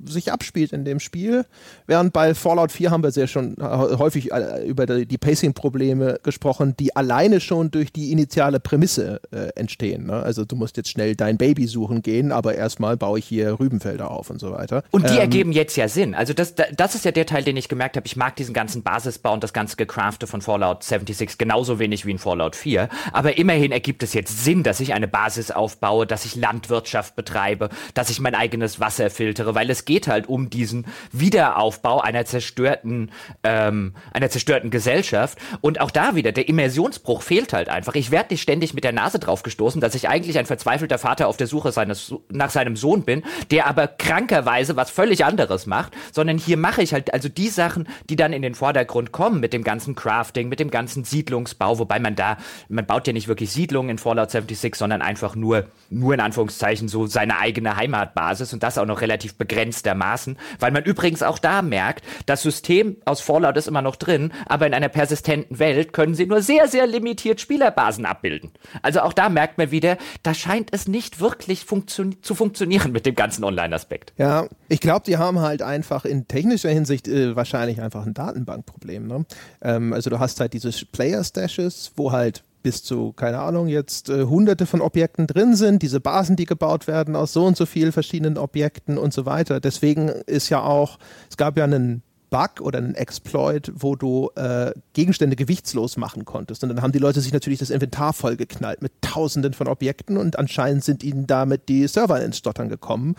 sich abspielt in dem Spiel. Während bei Fallout 4 haben wir sehr schon äh, häufig äh, über die Pacing-Probleme gesprochen, die alleine schon durch die initiale Prämisse äh, entstehen. Ne? Also du musst jetzt schnell dein Baby suchen gehen, aber erstmal baue ich hier Rübenfelder auf und so weiter. Und die ähm, ergeben jetzt ja Sinn. Also das, das ist ja der Teil, den ich gemerkt habe. Ich mag diesen ganzen Basisbau und das ganze Gecrafte von Fallout 76 genauso wenig wie in Fallout 4. Aber immerhin ergibt es jetzt Sinn, dass ich eine Basis aufbaue, dass ich Landwirtschaft betreibe, dass ich mein eigenes Wasser filtere, weil es geht halt um diesen Wiederaufbau einer zerstörten, ähm, einer zerstörten Gesellschaft. Und auch da wieder, der Immersionsbruch fehlt halt einfach. Ich werde nicht ständig mit der Nase drauf gestoßen, dass ich eigentlich ein verzweifelter Vater auf der Suche seines, nach seinem Sohn bin, der aber krankerweise was völlig anderes macht, sondern hier mache ich halt also die Sachen, die dann in den Vordergrund kommen mit dem ganzen Crafting, mit dem ganzen Siedlungsbau, wobei man da, man baut ja nicht wirklich Siedlungen in Fallout 76, sondern einfach nur, nur in Anführungszeichen so seine eigene Heimatbasis und das auch noch relativ begrenztermaßen, weil man übrigens auch da merkt, das System aus Fallout ist immer noch drin, aber in einer persistenten Welt können sie nur sehr, sehr limitiert Spielerbasen abbilden. Also auch da merkt man wieder, da scheint es nicht wirklich funktio zu funktionieren mit dem ganzen Online-Aspekt. Ja, ich glaube, die haben halt einfach in technischer Hinsicht äh, wahrscheinlich einfach ein Datenbankproblem. Ne? Ähm, also du hast halt diese Player-Stashes, wo halt bis zu, keine Ahnung, jetzt äh, hunderte von Objekten drin sind, diese Basen, die gebaut werden aus so und so vielen verschiedenen Objekten und so weiter. Deswegen ist ja auch, es gab ja einen Bug oder einen Exploit, wo du äh, Gegenstände gewichtslos machen konntest. Und dann haben die Leute sich natürlich das Inventar vollgeknallt mit tausenden von Objekten und anscheinend sind ihnen damit die Server ins Stottern gekommen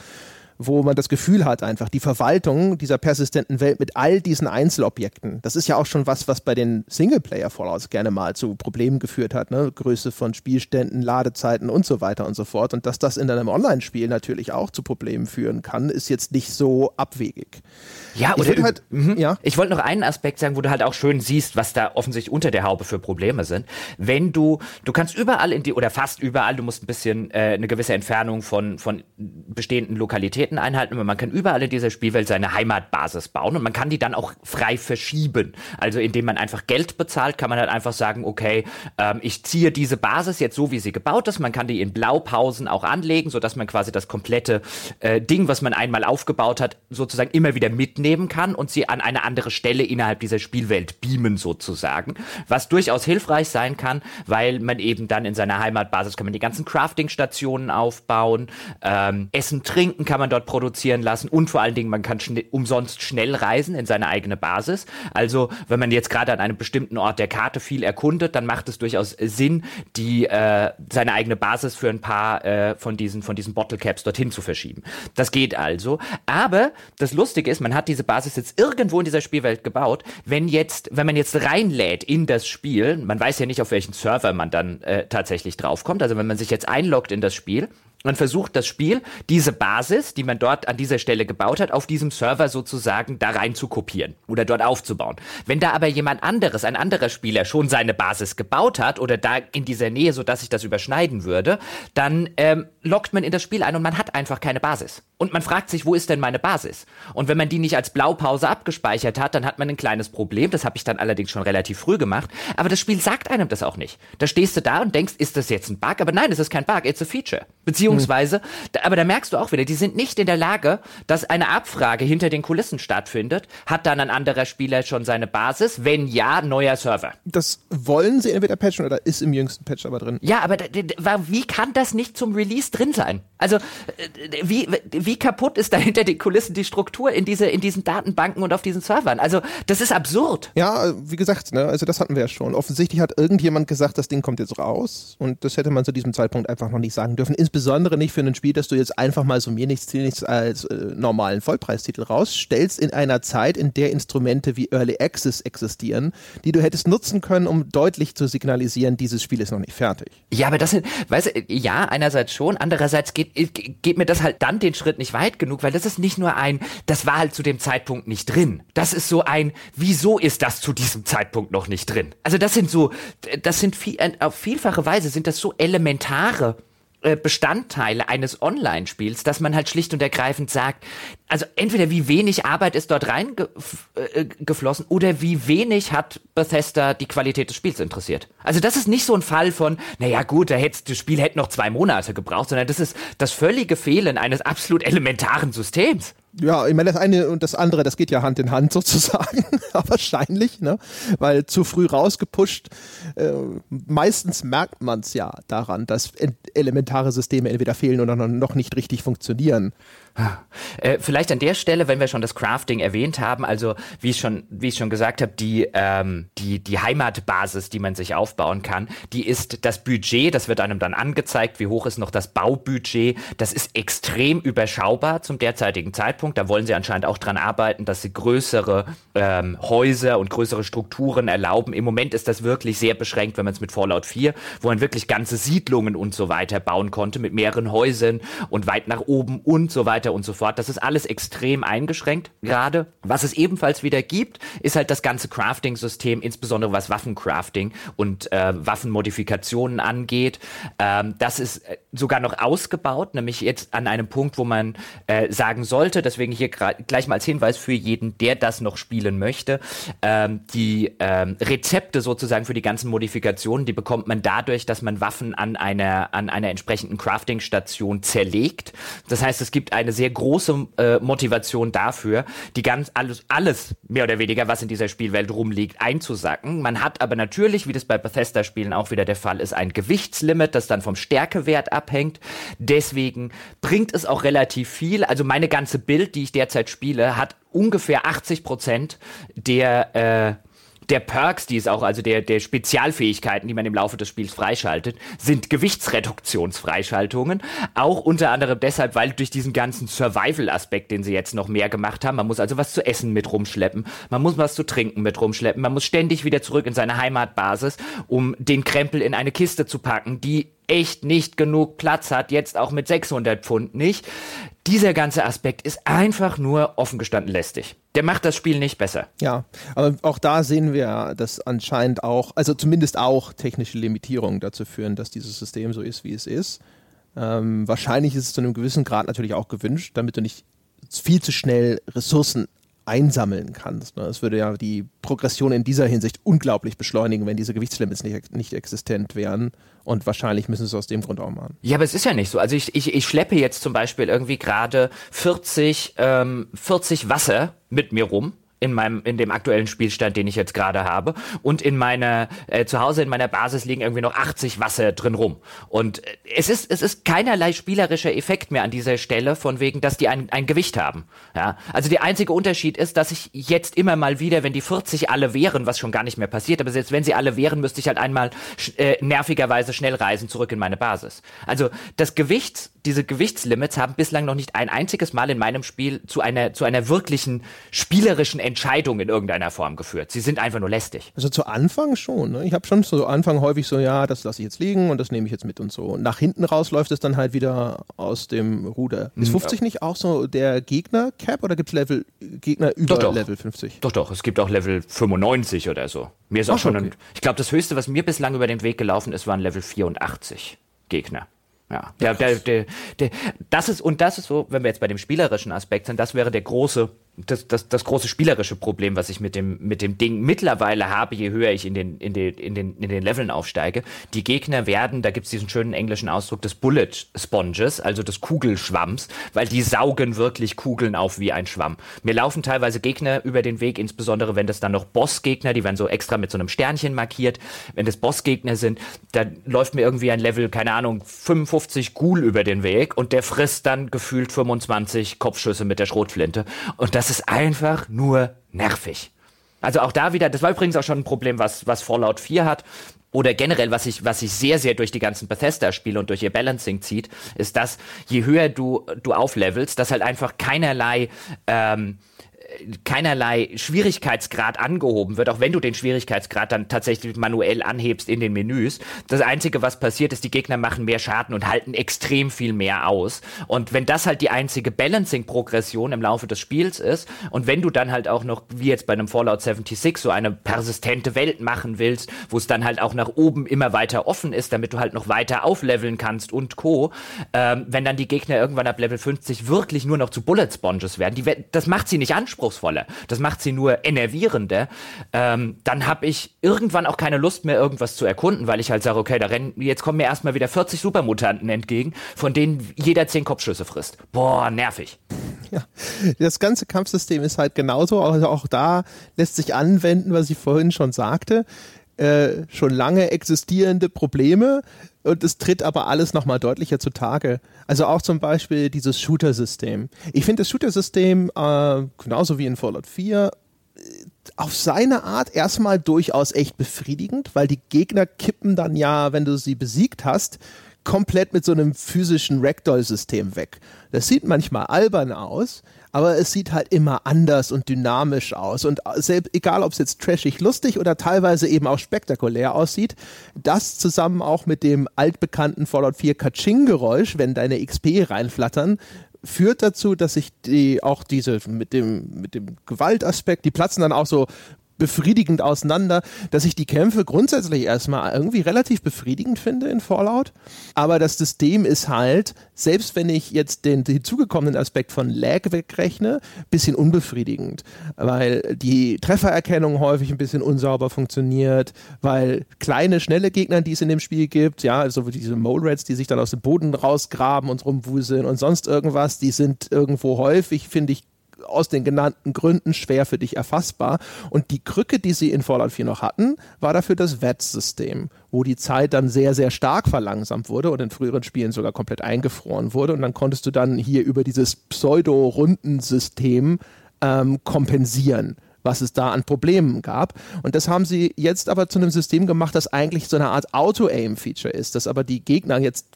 wo man das Gefühl hat, einfach die Verwaltung dieser persistenten Welt mit all diesen Einzelobjekten. Das ist ja auch schon was, was bei den Singleplayer-Fallouts gerne mal zu Problemen geführt hat. Ne? Größe von Spielständen, Ladezeiten und so weiter und so fort. Und dass das in einem Online-Spiel natürlich auch zu Problemen führen kann, ist jetzt nicht so abwegig. Ja, oder ich, halt, mhm. ja. ich wollte noch einen Aspekt sagen, wo du halt auch schön siehst, was da offensichtlich unter der Haube für Probleme sind. Wenn du, du kannst überall in die, oder fast überall, du musst ein bisschen äh, eine gewisse Entfernung von, von bestehenden Lokalitäten einhalten, aber man kann überall in dieser Spielwelt seine Heimatbasis bauen und man kann die dann auch frei verschieben. Also indem man einfach Geld bezahlt, kann man halt einfach sagen, okay, ähm, ich ziehe diese Basis jetzt so, wie sie gebaut ist. Man kann die in Blaupausen auch anlegen, sodass man quasi das komplette äh, Ding, was man einmal aufgebaut hat, sozusagen immer wieder mitnehmen kann und sie an eine andere Stelle innerhalb dieser Spielwelt beamen sozusagen, was durchaus hilfreich sein kann, weil man eben dann in seiner Heimatbasis kann man die ganzen Crafting-Stationen aufbauen, ähm, Essen, Trinken kann man dort produzieren lassen und vor allen Dingen man kann schn umsonst schnell reisen in seine eigene Basis. Also wenn man jetzt gerade an einem bestimmten Ort der Karte viel erkundet, dann macht es durchaus Sinn, die äh, seine eigene Basis für ein paar äh, von diesen von diesen Bottle Caps dorthin zu verschieben. Das geht also. Aber das Lustige ist, man hat diese Basis jetzt irgendwo in dieser Spielwelt gebaut. Wenn jetzt, wenn man jetzt reinlädt in das Spiel, man weiß ja nicht, auf welchen Server man dann äh, tatsächlich draufkommt. Also wenn man sich jetzt einloggt in das Spiel, man versucht das Spiel, diese Basis, die man dort an dieser Stelle gebaut hat, auf diesem Server sozusagen da rein zu kopieren oder dort aufzubauen. Wenn da aber jemand anderes, ein anderer Spieler schon seine Basis gebaut hat oder da in dieser Nähe, so dass sich das überschneiden würde, dann ähm, lockt man in das Spiel ein und man hat einfach keine Basis. Und man fragt sich, wo ist denn meine Basis? Und wenn man die nicht als Blaupause abgespeichert hat, dann hat man ein kleines Problem. Das habe ich dann allerdings schon relativ früh gemacht. Aber das Spiel sagt einem das auch nicht. Da stehst du da und denkst, ist das jetzt ein Bug? Aber nein, es ist kein Bug, it's a feature. Beziehungsweise, hm. aber da merkst du auch wieder, die sind nicht in der Lage, dass eine Abfrage hinter den Kulissen stattfindet. Hat dann ein anderer Spieler schon seine Basis? Wenn ja, neuer Server. Das wollen sie entweder patchen oder ist im jüngsten Patch aber drin. Ja, aber wie kann das nicht zum Release drin sein? Also, äh, wie, wie kaputt ist da hinter den Kulissen die Struktur in, diese, in diesen Datenbanken und auf diesen Servern? Also, das ist absurd. Ja, wie gesagt, ne, also das hatten wir ja schon. Offensichtlich hat irgendjemand gesagt, das Ding kommt jetzt raus und das hätte man zu diesem Zeitpunkt einfach noch nicht sagen dürfen. Insbesondere nicht für ein Spiel, das du jetzt einfach mal so mir nichts, nichts als äh, normalen Vollpreistitel rausstellst in einer Zeit, in der Instrumente wie Early Access existieren, die du hättest nutzen können, um deutlich zu signalisieren, dieses Spiel ist noch nicht fertig. Ja, aber das sind, weißt du, ja, einerseits schon, andererseits geht geht mir das halt dann den Schritt nicht weit genug, weil das ist nicht nur ein, das war halt zu dem Zeitpunkt nicht drin. Das ist so ein, wieso ist das zu diesem Zeitpunkt noch nicht drin? Also das sind so, das sind viel, auf vielfache Weise sind das so elementare Bestandteile eines Online-Spiels, dass man halt schlicht und ergreifend sagt, also entweder wie wenig Arbeit ist dort reingeflossen äh, oder wie wenig hat Bethesda die Qualität des Spiels interessiert. Also das ist nicht so ein Fall von, naja gut, da hätte das Spiel hätte noch zwei Monate gebraucht, sondern das ist das völlige Fehlen eines absolut elementaren Systems. Ja, ich meine, das eine und das andere, das geht ja Hand in Hand sozusagen, wahrscheinlich, ne? Weil zu früh rausgepusht, äh, meistens merkt man es ja daran, dass elementare Systeme entweder fehlen oder noch nicht richtig funktionieren. Äh, vielleicht an der Stelle, wenn wir schon das Crafting erwähnt haben, also wie ich schon, wie ich schon gesagt habe, die, ähm, die, die Heimatbasis, die man sich aufbauen kann, die ist das Budget, das wird einem dann angezeigt, wie hoch ist noch das Baubudget, das ist extrem überschaubar zum derzeitigen Zeitpunkt Zeitpunkt. Da wollen sie anscheinend auch dran arbeiten, dass sie größere ähm, Häuser und größere Strukturen erlauben. Im Moment ist das wirklich sehr beschränkt, wenn man es mit Fallout 4, wo man wirklich ganze Siedlungen und so weiter bauen konnte, mit mehreren Häusern und weit nach oben und so weiter und so fort. Das ist alles extrem eingeschränkt gerade. Was es ebenfalls wieder gibt, ist halt das ganze Crafting-System, insbesondere was Waffencrafting und äh, Waffenmodifikationen angeht. Ähm, das ist äh, sogar noch ausgebaut, nämlich jetzt an einem Punkt, wo man äh, sagen sollte, deswegen hier gleich mal als Hinweis für jeden, der das noch spielen möchte, ähm, die ähm, Rezepte sozusagen für die ganzen Modifikationen, die bekommt man dadurch, dass man Waffen an einer, an einer entsprechenden Crafting-Station zerlegt. Das heißt, es gibt eine sehr große äh, Motivation dafür, die ganz alles, alles mehr oder weniger, was in dieser Spielwelt rumliegt, einzusacken. Man hat aber natürlich, wie das bei Bethesda-Spielen auch wieder der Fall ist, ein Gewichtslimit, das dann vom Stärkewert abhängt. Deswegen bringt es auch relativ viel. Also meine ganze Bild, die ich derzeit spiele, hat ungefähr 80 Prozent der äh, der Perks, die es auch, also der, der Spezialfähigkeiten, die man im Laufe des Spiels freischaltet, sind Gewichtsreduktionsfreischaltungen. Auch unter anderem deshalb, weil durch diesen ganzen Survival-Aspekt, den sie jetzt noch mehr gemacht haben, man muss also was zu essen mit rumschleppen, man muss was zu trinken mit rumschleppen, man muss ständig wieder zurück in seine Heimatbasis, um den Krempel in eine Kiste zu packen, die echt nicht genug Platz hat, jetzt auch mit 600 Pfund nicht. Dieser ganze Aspekt ist einfach nur offen gestanden lästig. Der macht das Spiel nicht besser. Ja, aber auch da sehen wir, dass anscheinend auch, also zumindest auch technische Limitierungen dazu führen, dass dieses System so ist, wie es ist. Ähm, wahrscheinlich ist es zu einem gewissen Grad natürlich auch gewünscht, damit du nicht viel zu schnell Ressourcen einsammeln kannst. Ne? Es würde ja die Progression in dieser Hinsicht unglaublich beschleunigen, wenn diese Gewichtslimits nicht, nicht existent wären. Und wahrscheinlich müssen sie es aus dem Grund auch machen. Ja, aber es ist ja nicht so. Also ich, ich, ich schleppe jetzt zum Beispiel irgendwie gerade 40, ähm, 40 Wasser mit mir rum in meinem in dem aktuellen Spielstand, den ich jetzt gerade habe und in meiner äh, zu Hause in meiner Basis liegen irgendwie noch 80 Wasser drin rum und äh, es ist es ist keinerlei spielerischer Effekt mehr an dieser Stelle von wegen, dass die ein, ein Gewicht haben. Ja, also der einzige Unterschied ist, dass ich jetzt immer mal wieder, wenn die 40 alle wären, was schon gar nicht mehr passiert, aber selbst wenn sie alle wären, müsste ich halt einmal äh, nervigerweise schnell reisen zurück in meine Basis. Also das Gewicht, diese Gewichtslimits haben bislang noch nicht ein einziges Mal in meinem Spiel zu einer zu einer wirklichen spielerischen Entscheidung in irgendeiner Form geführt. Sie sind einfach nur lästig. Also zu Anfang schon. Ne? Ich habe schon zu Anfang häufig so, ja, das lasse ich jetzt liegen und das nehme ich jetzt mit und so. Und nach hinten raus läuft es dann halt wieder aus dem Ruder. Ist 50 hm, ja. nicht auch so der Gegner-Cap oder gibt es Level Gegner über doch, doch. Level 50? Doch, doch. Es gibt auch Level 95 oder so. Mir ist auch Ach, schon okay. ein, ich glaube, das höchste, was mir bislang über den Weg gelaufen ist, waren Level 84 Gegner. Ja, der, der, der, der, das ist, und das ist so, wenn wir jetzt bei dem spielerischen Aspekt sind, das wäre der große das, das, das große spielerische Problem, was ich mit dem, mit dem Ding mittlerweile habe, je höher ich in den, in, den, in, den, in den Leveln aufsteige. Die Gegner werden, da gibt's diesen schönen englischen Ausdruck des Bullet Sponges, also des Kugelschwamms, weil die saugen wirklich Kugeln auf wie ein Schwamm. Mir laufen teilweise Gegner über den Weg, insbesondere wenn das dann noch Bossgegner, die werden so extra mit so einem Sternchen markiert. Wenn das Bossgegner sind, dann läuft mir irgendwie ein Level, keine Ahnung, 55 Ghoul über den Weg und der frisst dann gefühlt 25 Kopfschüsse mit der Schrotflinte. Und das ist einfach nur nervig. Also auch da wieder, das war übrigens auch schon ein Problem, was, was Fallout 4 hat. Oder generell, was sich was ich sehr, sehr durch die ganzen Bethesda-Spiele und durch ihr Balancing zieht, ist, dass je höher du, du auflevelst, dass halt einfach keinerlei ähm, keinerlei Schwierigkeitsgrad angehoben wird, auch wenn du den Schwierigkeitsgrad dann tatsächlich manuell anhebst in den Menüs. Das Einzige, was passiert, ist, die Gegner machen mehr Schaden und halten extrem viel mehr aus. Und wenn das halt die einzige Balancing-Progression im Laufe des Spiels ist und wenn du dann halt auch noch, wie jetzt bei einem Fallout 76, so eine persistente Welt machen willst, wo es dann halt auch nach oben immer weiter offen ist, damit du halt noch weiter aufleveln kannst und Co., ähm, wenn dann die Gegner irgendwann ab Level 50 wirklich nur noch zu Bullet Sponges werden, die, das macht sie nicht anspruchsvoll anspruchsvoller. Das macht sie nur enervierender. Ähm, dann habe ich irgendwann auch keine Lust mehr, irgendwas zu erkunden, weil ich halt sage, okay, da rennen, jetzt kommen mir erstmal wieder 40 Supermutanten entgegen, von denen jeder 10 Kopfschüsse frisst. Boah, nervig. Ja, das ganze Kampfsystem ist halt genauso. Also auch da lässt sich anwenden, was ich vorhin schon sagte. Äh, schon lange existierende Probleme und es tritt aber alles nochmal deutlicher zutage. Also auch zum Beispiel dieses Shooter-System. Ich finde das Shooter-System, äh, genauso wie in Fallout 4, äh, auf seine Art erstmal durchaus echt befriedigend, weil die Gegner kippen dann ja, wenn du sie besiegt hast, komplett mit so einem physischen Ragdoll-System weg. Das sieht manchmal albern aus, aber es sieht halt immer anders und dynamisch aus. Und selbst, egal, ob es jetzt trashig lustig oder teilweise eben auch spektakulär aussieht, das zusammen auch mit dem altbekannten Fallout 4 Kaching-Geräusch, wenn deine XP reinflattern, führt dazu, dass sich die auch diese mit dem mit dem Gewaltaspekt, die platzen dann auch so befriedigend auseinander, dass ich die Kämpfe grundsätzlich erstmal irgendwie relativ befriedigend finde in Fallout. Aber das System ist halt, selbst wenn ich jetzt den hinzugekommenen Aspekt von Lag wegrechne, bisschen unbefriedigend, weil die Treffererkennung häufig ein bisschen unsauber funktioniert, weil kleine, schnelle Gegner, die es in dem Spiel gibt, ja, also diese Mole Rats, die sich dann aus dem Boden rausgraben und rumwuseln und sonst irgendwas, die sind irgendwo häufig, finde ich, aus den genannten Gründen schwer für dich erfassbar. Und die Krücke, die sie in Fallout 4 noch hatten, war dafür das WETS-System, wo die Zeit dann sehr, sehr stark verlangsamt wurde und in früheren Spielen sogar komplett eingefroren wurde. Und dann konntest du dann hier über dieses Pseudo-Rundensystem ähm, kompensieren was es da an Problemen gab. Und das haben sie jetzt aber zu einem System gemacht, das eigentlich so eine Art Auto-Aim-Feature ist, das aber die Gegner jetzt,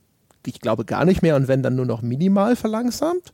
ich glaube, gar nicht mehr und wenn dann nur noch minimal verlangsamt.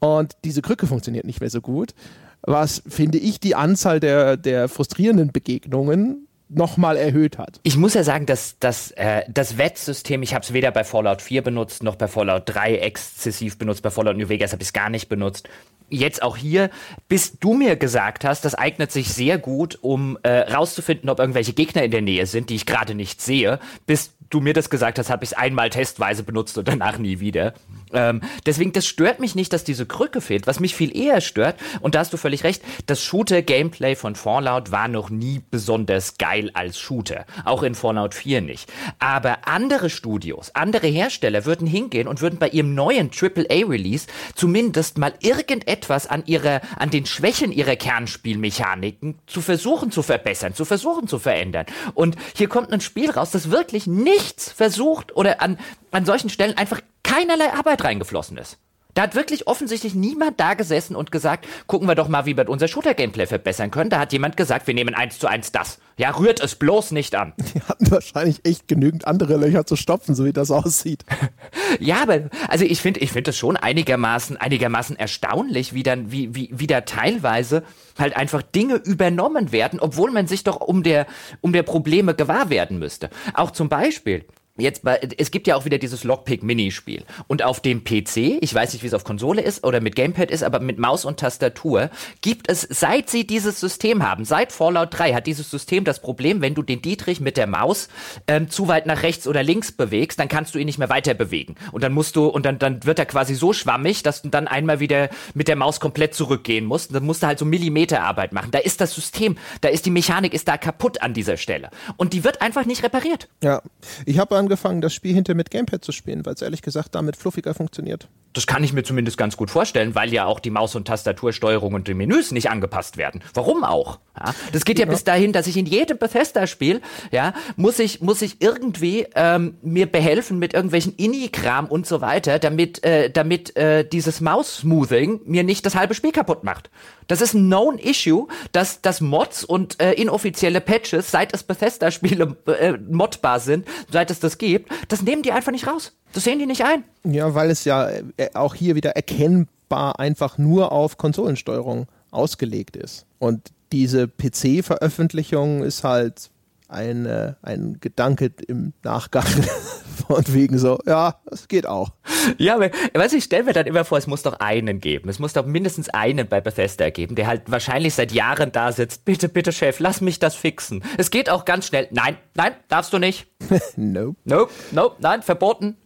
Und diese Krücke funktioniert nicht mehr so gut, was, finde ich, die Anzahl der, der frustrierenden Begegnungen nochmal erhöht hat. Ich muss ja sagen, dass, dass äh, das Wettsystem, ich habe es weder bei Fallout 4 benutzt, noch bei Fallout 3 exzessiv benutzt, bei Fallout New Vegas habe ich es gar nicht benutzt. Jetzt auch hier, bis du mir gesagt hast, das eignet sich sehr gut, um äh, rauszufinden, ob irgendwelche Gegner in der Nähe sind, die ich gerade nicht sehe. Bis du mir das gesagt hast, habe ich es einmal testweise benutzt und danach nie wieder. Ähm, deswegen, das stört mich nicht, dass diese Krücke fehlt. Was mich viel eher stört, und da hast du völlig recht, das Shooter-Gameplay von Fallout war noch nie besonders geil als Shooter. Auch in Fallout 4 nicht. Aber andere Studios, andere Hersteller würden hingehen und würden bei ihrem neuen AAA-Release zumindest mal irgendetwas an ihrer, an den Schwächen ihrer Kernspielmechaniken zu versuchen zu verbessern, zu versuchen zu verändern. Und hier kommt ein Spiel raus, das wirklich nichts versucht oder an, an solchen Stellen einfach keinerlei Arbeit reingeflossen ist. Da hat wirklich offensichtlich niemand da gesessen und gesagt, gucken wir doch mal, wie wir unser Shooter-Gameplay verbessern können. Da hat jemand gesagt, wir nehmen eins zu eins das. Ja, rührt es bloß nicht an. Die hatten wahrscheinlich echt genügend andere Löcher zu stopfen, so wie das aussieht. ja, aber also ich finde, ich finde das schon einigermaßen, einigermaßen erstaunlich, wie dann, wie, wie, wie da teilweise halt einfach Dinge übernommen werden, obwohl man sich doch um der, um der Probleme gewahr werden müsste. Auch zum Beispiel, Jetzt bei, es gibt ja auch wieder dieses Lockpick-Minispiel. Und auf dem PC, ich weiß nicht, wie es auf Konsole ist oder mit Gamepad ist, aber mit Maus und Tastatur gibt es, seit sie dieses System haben, seit Fallout 3 hat dieses System das Problem, wenn du den Dietrich mit der Maus ähm, zu weit nach rechts oder links bewegst, dann kannst du ihn nicht mehr weiter bewegen. Und dann musst du, und dann, dann wird er quasi so schwammig, dass du dann einmal wieder mit der Maus komplett zurückgehen musst. Dann musst du halt so Millimeterarbeit machen. Da ist das System, da ist die Mechanik, ist da kaputt an dieser Stelle. Und die wird einfach nicht repariert. Ja, ich habe angefangen, das Spiel hinter mit Gamepad zu spielen, weil es ehrlich gesagt damit fluffiger funktioniert. Das kann ich mir zumindest ganz gut vorstellen, weil ja auch die Maus- und Tastatursteuerung und die Menüs nicht angepasst werden. Warum auch? Ja, das geht ja, ja, bis dahin, dass ich in jedem Bethesda-Spiel, ja, muss ich, muss ich irgendwie ähm, mir behelfen mit irgendwelchen Inni-Kram und so weiter, damit, äh, damit äh, dieses Maus-Smoothing mir nicht das halbe Spiel kaputt macht. Das ist ein known Issue, dass, dass Mods und äh, inoffizielle Patches, seit es Bethesda-Spiele äh, modbar sind, seit es das gibt, das nehmen die einfach nicht raus. Das sehen die nicht ein. Ja, weil es ja äh, auch hier wieder erkennbar einfach nur auf Konsolensteuerung ausgelegt ist. Und diese PC-Veröffentlichung ist halt eine, ein Gedanke im Nachgang von wegen so, ja, es geht auch. Ja, aber ich stelle mir dann immer vor, es muss doch einen geben. Es muss doch mindestens einen bei Bethesda geben, der halt wahrscheinlich seit Jahren da sitzt. Bitte, bitte, Chef, lass mich das fixen. Es geht auch ganz schnell. Nein, nein, darfst du nicht. nope. Nope, nope, nein, verboten.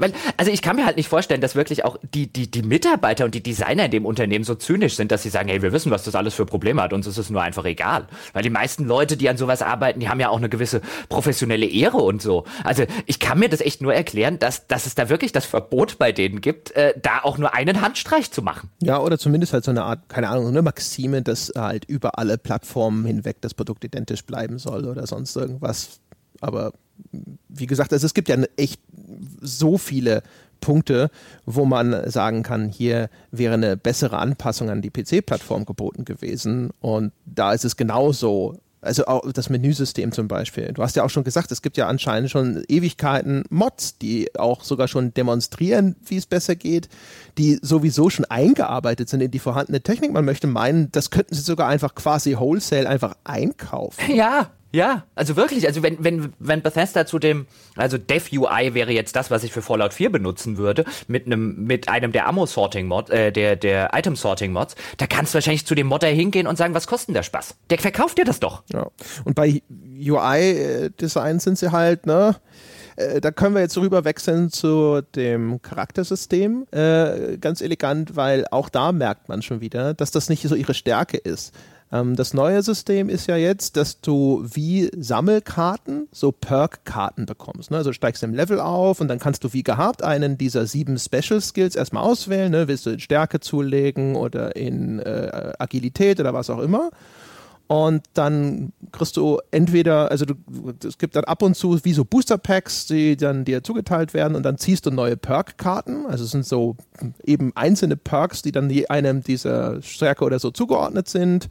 Weil, also ich kann mir halt nicht vorstellen, dass wirklich auch die, die, die Mitarbeiter und die Designer in dem Unternehmen so zynisch sind, dass sie sagen, hey, wir wissen, was das alles für Probleme hat, uns ist es nur einfach egal. Weil die meisten Leute, die an sowas arbeiten, die haben ja auch eine gewisse professionelle Ehre und so. Also ich kann mir das echt nur erklären, dass, dass es da wirklich das Verbot bei denen gibt, äh, da auch nur einen Handstreich zu machen. Ja, oder zumindest halt so eine Art, keine Ahnung, eine Maxime, dass halt über alle Plattformen hinweg das Produkt identisch bleiben soll oder sonst irgendwas. Aber wie gesagt, also es gibt ja echt so viele Punkte, wo man sagen kann, hier wäre eine bessere Anpassung an die PC-Plattform geboten gewesen. Und da ist es genauso Also auch das Menüsystem zum Beispiel. Du hast ja auch schon gesagt, es gibt ja anscheinend schon Ewigkeiten Mods, die auch sogar schon demonstrieren, wie es besser geht, die sowieso schon eingearbeitet sind in die vorhandene Technik. Man möchte meinen, das könnten sie sogar einfach quasi wholesale einfach einkaufen. Ja, ja, also wirklich, also wenn, wenn, wenn Bethesda zu dem, also Dev UI wäre jetzt das, was ich für Fallout 4 benutzen würde, mit einem, mit einem der Ammo-Sorting-Mod, äh, der, der Item-Sorting-Mods, da kannst du wahrscheinlich zu dem Modder hingehen und sagen, was kostet der Spaß? Der verkauft dir das doch. Ja. Und bei UI-Design sind sie halt, ne? Äh, da können wir jetzt rüber wechseln zu dem Charaktersystem. Äh, ganz elegant, weil auch da merkt man schon wieder, dass das nicht so ihre Stärke ist. Ähm, das neue System ist ja jetzt, dass du wie Sammelkarten so Perk-Karten bekommst. Ne? Also steigst im Level auf und dann kannst du wie gehabt einen dieser sieben Special Skills erstmal auswählen. Ne? Willst du in Stärke zulegen oder in äh, Agilität oder was auch immer. Und dann kriegst du entweder, also du, es gibt dann ab und zu wie so Booster Packs, die dann dir zugeteilt werden und dann ziehst du neue Perk-Karten. Also es sind so eben einzelne Perks, die dann einem dieser Stärke oder so zugeordnet sind.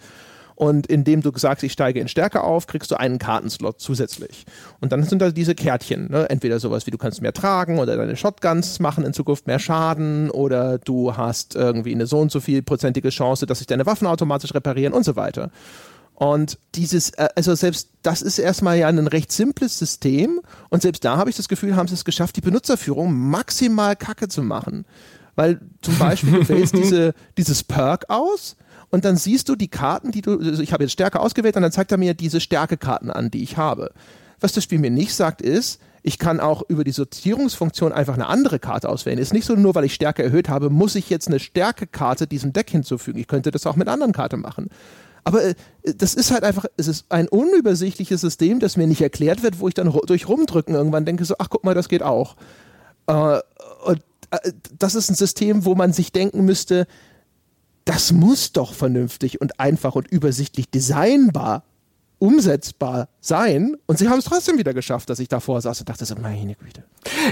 Und indem du sagst, ich steige in Stärke auf, kriegst du einen Kartenslot zusätzlich. Und dann sind da diese Kärtchen. Ne? Entweder sowas wie du kannst mehr tragen oder deine Shotguns machen in Zukunft mehr Schaden oder du hast irgendwie eine so und so viel prozentige Chance, dass sich deine Waffen automatisch reparieren und so weiter. Und dieses, äh, also selbst das ist erstmal ja ein recht simples System und selbst da habe ich das Gefühl, haben sie es geschafft, die Benutzerführung maximal kacke zu machen. Weil zum Beispiel du wählst diese, dieses Perk aus, und dann siehst du die Karten, die du, also ich habe jetzt Stärke ausgewählt und dann zeigt er mir diese Stärkekarten an, die ich habe. Was das Spiel mir nicht sagt, ist, ich kann auch über die Sortierungsfunktion einfach eine andere Karte auswählen. Ist nicht so, nur weil ich Stärke erhöht habe, muss ich jetzt eine Stärkekarte diesem Deck hinzufügen. Ich könnte das auch mit anderen Karten machen. Aber äh, das ist halt einfach, es ist ein unübersichtliches System, das mir nicht erklärt wird, wo ich dann durch Rumdrücken irgendwann denke, so, ach guck mal, das geht auch. Äh, und äh, das ist ein System, wo man sich denken müsste, das muss doch vernünftig und einfach und übersichtlich designbar umsetzbar sein. Und sie haben es trotzdem wieder geschafft, dass ich davor saß und dachte so, meine Güte.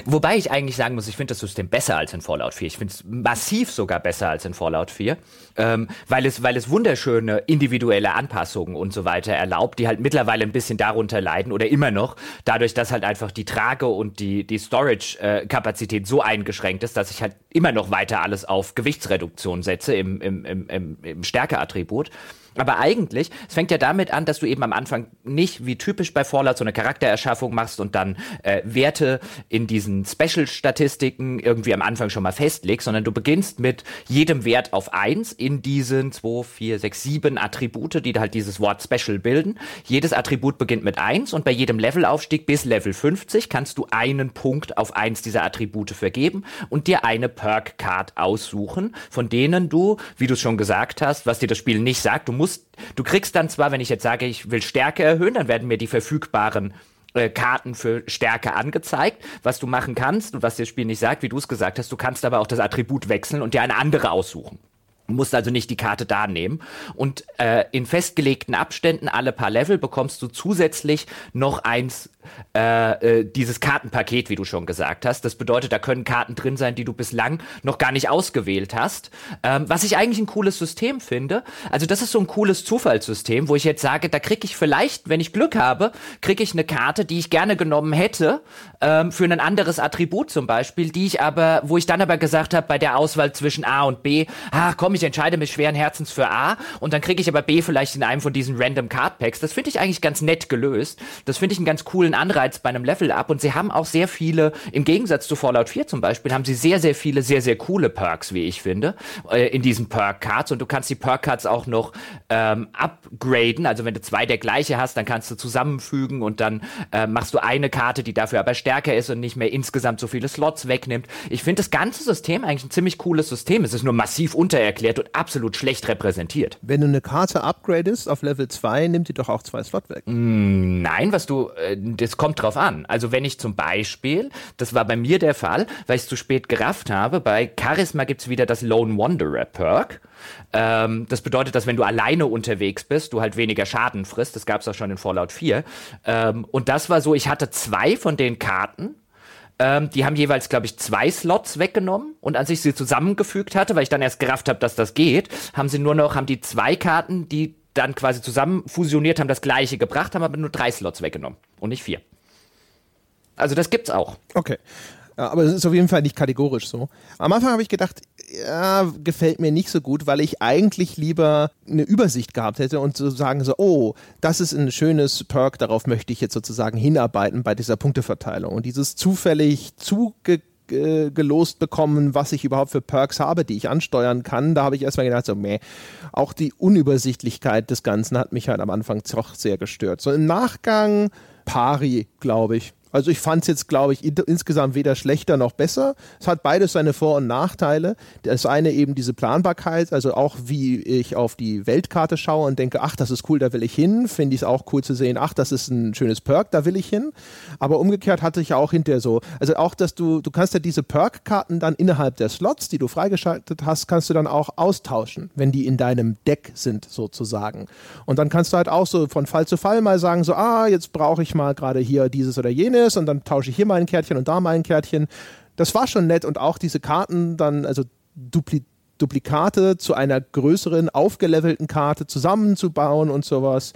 Wobei ich eigentlich sagen muss, ich finde das System besser als in Fallout 4. Ich finde es massiv sogar besser als in Fallout 4, ähm, weil, es, weil es wunderschöne individuelle Anpassungen und so weiter erlaubt, die halt mittlerweile ein bisschen darunter leiden oder immer noch, dadurch, dass halt einfach die Trage- und die, die Storage-Kapazität äh, so eingeschränkt ist, dass ich halt immer noch weiter alles auf Gewichtsreduktion setze im, im, im, im, im Stärkeattribut. Aber eigentlich, es fängt ja damit an, dass du eben am Anfang nicht wie typisch bei Fallout so eine Charaktererschaffung machst und dann äh, Werte in diesen Special-Statistiken irgendwie am Anfang schon mal festlegst, sondern du beginnst mit jedem Wert auf eins in diesen zwei, vier, sechs, sieben Attribute, die halt dieses Wort Special bilden. Jedes Attribut beginnt mit eins und bei jedem Levelaufstieg bis Level 50 kannst du einen Punkt auf eins dieser Attribute vergeben und dir eine Perk-Card aussuchen, von denen du, wie du es schon gesagt hast, was dir das Spiel nicht sagt, du musst musst, du kriegst dann zwar, wenn ich jetzt sage, ich will Stärke erhöhen, dann werden mir die verfügbaren äh, Karten für Stärke angezeigt, was du machen kannst und was das Spiel nicht sagt, wie du es gesagt hast. Du kannst aber auch das Attribut wechseln und dir eine andere aussuchen. Musst also nicht die Karte da nehmen. Und äh, in festgelegten Abständen, alle paar Level, bekommst du zusätzlich noch eins äh, äh, dieses Kartenpaket, wie du schon gesagt hast. Das bedeutet, da können Karten drin sein, die du bislang noch gar nicht ausgewählt hast. Ähm, was ich eigentlich ein cooles System finde. Also das ist so ein cooles Zufallssystem, wo ich jetzt sage, da kriege ich vielleicht, wenn ich Glück habe, kriege ich eine Karte, die ich gerne genommen hätte, ähm, für ein anderes Attribut zum Beispiel, die ich aber, wo ich dann aber gesagt habe, bei der Auswahl zwischen A und B, ach komm, ich entscheide mich schweren Herzens für A und dann kriege ich aber B vielleicht in einem von diesen Random Card Packs. Das finde ich eigentlich ganz nett gelöst. Das finde ich einen ganz coolen Anreiz bei einem Level-Up und sie haben auch sehr viele, im Gegensatz zu Fallout 4 zum Beispiel, haben sie sehr, sehr viele, sehr, sehr coole Perks, wie ich finde, äh, in diesen Perk-Cards und du kannst die Perk-Cards auch noch ähm, upgraden, also wenn du zwei der gleiche hast, dann kannst du zusammenfügen und dann äh, machst du eine Karte, die dafür aber stärker ist und nicht mehr insgesamt so viele Slots wegnimmt. Ich finde das ganze System eigentlich ein ziemlich cooles System. Es ist nur massiv untererklärt und absolut schlecht repräsentiert. Wenn du eine Karte upgradest auf Level 2, nimmt die doch auch zwei Slot weg. Mm, nein, was du, äh, das kommt drauf an. Also wenn ich zum Beispiel, das war bei mir der Fall, weil ich es zu spät gerafft habe, bei Charisma gibt es wieder das Lone Wanderer Perk. Ähm, das bedeutet, dass wenn du alleine unterwegs bist, du halt weniger Schaden frisst. Das gab es auch schon in Fallout 4. Ähm, und das war so, ich hatte zwei von den Karten. Ähm, die haben jeweils, glaube ich, zwei Slots weggenommen. Und als ich sie zusammengefügt hatte, weil ich dann erst gerafft habe, dass das geht, haben sie nur noch, haben die zwei Karten, die dann quasi zusammen fusioniert, haben das gleiche gebracht, haben aber nur drei Slots weggenommen und nicht vier. Also das gibt's auch. Okay. Ja, aber es ist auf jeden Fall nicht kategorisch so. Am Anfang habe ich gedacht, ja, gefällt mir nicht so gut, weil ich eigentlich lieber eine Übersicht gehabt hätte und so sagen so, oh, das ist ein schönes Perk, darauf möchte ich jetzt sozusagen hinarbeiten bei dieser Punkteverteilung. Und dieses zufällig zugelost bekommen, was ich überhaupt für Perks habe, die ich ansteuern kann, da habe ich erstmal gedacht, so, meh. Auch die Unübersichtlichkeit des Ganzen hat mich halt am Anfang doch sehr gestört. So im Nachgang pari, glaube ich. Also ich fand es jetzt, glaube ich, insgesamt weder schlechter noch besser. Es hat beides seine Vor- und Nachteile. Das eine eben diese Planbarkeit, also auch wie ich auf die Weltkarte schaue und denke, ach, das ist cool, da will ich hin. Finde ich es auch cool zu sehen, ach, das ist ein schönes Perk, da will ich hin. Aber umgekehrt hatte ich ja auch hinterher so, also auch, dass du, du kannst ja diese Perk-Karten dann innerhalb der Slots, die du freigeschaltet hast, kannst du dann auch austauschen, wenn die in deinem Deck sind sozusagen. Und dann kannst du halt auch so von Fall zu Fall mal sagen, so, ah, jetzt brauche ich mal gerade hier dieses oder jenes ist und dann tausche ich hier mal ein Kärtchen und da mal ein Kärtchen. Das war schon nett und auch diese Karten dann, also Dupli Duplikate zu einer größeren, aufgelevelten Karte zusammenzubauen und sowas.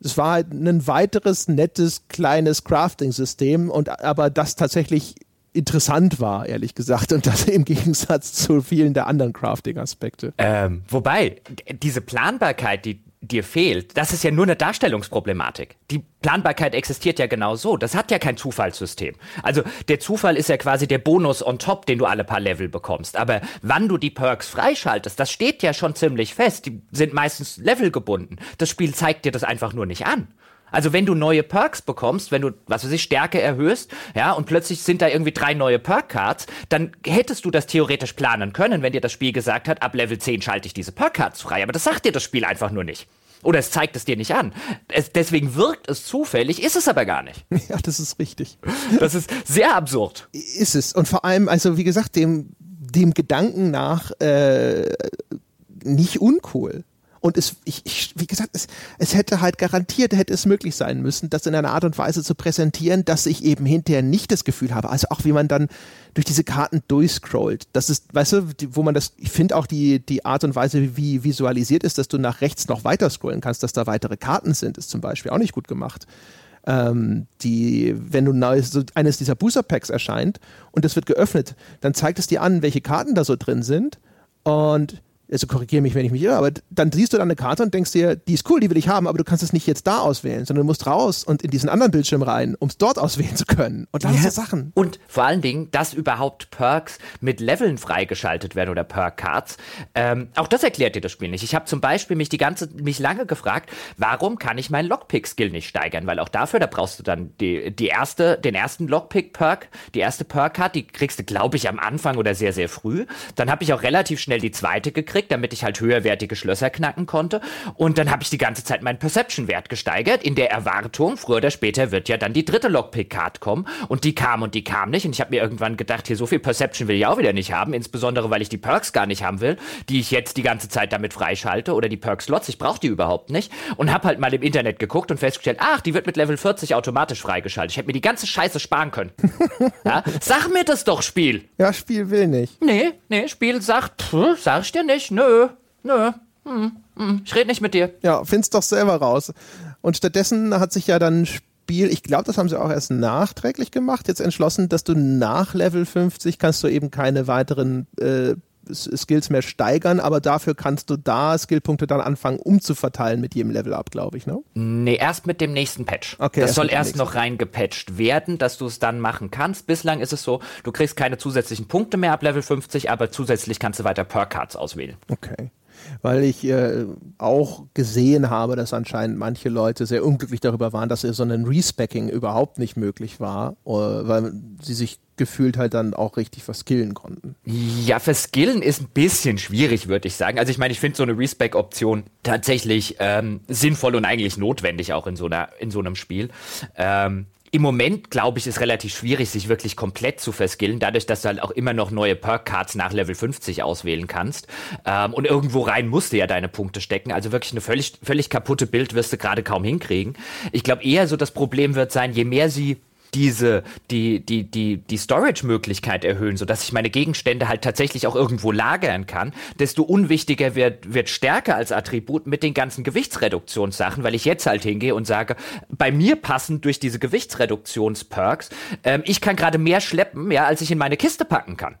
Es war halt ein weiteres, nettes, kleines Crafting-System und aber das tatsächlich interessant war, ehrlich gesagt, und das im Gegensatz zu vielen der anderen Crafting-Aspekte. Ähm, wobei, diese Planbarkeit, die dir fehlt, das ist ja nur eine Darstellungsproblematik. Die Planbarkeit existiert ja genau so. Das hat ja kein Zufallssystem. Also der Zufall ist ja quasi der Bonus on top, den du alle paar Level bekommst. Aber wann du die Perks freischaltest, das steht ja schon ziemlich fest. Die sind meistens levelgebunden. Das Spiel zeigt dir das einfach nur nicht an. Also wenn du neue Perks bekommst, wenn du, was weiß ich, Stärke erhöhst, ja, und plötzlich sind da irgendwie drei neue Perk-Cards, dann hättest du das theoretisch planen können, wenn dir das Spiel gesagt hat, ab Level 10 schalte ich diese Perk-Cards frei. Aber das sagt dir das Spiel einfach nur nicht. Oder es zeigt es dir nicht an. Es, deswegen wirkt es zufällig, ist es aber gar nicht. Ja, das ist richtig. Das ist sehr absurd. Ist es. Und vor allem, also wie gesagt, dem, dem Gedanken nach äh, nicht uncool. Und es, ich, ich, wie gesagt, es, es hätte halt garantiert, hätte es möglich sein müssen, das in einer Art und Weise zu präsentieren, dass ich eben hinterher nicht das Gefühl habe, also auch wie man dann durch diese Karten durchscrollt. Das ist, weißt du, wo man das, ich finde auch die, die Art und Weise, wie visualisiert ist, dass du nach rechts noch weiter scrollen kannst, dass da weitere Karten sind, ist zum Beispiel auch nicht gut gemacht. Ähm, die, wenn du neues, so eines dieser Booster Packs erscheint und das wird geöffnet, dann zeigt es dir an, welche Karten da so drin sind und also korrigiere mich, wenn ich mich irre, aber dann siehst du dann eine Karte und denkst dir, die ist cool, die will ich haben, aber du kannst es nicht jetzt da auswählen, sondern du musst raus und in diesen anderen Bildschirm rein, um es dort auswählen zu können. Und lauter ja. Sachen. Und vor allen Dingen, dass überhaupt Perks mit Leveln freigeschaltet werden oder Perk-Cards. Ähm, auch das erklärt dir das Spiel nicht. Ich habe zum Beispiel mich die ganze, mich lange gefragt, warum kann ich meinen Lockpick-Skill nicht steigern? Weil auch dafür, da brauchst du dann die, die erste, den ersten Lockpick-Perk, die erste Perk-Card, die kriegst du, glaube ich, am Anfang oder sehr, sehr früh. Dann habe ich auch relativ schnell die zweite gekriegt gekriegt, damit ich halt höherwertige Schlösser knacken konnte. Und dann habe ich die ganze Zeit meinen Perception-Wert gesteigert, in der Erwartung, früher oder später wird ja dann die dritte Lockpick-Card kommen. Und die kam und die kam nicht. Und ich habe mir irgendwann gedacht, hier so viel Perception will ich auch wieder nicht haben, insbesondere weil ich die Perks gar nicht haben will, die ich jetzt die ganze Zeit damit freischalte oder die Perk-Slots. Ich brauche die überhaupt nicht. Und habe halt mal im Internet geguckt und festgestellt, ach, die wird mit Level 40 automatisch freigeschaltet. Ich hätte mir die ganze Scheiße sparen können. ja? Sag mir das doch, Spiel. Ja, Spiel will nicht. Nee, nee, Spiel sagt, pff, sag ich dir nicht nicht, nö, nö. Hm, hm, ich rede nicht mit dir. Ja, find's doch selber raus. Und stattdessen hat sich ja dann Spiel, ich glaube, das haben sie auch erst nachträglich gemacht, jetzt entschlossen, dass du nach Level 50 kannst du eben keine weiteren äh, Skills mehr steigern, aber dafür kannst du da Skillpunkte dann anfangen umzuverteilen mit jedem Level up, glaube ich, ne? Nee, erst mit dem nächsten Patch. Okay, das erst soll erst noch reingepatcht werden, dass du es dann machen kannst. Bislang ist es so, du kriegst keine zusätzlichen Punkte mehr ab Level 50, aber zusätzlich kannst du weiter Perk-Cards auswählen. Okay weil ich äh, auch gesehen habe, dass anscheinend manche Leute sehr unglücklich darüber waren, dass so ein Respecking überhaupt nicht möglich war, äh, weil sie sich gefühlt halt dann auch richtig verskillen konnten. Ja, verskillen ist ein bisschen schwierig, würde ich sagen. Also ich meine, ich finde so eine Respec-Option tatsächlich ähm, sinnvoll und eigentlich notwendig auch in so einer in so einem Spiel. Ähm, im Moment, glaube ich, ist relativ schwierig, sich wirklich komplett zu verskillen, dadurch, dass du halt auch immer noch neue Perk-Cards nach Level 50 auswählen kannst. Ähm, und irgendwo rein musst du ja deine Punkte stecken. Also wirklich eine völlig, völlig kaputte Bild wirst du gerade kaum hinkriegen. Ich glaube eher so, das Problem wird sein, je mehr sie diese, die, die, die, die Storage-Möglichkeit erhöhen, sodass ich meine Gegenstände halt tatsächlich auch irgendwo lagern kann, desto unwichtiger wird, wird Stärke als Attribut mit den ganzen Gewichtsreduktionssachen, weil ich jetzt halt hingehe und sage, bei mir passen durch diese Gewichtsreduktionsperks, ähm, ich kann gerade mehr schleppen, ja, als ich in meine Kiste packen kann.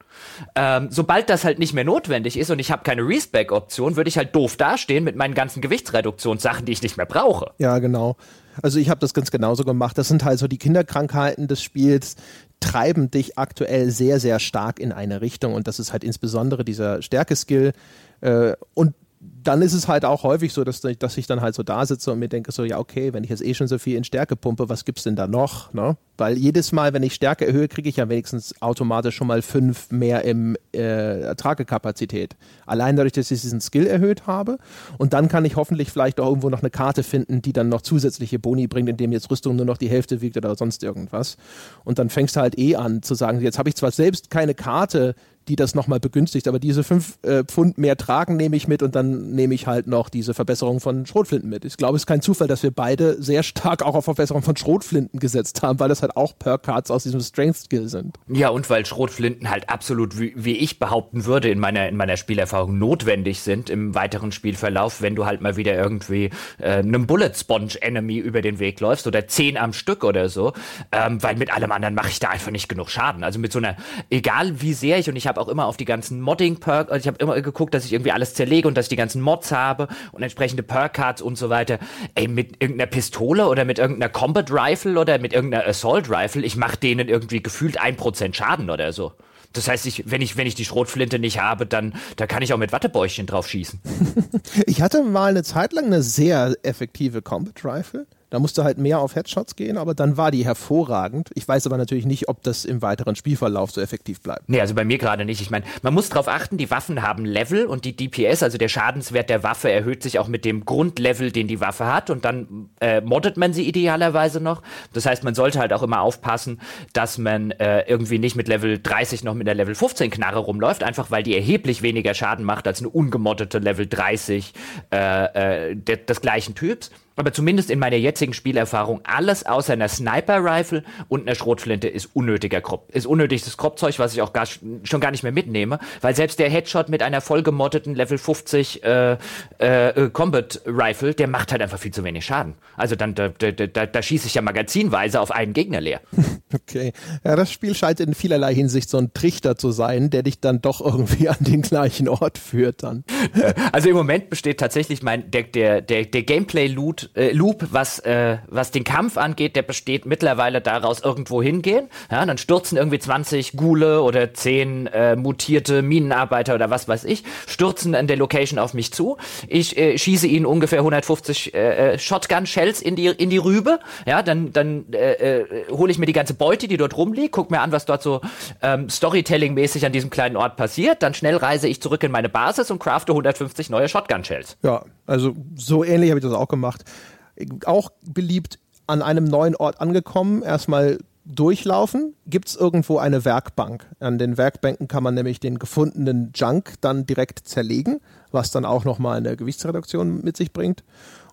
Ähm, sobald das halt nicht mehr notwendig ist und ich habe keine Respec-Option, würde ich halt doof dastehen mit meinen ganzen Gewichtsreduktionssachen, die ich nicht mehr brauche. Ja, genau. Also ich habe das ganz genauso gemacht. Das sind halt so die Kinderkrankheiten des Spiels, treiben dich aktuell sehr, sehr stark in eine Richtung und das ist halt insbesondere dieser Stärkeskill. Äh, und dann ist es halt auch häufig so, dass, dass ich dann halt so da sitze und mir denke so, ja okay, wenn ich jetzt eh schon so viel in Stärke pumpe, was gibt's denn da noch? Ne? Weil jedes Mal, wenn ich Stärke erhöhe, kriege ich ja wenigstens automatisch schon mal fünf mehr im äh, Tragekapazität. Allein dadurch, dass ich diesen Skill erhöht habe. Und dann kann ich hoffentlich vielleicht auch irgendwo noch eine Karte finden, die dann noch zusätzliche Boni bringt, indem jetzt Rüstung nur noch die Hälfte wiegt oder sonst irgendwas. Und dann fängst du halt eh an zu sagen, jetzt habe ich zwar selbst keine Karte, die das nochmal begünstigt. Aber diese fünf äh, Pfund mehr tragen nehme ich mit und dann nehme ich halt noch diese Verbesserung von Schrotflinten mit. Ich glaube, es ist kein Zufall, dass wir beide sehr stark auch auf Verbesserung von Schrotflinten gesetzt haben, weil das halt auch Perk-Cards aus diesem Strength-Skill sind. Ja, und weil Schrotflinten halt absolut, wie, wie, ich behaupten würde, in meiner, in meiner Spielerfahrung notwendig sind im weiteren Spielverlauf, wenn du halt mal wieder irgendwie äh, einem Bullet Sponge Enemy über den Weg läufst oder zehn am Stück oder so, ähm, weil mit allem anderen mache ich da einfach nicht genug Schaden. Also mit so einer, egal wie sehr ich, und ich habe habe auch immer auf die ganzen Modding-Perks, also ich habe immer geguckt, dass ich irgendwie alles zerlege und dass ich die ganzen Mods habe und entsprechende Perk-Cards und so weiter. Ey, mit irgendeiner Pistole oder mit irgendeiner Combat Rifle oder mit irgendeiner Assault Rifle, ich mache denen irgendwie gefühlt ein Prozent Schaden oder so. Das heißt, ich, wenn, ich, wenn ich die Schrotflinte nicht habe, dann da kann ich auch mit Wattebäuchchen drauf schießen. ich hatte mal eine Zeit lang eine sehr effektive Combat Rifle. Da musste halt mehr auf Headshots gehen, aber dann war die hervorragend. Ich weiß aber natürlich nicht, ob das im weiteren Spielverlauf so effektiv bleibt. Nee, also bei mir gerade nicht. Ich meine, man muss darauf achten, die Waffen haben Level und die DPS, also der Schadenswert der Waffe, erhöht sich auch mit dem Grundlevel, den die Waffe hat und dann äh, moddet man sie idealerweise noch. Das heißt, man sollte halt auch immer aufpassen, dass man äh, irgendwie nicht mit Level 30 noch mit der Level 15 Knarre rumläuft, einfach weil die erheblich weniger Schaden macht als eine ungemoddete Level 30 äh, äh, des gleichen Typs aber zumindest in meiner jetzigen Spielerfahrung, alles außer einer Sniper-Rifle und einer Schrotflinte ist unnötiger Krop, ist unnötiges Kropfzeug, was ich auch gar, schon gar nicht mehr mitnehme, weil selbst der Headshot mit einer vollgemotteten Level 50 äh, äh, Combat Rifle, der macht halt einfach viel zu wenig Schaden. Also dann, da, da, da, da schieße ich ja magazinweise auf einen Gegner leer. Okay. Ja, das Spiel scheint in vielerlei Hinsicht so ein Trichter zu sein, der dich dann doch irgendwie an den gleichen Ort führt dann. Also im Moment besteht tatsächlich mein, der, der, der, der Gameplay-Loot äh, Loop, was, äh, was den Kampf angeht, der besteht mittlerweile daraus, irgendwo hingehen. Ja, dann stürzen irgendwie 20 Gule oder 10 äh, mutierte Minenarbeiter oder was weiß ich, stürzen an der Location auf mich zu. Ich äh, schieße ihnen ungefähr 150 äh, äh, Shotgun-Shells in die, in die Rübe. Ja, dann, dann äh, äh, hole ich mir die ganze Beute, die dort rumliegt, guck mir an, was dort so ähm, Storytelling-mäßig an diesem kleinen Ort passiert. Dann schnell reise ich zurück in meine Basis und crafte 150 neue Shotgun-Shells. Ja, also so ähnlich habe ich das auch gemacht auch beliebt, an einem neuen Ort angekommen, erstmal durchlaufen, gibt es irgendwo eine Werkbank. An den Werkbänken kann man nämlich den gefundenen Junk dann direkt zerlegen, was dann auch nochmal eine Gewichtsreduktion mit sich bringt.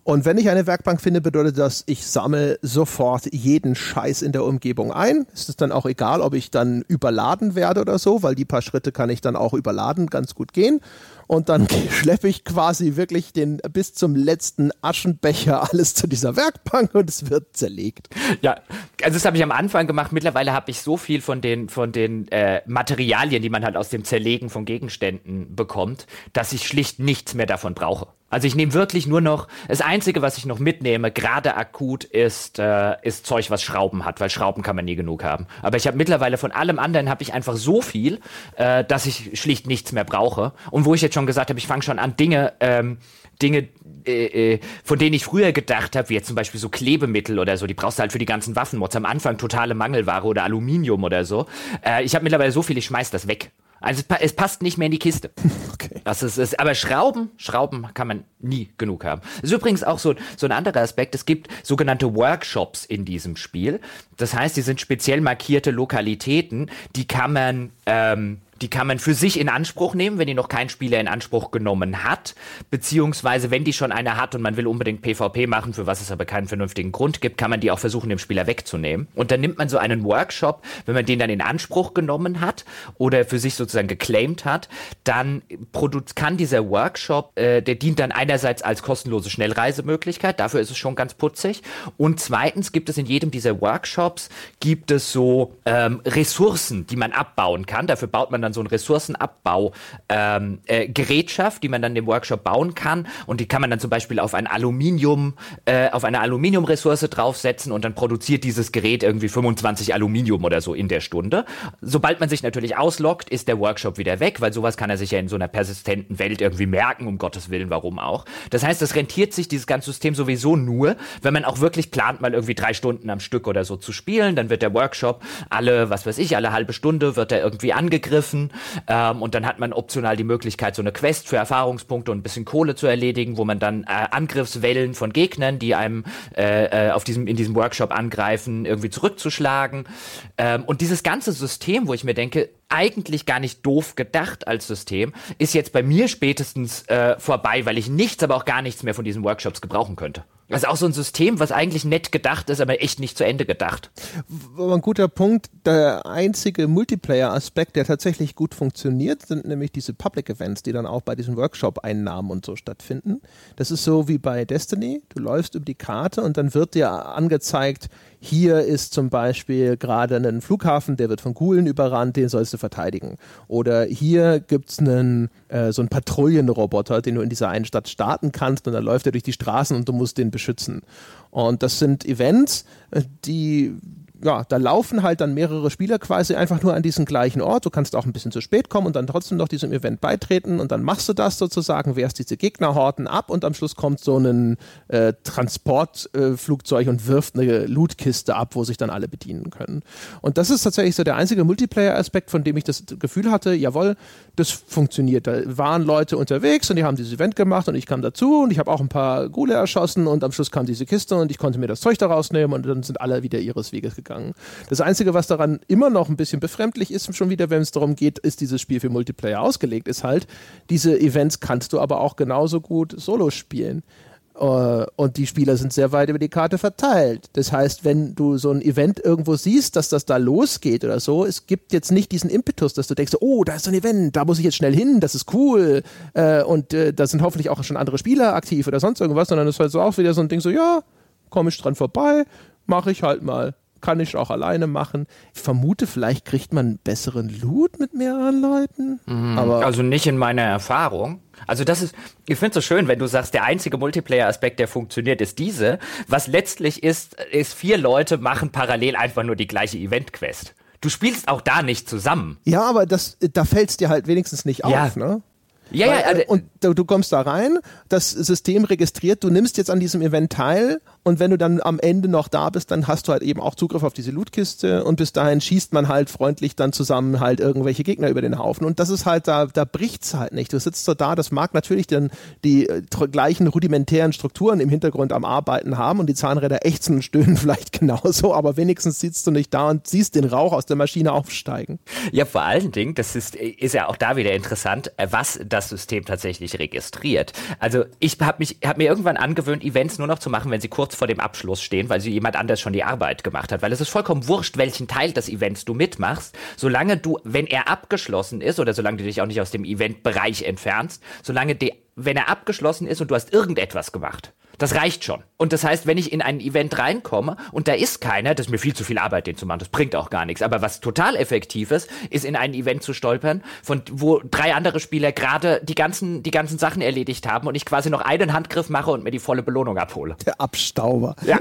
Und wenn ich eine Werkbank finde, bedeutet das, ich sammle sofort jeden Scheiß in der Umgebung ein. Es ist dann auch egal, ob ich dann überladen werde oder so, weil die paar Schritte kann ich dann auch überladen ganz gut gehen und dann schleppe ich quasi wirklich den bis zum letzten Aschenbecher alles zu dieser Werkbank und es wird zerlegt. Ja, also das habe ich am Anfang gemacht. Mittlerweile habe ich so viel von den von den äh, Materialien, die man halt aus dem Zerlegen von Gegenständen bekommt, dass ich schlicht nichts mehr davon brauche. Also ich nehme wirklich nur noch, das Einzige, was ich noch mitnehme, gerade akut, ist, äh, ist Zeug, was Schrauben hat, weil Schrauben kann man nie genug haben. Aber ich habe mittlerweile von allem anderen habe ich einfach so viel, äh, dass ich schlicht nichts mehr brauche. Und wo ich jetzt schon gesagt habe, ich fange schon an, Dinge, ähm, Dinge, äh, äh, von denen ich früher gedacht habe, wie jetzt zum Beispiel so Klebemittel oder so, die brauchst du halt für die ganzen Waffenmods. Am Anfang totale Mangelware oder Aluminium oder so. Äh, ich habe mittlerweile so viel, ich schmeiß das weg. Also es, es, passt nicht mehr in die Kiste. Okay. Das ist, ist, aber Schrauben, Schrauben kann man nie genug haben. Das ist übrigens auch so, so ein anderer Aspekt. Es gibt sogenannte Workshops in diesem Spiel. Das heißt, die sind speziell markierte Lokalitäten, die kann man ähm, Die kann man für sich in Anspruch nehmen, wenn die noch kein Spieler in Anspruch genommen hat. Beziehungsweise, wenn die schon eine hat und man will unbedingt PvP machen, für was es aber keinen vernünftigen Grund gibt, kann man die auch versuchen, dem Spieler wegzunehmen. Und dann nimmt man so einen Workshop, wenn man den dann in Anspruch genommen hat oder für sich sozusagen geclaimed hat, dann kann dieser Workshop, äh, der dient dann einerseits als kostenlose Schnellreisemöglichkeit, dafür ist es schon ganz putzig. Und zweitens gibt es in jedem dieser Workshops, gibt es so ähm, Ressourcen, die man abbauen kann. Dafür baut man dann so ein Ressourcenabbau ähm, äh, Gerätschaft, die man dann im Workshop bauen kann und die kann man dann zum Beispiel auf ein Aluminium, äh, auf eine Aluminiumressource draufsetzen und dann produziert dieses Gerät irgendwie 25 Aluminium oder so in der Stunde. Sobald man sich natürlich ausloggt, ist der Workshop wieder weg, weil sowas kann er sich ja in so einer persistenten Welt irgendwie merken, um Gottes Willen, warum auch. Das heißt, es rentiert sich dieses ganze System sowieso nur, wenn man auch wirklich plant, mal irgendwie drei Stunden am Stück oder so zu spielen, dann wird der Workshop alle, was weiß ich, alle halbe Stunde wird er irgendwie angegriffen machen. Ähm, und dann hat man optional die Möglichkeit, so eine Quest für Erfahrungspunkte und ein bisschen Kohle zu erledigen, wo man dann äh, Angriffswellen von Gegnern, die einem äh, äh, auf diesem, in diesem Workshop angreifen, irgendwie zurückzuschlagen. Ähm, und dieses ganze System, wo ich mir denke, eigentlich gar nicht doof gedacht als System, ist jetzt bei mir spätestens äh, vorbei, weil ich nichts, aber auch gar nichts mehr von diesen Workshops gebrauchen könnte. Das ist auch so ein System, was eigentlich nett gedacht ist, aber echt nicht zu Ende gedacht. Ein guter Punkt. Der einzige Multiplayer-Aspekt, der tatsächlich gut funktioniert, sind nämlich diese Public Events, die dann auch bei diesen Workshop-Einnahmen und so stattfinden. Das ist so wie bei Destiny. Du läufst über die Karte und dann wird dir angezeigt, hier ist zum Beispiel gerade ein Flughafen, der wird von Gulen überrannt, den sollst du verteidigen. Oder hier gibt es äh, so einen Patrouillenroboter, den du in dieser einen Stadt starten kannst und dann läuft er durch die Straßen und du musst den beschützen. Und das sind Events, äh, die ja, da laufen halt dann mehrere Spieler quasi einfach nur an diesen gleichen Ort. Du kannst auch ein bisschen zu spät kommen und dann trotzdem noch diesem Event beitreten und dann machst du das sozusagen, wehrst diese Gegnerhorten ab und am Schluss kommt so ein äh, Transportflugzeug äh, und wirft eine Lootkiste ab, wo sich dann alle bedienen können. Und das ist tatsächlich so der einzige Multiplayer-Aspekt, von dem ich das Gefühl hatte, jawohl, das funktioniert. Da waren Leute unterwegs und die haben dieses Event gemacht und ich kam dazu und ich habe auch ein paar Gule erschossen und am Schluss kam diese Kiste und ich konnte mir das Zeug daraus nehmen und dann sind alle wieder ihres Weges gegangen gegangen. Das Einzige, was daran immer noch ein bisschen befremdlich ist, schon wieder, wenn es darum geht, ist dieses Spiel für Multiplayer ausgelegt, ist halt, diese Events kannst du aber auch genauso gut solo spielen. Uh, und die Spieler sind sehr weit über die Karte verteilt. Das heißt, wenn du so ein Event irgendwo siehst, dass das da losgeht oder so, es gibt jetzt nicht diesen Impetus, dass du denkst, oh, da ist ein Event, da muss ich jetzt schnell hin, das ist cool. Uh, und uh, da sind hoffentlich auch schon andere Spieler aktiv oder sonst irgendwas, sondern es ist halt so auch wieder so ein Ding, so, ja, komme ich dran vorbei, mache ich halt mal kann ich auch alleine machen. Ich vermute, vielleicht kriegt man besseren Loot mit mehreren Leuten. Mhm. Aber also nicht in meiner Erfahrung. Also das ist, ich finde es so schön, wenn du sagst, der einzige Multiplayer-Aspekt, der funktioniert, ist diese. Was letztlich ist, ist vier Leute machen parallel einfach nur die gleiche Event-Quest. Du spielst auch da nicht zusammen. Ja, aber das, da fällt es dir halt wenigstens nicht ja. auf, ne? Ja, Weil, ja, also, und du, du, kommst da rein, das System registriert, du nimmst jetzt an diesem Event teil und wenn du dann am Ende noch da bist, dann hast du halt eben auch Zugriff auf diese Lootkiste und bis dahin schießt man halt freundlich dann zusammen halt irgendwelche Gegner über den Haufen und das ist halt, da, da bricht's halt nicht. Du sitzt so da, das mag natürlich dann die äh, gleichen rudimentären Strukturen im Hintergrund am Arbeiten haben und die Zahnräder ächzen und stöhnen vielleicht genauso, aber wenigstens sitzt du nicht da und siehst den Rauch aus der Maschine aufsteigen. Ja, vor allen Dingen, das ist, ist ja auch da wieder interessant, was das System tatsächlich registriert. Also ich habe mich, habe mir irgendwann angewöhnt, Events nur noch zu machen, wenn sie kurz kurz vor dem Abschluss stehen, weil sie jemand anders schon die Arbeit gemacht hat. Weil es ist vollkommen wurscht, welchen Teil des Events du mitmachst, solange du, wenn er abgeschlossen ist oder solange du dich auch nicht aus dem Eventbereich entfernst, solange die, wenn er abgeschlossen ist und du hast irgendetwas gemacht. Das reicht schon. Und das heißt, wenn ich in ein Event reinkomme und da ist keiner, das ist mir viel zu viel Arbeit, den zu machen. Das bringt auch gar nichts. Aber was total effektiv ist, ist in ein Event zu stolpern, von wo drei andere Spieler gerade die ganzen, die ganzen Sachen erledigt haben und ich quasi noch einen Handgriff mache und mir die volle Belohnung abhole. Der Abstauber. Ja.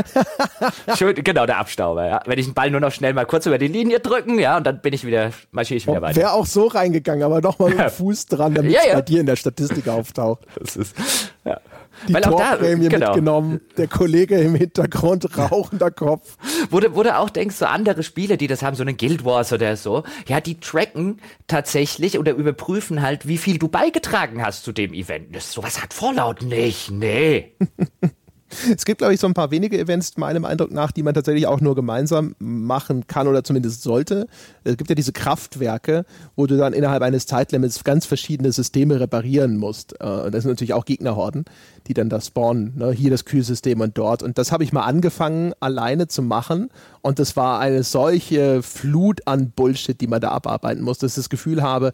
Schön, genau, der Abstauber, ja. Wenn ich den Ball nur noch schnell mal kurz über die Linie drücken, ja, und dann bin ich wieder, marschiere ich wieder oh, weiter. Wäre auch so reingegangen, aber nochmal mit dem Fuß dran, damit ja, ja. es bei dir in der Statistik auftaucht. Das ist, ja die Weil Torprämie genau. mitgenommen, der Kollege im Hintergrund, rauchender Kopf. Wurde, wurde auch, denkst du, andere Spiele, die das haben, so eine Guild Wars oder so, ja, die tracken tatsächlich oder überprüfen halt, wie viel du beigetragen hast zu dem Event. Das, sowas hat Fallout nicht, nee. Es gibt, glaube ich, so ein paar wenige Events, meinem Eindruck nach, die man tatsächlich auch nur gemeinsam machen kann oder zumindest sollte. Es gibt ja diese Kraftwerke, wo du dann innerhalb eines Zeitlimits ganz verschiedene Systeme reparieren musst. Äh, das sind natürlich auch Gegnerhorden, die dann da spawnen. Ne? Hier das Kühlsystem und dort. Und das habe ich mal angefangen, alleine zu machen. Und das war eine solche Flut an Bullshit, die man da abarbeiten muss, dass ich das Gefühl habe,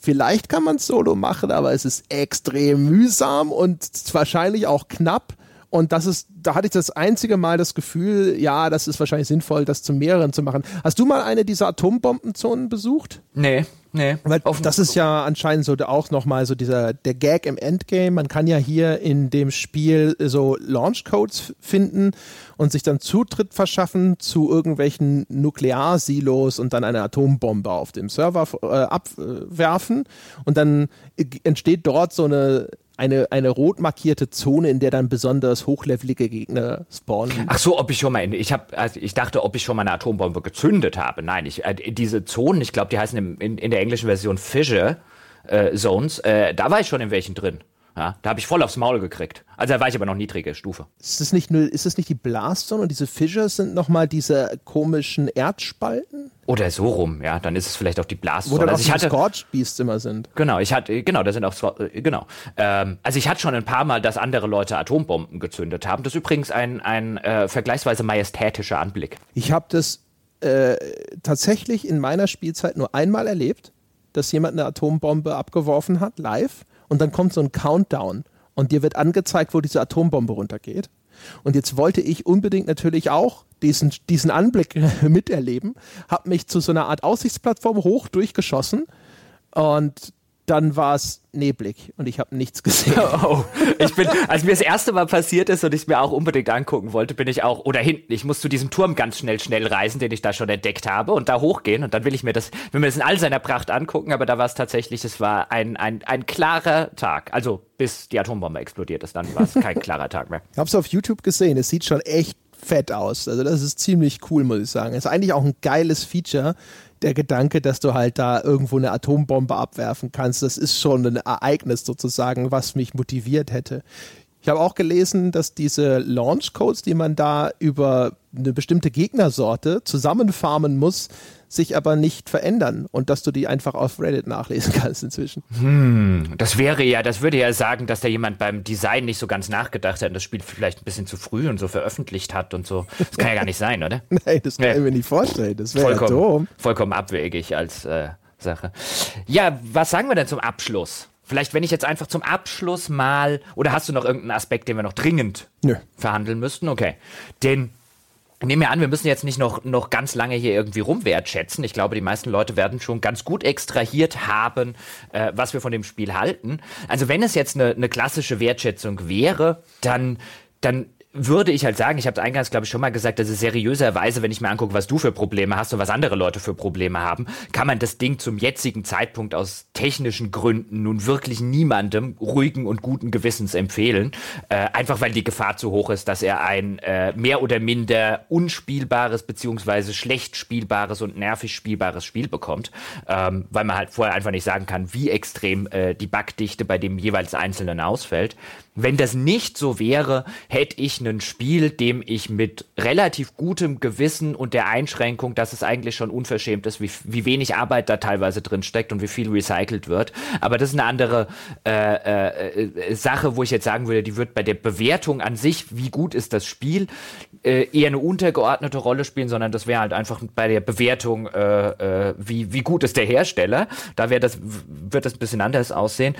Vielleicht kann man es solo machen, aber es ist extrem mühsam und wahrscheinlich auch knapp. Und das ist, da hatte ich das einzige Mal das Gefühl, ja, das ist wahrscheinlich sinnvoll, das zu mehreren zu machen. Hast du mal eine dieser Atombombenzonen besucht? Nee, nee. Weil das ist ja anscheinend so auch nochmal so dieser, der Gag im Endgame. Man kann ja hier in dem Spiel so Launchcodes finden und sich dann Zutritt verschaffen zu irgendwelchen Nuklearsilos und dann eine Atombombe auf dem Server äh, abwerfen. Und dann entsteht dort so eine eine, eine rot markierte Zone, in der dann besonders hochlevelige Gegner spawnen. Ach so, ob ich schon mal, in, ich habe, also ich dachte, ob ich schon mal eine Atombombe gezündet habe. Nein, ich, äh, diese Zonen, ich glaube, die heißen im, in, in der englischen Version Fissure äh, Zones, äh, da war ich schon in welchen drin. Ja, da habe ich voll aufs Maul gekriegt. Also da war ich aber noch niedrige Stufe. Ist das nicht, nur, ist das nicht die Blastzone und diese Fissures sind nochmal diese komischen Erdspalten? Oder so rum, ja, dann ist es vielleicht auch die Blastzone. Wo dann also auch also Scorch Beasts immer sind. Genau, ich hatte, genau, da sind auch, äh, genau. Ähm, also ich hatte schon ein paar Mal, dass andere Leute Atombomben gezündet haben. Das ist übrigens ein, ein äh, vergleichsweise majestätischer Anblick. Ich habe das äh, tatsächlich in meiner Spielzeit nur einmal erlebt, dass jemand eine Atombombe abgeworfen hat, live und dann kommt so ein Countdown und dir wird angezeigt, wo diese Atombombe runtergeht. Und jetzt wollte ich unbedingt natürlich auch diesen, diesen Anblick miterleben, habe mich zu so einer Art Aussichtsplattform hoch durchgeschossen und dann war es neblig und ich habe nichts gesehen. Oh, ich bin, als mir das erste Mal passiert ist und ich es mir auch unbedingt angucken wollte, bin ich auch, oder hinten, ich muss zu diesem Turm ganz schnell, schnell reisen, den ich da schon entdeckt habe und da hochgehen und dann will ich mir das, will mir das in all seiner Pracht angucken, aber da war es tatsächlich, es war ein, ein, ein klarer Tag. Also bis die Atombombe explodiert ist, dann war es kein klarer Tag mehr. Ich habe es auf YouTube gesehen, es sieht schon echt fett aus. Also das ist ziemlich cool, muss ich sagen. Es ist eigentlich auch ein geiles Feature, der Gedanke, dass du halt da irgendwo eine Atombombe abwerfen kannst, das ist schon ein Ereignis sozusagen, was mich motiviert hätte. Ich habe auch gelesen, dass diese Launch Codes, die man da über eine bestimmte Gegnersorte zusammenfarmen muss, sich aber nicht verändern und dass du die einfach auf Reddit nachlesen kannst inzwischen. Hm, das wäre ja, das würde ja sagen, dass da jemand beim Design nicht so ganz nachgedacht hat und das Spiel vielleicht ein bisschen zu früh und so veröffentlicht hat und so. Das kann ja gar nicht sein, oder? Nein, das kann nee. ich mir nicht vorstellen. Das wäre ja dumm. Vollkommen abwegig als äh, Sache. Ja, was sagen wir denn zum Abschluss? Vielleicht, wenn ich jetzt einfach zum Abschluss mal, oder hast du noch irgendeinen Aspekt, den wir noch dringend Nö. verhandeln müssten? Okay. Denn Nehmen wir an, wir müssen jetzt nicht noch, noch ganz lange hier irgendwie rumwertschätzen. Ich glaube, die meisten Leute werden schon ganz gut extrahiert haben, äh, was wir von dem Spiel halten. Also wenn es jetzt eine, eine klassische Wertschätzung wäre, dann, dann würde ich halt sagen, ich habe es eingangs, glaube ich, schon mal gesagt, dass es seriöserweise, wenn ich mir angucke, was du für Probleme hast und was andere Leute für Probleme haben, kann man das Ding zum jetzigen Zeitpunkt aus technischen Gründen nun wirklich niemandem ruhigen und guten Gewissens empfehlen. Äh, einfach weil die Gefahr zu hoch ist, dass er ein äh, mehr oder minder unspielbares beziehungsweise schlecht spielbares und nervig spielbares Spiel bekommt. Ähm, weil man halt vorher einfach nicht sagen kann, wie extrem äh, die Bugdichte bei dem jeweils Einzelnen ausfällt. Wenn das nicht so wäre, hätte ich ein Spiel, dem ich mit relativ gutem Gewissen und der Einschränkung, dass es eigentlich schon unverschämt ist, wie, wie wenig Arbeit da teilweise drin steckt und wie viel recycelt wird. Aber das ist eine andere äh, äh, Sache, wo ich jetzt sagen würde, die wird bei der Bewertung an sich, wie gut ist das Spiel, äh, eher eine untergeordnete Rolle spielen, sondern das wäre halt einfach bei der Bewertung, äh, äh, wie, wie gut ist der Hersteller. Da das, wird das ein bisschen anders aussehen.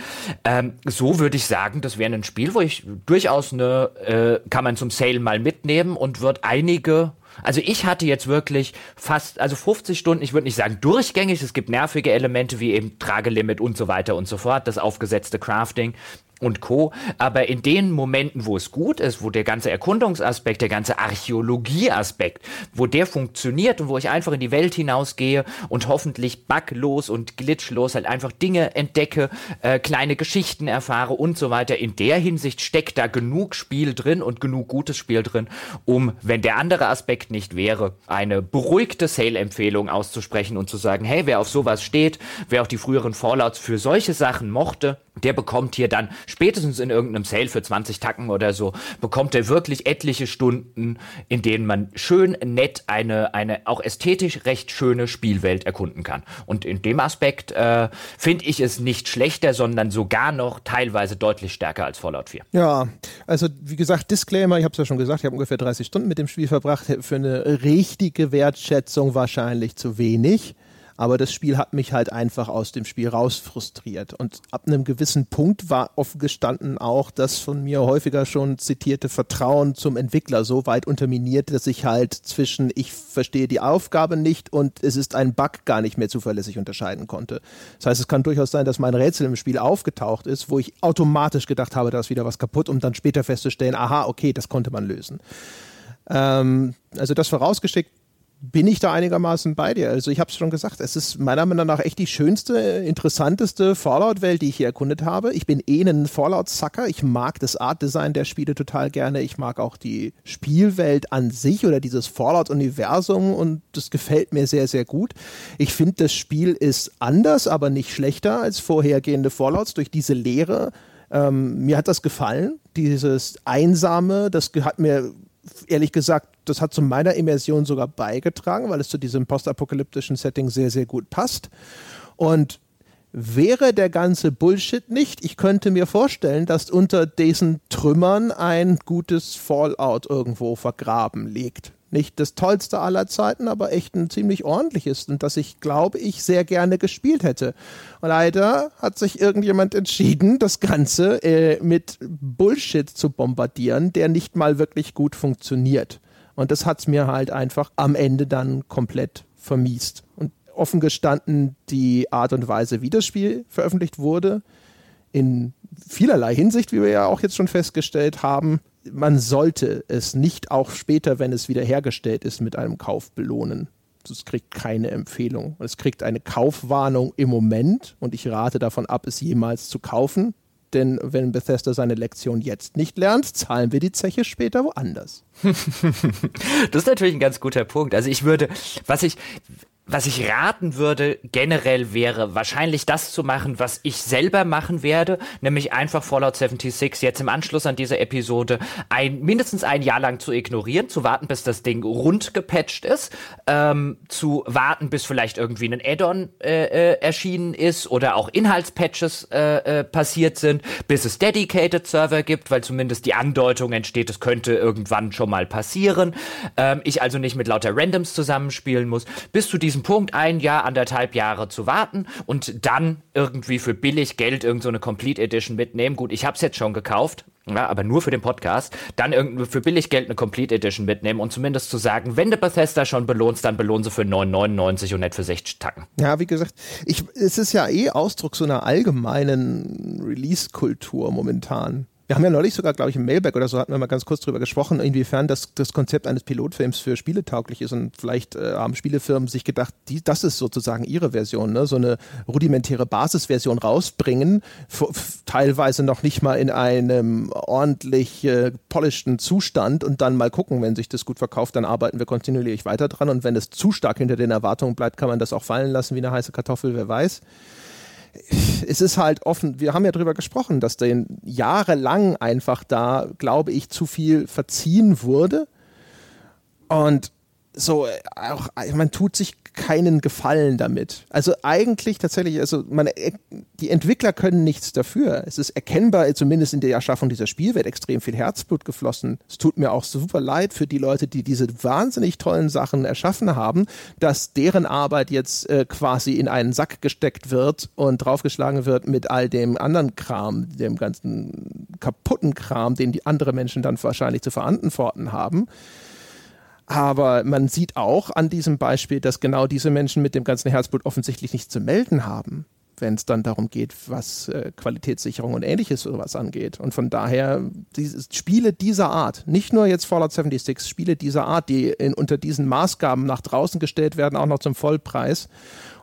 Ähm, so würde ich sagen, das wäre ein Spiel, Spiel, wo ich durchaus eine, äh, kann man zum Sale mal mitnehmen und wird einige also ich hatte jetzt wirklich fast, also 50 Stunden, ich würde nicht sagen durchgängig, es gibt nervige Elemente wie eben Tragelimit und so weiter und so fort, das aufgesetzte Crafting und Co. Aber in den Momenten, wo es gut ist, wo der ganze Erkundungsaspekt, der ganze Archäologieaspekt, wo der funktioniert und wo ich einfach in die Welt hinausgehe und hoffentlich buglos und glitchlos halt einfach Dinge entdecke, äh, kleine Geschichten erfahre und so weiter. In der Hinsicht steckt da genug Spiel drin und genug gutes Spiel drin, um, wenn der andere Aspekt nicht wäre, eine beruhigte Sale-Empfehlung auszusprechen und zu sagen, hey, wer auf sowas steht, wer auch die früheren Fallouts für solche Sachen mochte, der bekommt hier dann spätestens in irgendeinem Sale für 20 Tacken oder so, bekommt er wirklich etliche Stunden, in denen man schön nett eine, eine auch ästhetisch recht schöne Spielwelt erkunden kann. Und in dem Aspekt äh, finde ich es nicht schlechter, sondern sogar noch teilweise deutlich stärker als Fallout 4. Ja, also wie gesagt, Disclaimer, ich habe es ja schon gesagt, ich habe ungefähr 30 Stunden mit dem Spiel verbracht, für eine richtige Wertschätzung wahrscheinlich zu wenig aber das Spiel hat mich halt einfach aus dem Spiel raus frustriert. Und ab einem gewissen Punkt war offen gestanden auch das von mir häufiger schon zitierte Vertrauen zum Entwickler so weit unterminiert, dass ich halt zwischen ich verstehe die Aufgabe nicht und es ist ein Bug gar nicht mehr zuverlässig unterscheiden konnte. Das heißt, es kann durchaus sein, dass mein Rätsel im Spiel aufgetaucht ist, wo ich automatisch gedacht habe, da ist wieder was kaputt, um dann später festzustellen, aha, okay, das konnte man lösen. Ähm, also das vorausgeschickt, bin ich da einigermaßen bei dir. Also ich habe es schon gesagt, es ist meiner Meinung nach echt die schönste, interessanteste Fallout-Welt, die ich hier erkundet habe. Ich bin eh ein Fallout-Sucker. Ich mag das Art-Design der Spiele total gerne. Ich mag auch die Spielwelt an sich oder dieses Fallout-Universum und das gefällt mir sehr, sehr gut. Ich finde, das Spiel ist anders, aber nicht schlechter als vorhergehende Fallouts durch diese Lehre. Ähm, mir hat das gefallen, dieses Einsame, das hat mir ehrlich gesagt, das hat zu meiner Immersion sogar beigetragen, weil es zu diesem postapokalyptischen Setting sehr, sehr gut passt. Und wäre der ganze Bullshit nicht, ich könnte mir vorstellen, dass unter diesen Trümmern ein gutes Fallout irgendwo vergraben liegt nicht das tollste aller Zeiten, aber echt ein ziemlich ordentliches und das ich, glaube ich, sehr gerne gespielt hätte. Und leider hat sich irgendjemand entschieden, das Ganze äh, mit Bullshit zu bombardieren, der nicht mal wirklich gut funktioniert. Und das hat es mir halt einfach am Ende dann komplett vermiest. Und offen gestanden, die Art und Weise, wie das Spiel veröffentlicht wurde, in vielerlei Hinsicht, wie wir ja auch jetzt schon festgestellt haben, man sollte es nicht auch später, wenn es wiederhergestellt ist, mit einem Kauf belohnen. Es kriegt keine Empfehlung. Es kriegt eine Kaufwarnung im Moment und ich rate davon ab, es jemals zu kaufen. Denn wenn Bethesda seine Lektion jetzt nicht lernt, zahlen wir die Zeche später woanders. das ist natürlich ein ganz guter Punkt. Also ich würde, was ich, was ich raten würde, generell wäre wahrscheinlich das zu machen, was ich selber machen werde, nämlich einfach Fallout 76 jetzt im Anschluss an diese Episode ein, mindestens ein Jahr lang zu ignorieren, zu warten, bis das Ding rund gepatcht ist, ähm, zu warten, bis vielleicht irgendwie ein Add-on äh, äh, erschienen ist oder auch Inhaltspatches äh, äh, passiert sind, bis es Dedicated Server gibt, weil zumindest die Andeutung entsteht, es könnte irgendwann schon mal passieren. Ähm, ich also nicht mit lauter Randoms zusammenspielen muss, bis zu diesem diesem Punkt ein Jahr, anderthalb Jahre zu warten und dann irgendwie für billig Geld irgendeine so Complete Edition mitnehmen. Gut, ich habe es jetzt schon gekauft, ja, aber nur für den Podcast, dann irgendwie für billig Geld eine Complete Edition mitnehmen und zumindest zu sagen, wenn du Bethesda schon belohnst, dann belohn sie für 9,99 und nicht für 60 Tacken. Ja, wie gesagt, ich, es ist ja eh Ausdruck so einer allgemeinen Release-Kultur momentan. Wir haben ja neulich sogar, glaube ich, im Mailback oder so hatten wir mal ganz kurz drüber gesprochen, inwiefern das, das Konzept eines Pilotfilms für Spiele tauglich ist. Und vielleicht äh, haben Spielefirmen sich gedacht, die, das ist sozusagen ihre Version, ne? so eine rudimentäre Basisversion rausbringen, teilweise noch nicht mal in einem ordentlich äh, polishten Zustand und dann mal gucken, wenn sich das gut verkauft, dann arbeiten wir kontinuierlich weiter dran. Und wenn es zu stark hinter den Erwartungen bleibt, kann man das auch fallen lassen wie eine heiße Kartoffel, wer weiß es ist halt offen, wir haben ja drüber gesprochen, dass den jahrelang einfach da, glaube ich, zu viel verziehen wurde. Und so, auch, man tut sich keinen Gefallen damit. Also eigentlich tatsächlich, also man, die Entwickler können nichts dafür. Es ist erkennbar, zumindest in der Erschaffung dieser Spielwelt, extrem viel Herzblut geflossen. Es tut mir auch super leid für die Leute, die diese wahnsinnig tollen Sachen erschaffen haben, dass deren Arbeit jetzt äh, quasi in einen Sack gesteckt wird und draufgeschlagen wird mit all dem anderen Kram, dem ganzen kaputten Kram, den die andere Menschen dann wahrscheinlich zu verantworten haben. Aber man sieht auch an diesem Beispiel, dass genau diese Menschen mit dem ganzen Herzblut offensichtlich nichts zu melden haben, wenn es dann darum geht, was äh, Qualitätssicherung und ähnliches sowas angeht. Und von daher, dieses, Spiele dieser Art, nicht nur jetzt Fallout 76, Spiele dieser Art, die in, unter diesen Maßgaben nach draußen gestellt werden, auch noch zum Vollpreis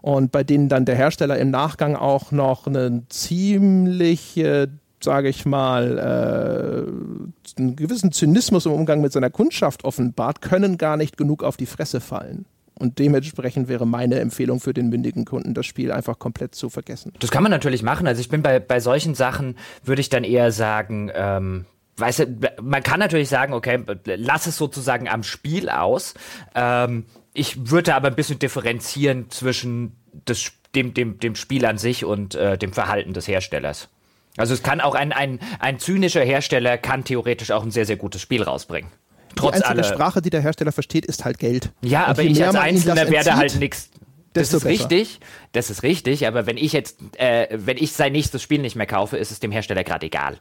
und bei denen dann der Hersteller im Nachgang auch noch eine ziemlich äh, sage ich mal, äh, einen gewissen Zynismus im Umgang mit seiner Kundschaft offenbart, können gar nicht genug auf die Fresse fallen. Und dementsprechend wäre meine Empfehlung für den mündigen Kunden, das Spiel einfach komplett zu vergessen. Das kann man natürlich machen. Also ich bin bei, bei solchen Sachen, würde ich dann eher sagen, ähm, weißt du, man kann natürlich sagen, okay, lass es sozusagen am Spiel aus. Ähm, ich würde aber ein bisschen differenzieren zwischen des, dem, dem, dem Spiel an sich und äh, dem Verhalten des Herstellers. Also es kann auch ein, ein, ein zynischer Hersteller kann theoretisch auch ein sehr, sehr gutes Spiel rausbringen. Trotz die einzige aller Sprache, die der Hersteller versteht, ist halt Geld. Ja, und aber ich als Einzelner werde halt nichts. Das ist besser. richtig, das ist richtig, aber wenn ich jetzt, äh, wenn ich sein nächstes Spiel nicht mehr kaufe, ist es dem Hersteller gerade egal.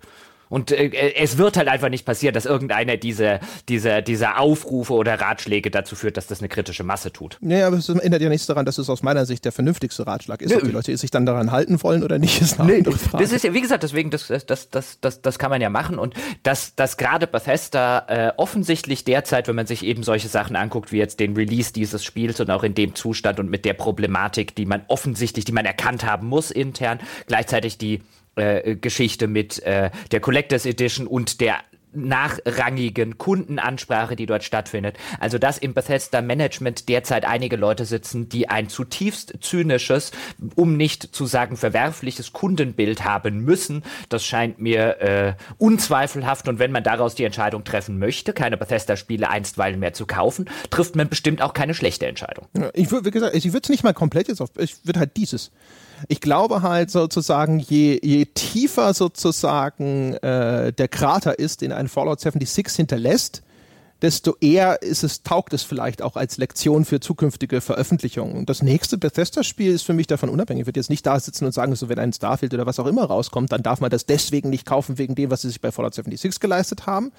Und äh, äh, es wird halt einfach nicht passieren, dass irgendeiner diese, diese, diese Aufrufe oder Ratschläge dazu führt, dass das eine kritische Masse tut. Ja, aber es ändert ja nichts daran, dass es aus meiner Sicht der vernünftigste Ratschlag ist. Nö. Ob die Leute sich dann daran halten wollen oder nicht, ist eine nee, Frage. Das ist ja, wie gesagt, deswegen, das, das, das, das, das kann man ja machen. Und dass, dass gerade Bethesda äh, offensichtlich derzeit, wenn man sich eben solche Sachen anguckt, wie jetzt den Release dieses Spiels und auch in dem Zustand und mit der Problematik, die man offensichtlich, die man erkannt haben muss intern, gleichzeitig die äh, Geschichte mit äh, der Collectors Edition und der nachrangigen Kundenansprache, die dort stattfindet. Also dass im Bethesda Management derzeit einige Leute sitzen, die ein zutiefst zynisches, um nicht zu sagen verwerfliches Kundenbild haben müssen, das scheint mir äh, unzweifelhaft. Und wenn man daraus die Entscheidung treffen möchte, keine Bethesda-Spiele einstweilen mehr zu kaufen, trifft man bestimmt auch keine schlechte Entscheidung. Ich würde, wie gesagt, ich würde es nicht mal komplett jetzt auf, ich würde halt dieses ich glaube halt sozusagen, je, je tiefer sozusagen äh, der Krater ist, den ein Fallout 76 hinterlässt, desto eher ist es, taugt es vielleicht auch als Lektion für zukünftige Veröffentlichungen. Und das nächste Bethesda-Spiel ist für mich davon unabhängig. Ich würde jetzt nicht da sitzen und sagen, so wenn ein Starfield oder was auch immer rauskommt, dann darf man das deswegen nicht kaufen, wegen dem, was sie sich bei Fallout 76 geleistet haben.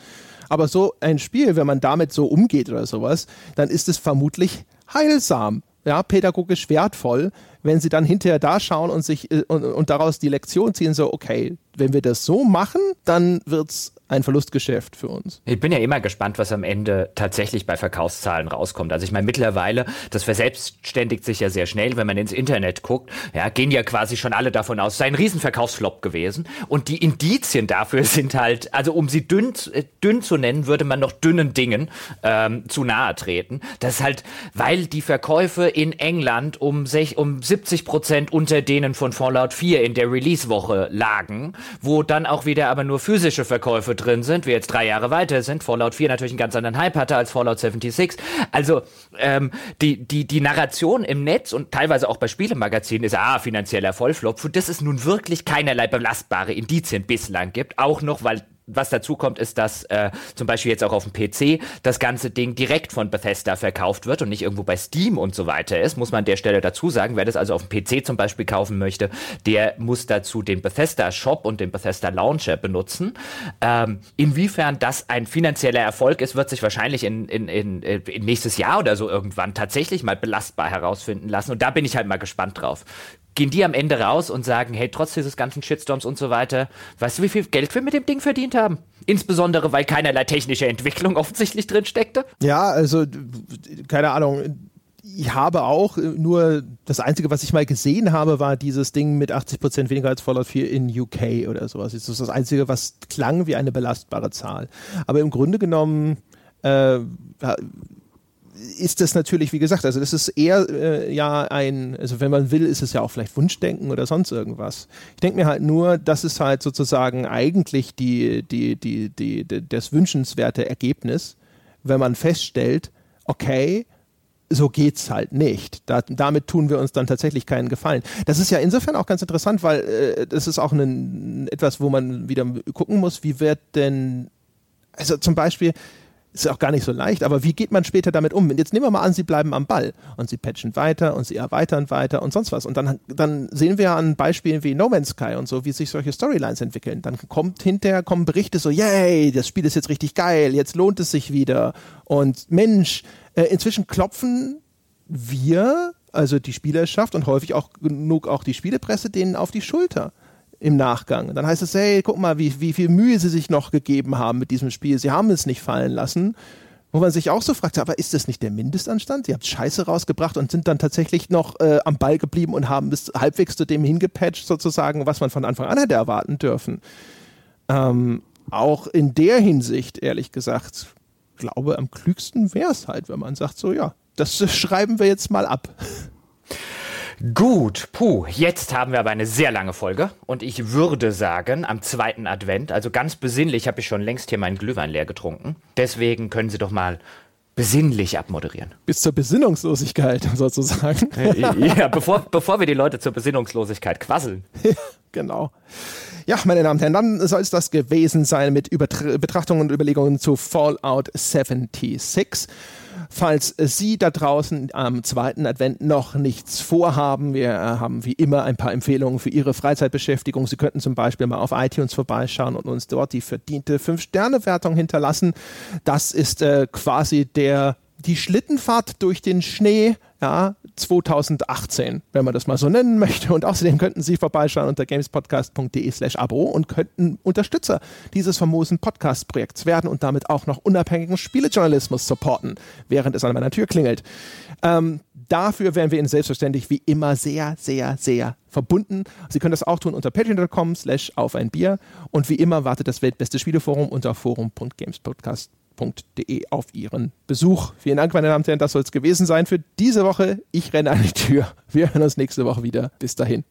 Aber so ein Spiel, wenn man damit so umgeht oder sowas, dann ist es vermutlich heilsam, ja, pädagogisch wertvoll, wenn sie dann hinterher da schauen und sich äh, und, und daraus die Lektion ziehen, so, okay, wenn wir das so machen, dann wird es ein Verlustgeschäft für uns. Ich bin ja immer gespannt, was am Ende tatsächlich bei Verkaufszahlen rauskommt. Also ich meine, mittlerweile, das verselbstständigt sich ja sehr schnell, wenn man ins Internet guckt, ja, gehen ja quasi schon alle davon aus, es sei ein Riesenverkaufsflop gewesen. Und die Indizien dafür sind halt, also um sie dünn, äh, dünn zu nennen, würde man noch dünnen Dingen ähm, zu nahe treten. Das ist halt, weil die Verkäufe in England um, sech, um 70 Prozent unter denen von Fallout 4 in der Release-Woche lagen, wo dann auch wieder aber nur physische Verkäufe drin sind, wir jetzt drei Jahre weiter sind, Fallout 4 natürlich einen ganz anderen Hype hatte als Fallout 76. Also ähm, die, die, die Narration im Netz und teilweise auch bei Spielemagazinen ist, ah, finanzieller Vollflop, das es nun wirklich keinerlei belastbare Indizien bislang gibt, auch noch, weil was dazu kommt, ist, dass äh, zum Beispiel jetzt auch auf dem PC das ganze Ding direkt von Bethesda verkauft wird und nicht irgendwo bei Steam und so weiter ist, muss man an der Stelle dazu sagen. Wer das also auf dem PC zum Beispiel kaufen möchte, der muss dazu den Bethesda Shop und den Bethesda Launcher benutzen. Ähm, inwiefern das ein finanzieller Erfolg ist, wird sich wahrscheinlich in, in, in, in nächstes Jahr oder so irgendwann tatsächlich mal belastbar herausfinden lassen. Und da bin ich halt mal gespannt drauf gehen die am Ende raus und sagen, hey, trotz dieses ganzen Shitstorms und so weiter, weißt du, wie viel Geld wir mit dem Ding verdient haben? Insbesondere, weil keinerlei technische Entwicklung offensichtlich drin steckte? Ja, also, keine Ahnung. Ich habe auch nur, das Einzige, was ich mal gesehen habe, war dieses Ding mit 80% weniger als Fallout 4 in UK oder sowas. Das ist das Einzige, was klang wie eine belastbare Zahl. Aber im Grunde genommen äh, ist das natürlich, wie gesagt, also das ist eher äh, ja ein, also wenn man will, ist es ja auch vielleicht Wunschdenken oder sonst irgendwas. Ich denke mir halt nur, das ist halt sozusagen eigentlich die, die, die, die, die, das wünschenswerte Ergebnis, wenn man feststellt, okay, so geht's halt nicht. Da, damit tun wir uns dann tatsächlich keinen Gefallen. Das ist ja insofern auch ganz interessant, weil äh, das ist auch ein, etwas, wo man wieder gucken muss, wie wird denn, also zum Beispiel, ist auch gar nicht so leicht, aber wie geht man später damit um? Jetzt nehmen wir mal an, sie bleiben am Ball und sie patchen weiter und sie erweitern weiter und sonst was. Und dann, dann sehen wir an Beispielen wie No Man's Sky und so, wie sich solche Storylines entwickeln. Dann kommt hinterher kommen Berichte so, yay, das Spiel ist jetzt richtig geil, jetzt lohnt es sich wieder. Und Mensch, äh, inzwischen klopfen wir, also die Spielerschaft und häufig auch genug auch die Spielepresse, denen auf die Schulter im Nachgang. Dann heißt es, hey, guck mal, wie, wie viel Mühe sie sich noch gegeben haben mit diesem Spiel. Sie haben es nicht fallen lassen. Wo man sich auch so fragt, aber ist das nicht der Mindestanstand? Sie haben Scheiße rausgebracht und sind dann tatsächlich noch äh, am Ball geblieben und haben bis halbwegs zu dem hingepatcht, sozusagen, was man von Anfang an hätte erwarten dürfen. Ähm, auch in der Hinsicht, ehrlich gesagt, glaube, am klügsten wäre es halt, wenn man sagt, so ja, das schreiben wir jetzt mal ab. Gut, puh, jetzt haben wir aber eine sehr lange Folge und ich würde sagen, am zweiten Advent, also ganz besinnlich, habe ich schon längst hier meinen Glühwein leer getrunken. Deswegen können Sie doch mal besinnlich abmoderieren. Bis zur Besinnungslosigkeit sozusagen. ja, bevor, bevor wir die Leute zur Besinnungslosigkeit quasseln. Genau. Ja, meine Damen und Herren, dann soll es das gewesen sein mit Übertra Betrachtungen und Überlegungen zu Fallout 76. Falls Sie da draußen am zweiten Advent noch nichts vorhaben, wir äh, haben wie immer ein paar Empfehlungen für Ihre Freizeitbeschäftigung. Sie könnten zum Beispiel mal auf iTunes vorbeischauen und uns dort die verdiente 5-Sterne-Wertung hinterlassen. Das ist äh, quasi der die Schlittenfahrt durch den Schnee ja, 2018, wenn man das mal so nennen möchte. Und außerdem könnten Sie vorbeischauen unter gamespodcast.de slash Abo und könnten Unterstützer dieses famosen Podcast-Projekts werden und damit auch noch unabhängigen Spielejournalismus supporten, während es an meiner Tür klingelt. Ähm, dafür wären wir Ihnen selbstverständlich wie immer sehr, sehr, sehr verbunden. Sie können das auch tun unter patreon.com slash auf ein Bier. Und wie immer wartet das weltbeste Spieleforum unter forum.gamespodcast.de www.ftf.de auf Ihren Besuch. Vielen Dank, meine Damen und Herren, das soll es gewesen sein für diese Woche. Ich renne an die Tür. Wir hören uns nächste Woche wieder. Bis dahin.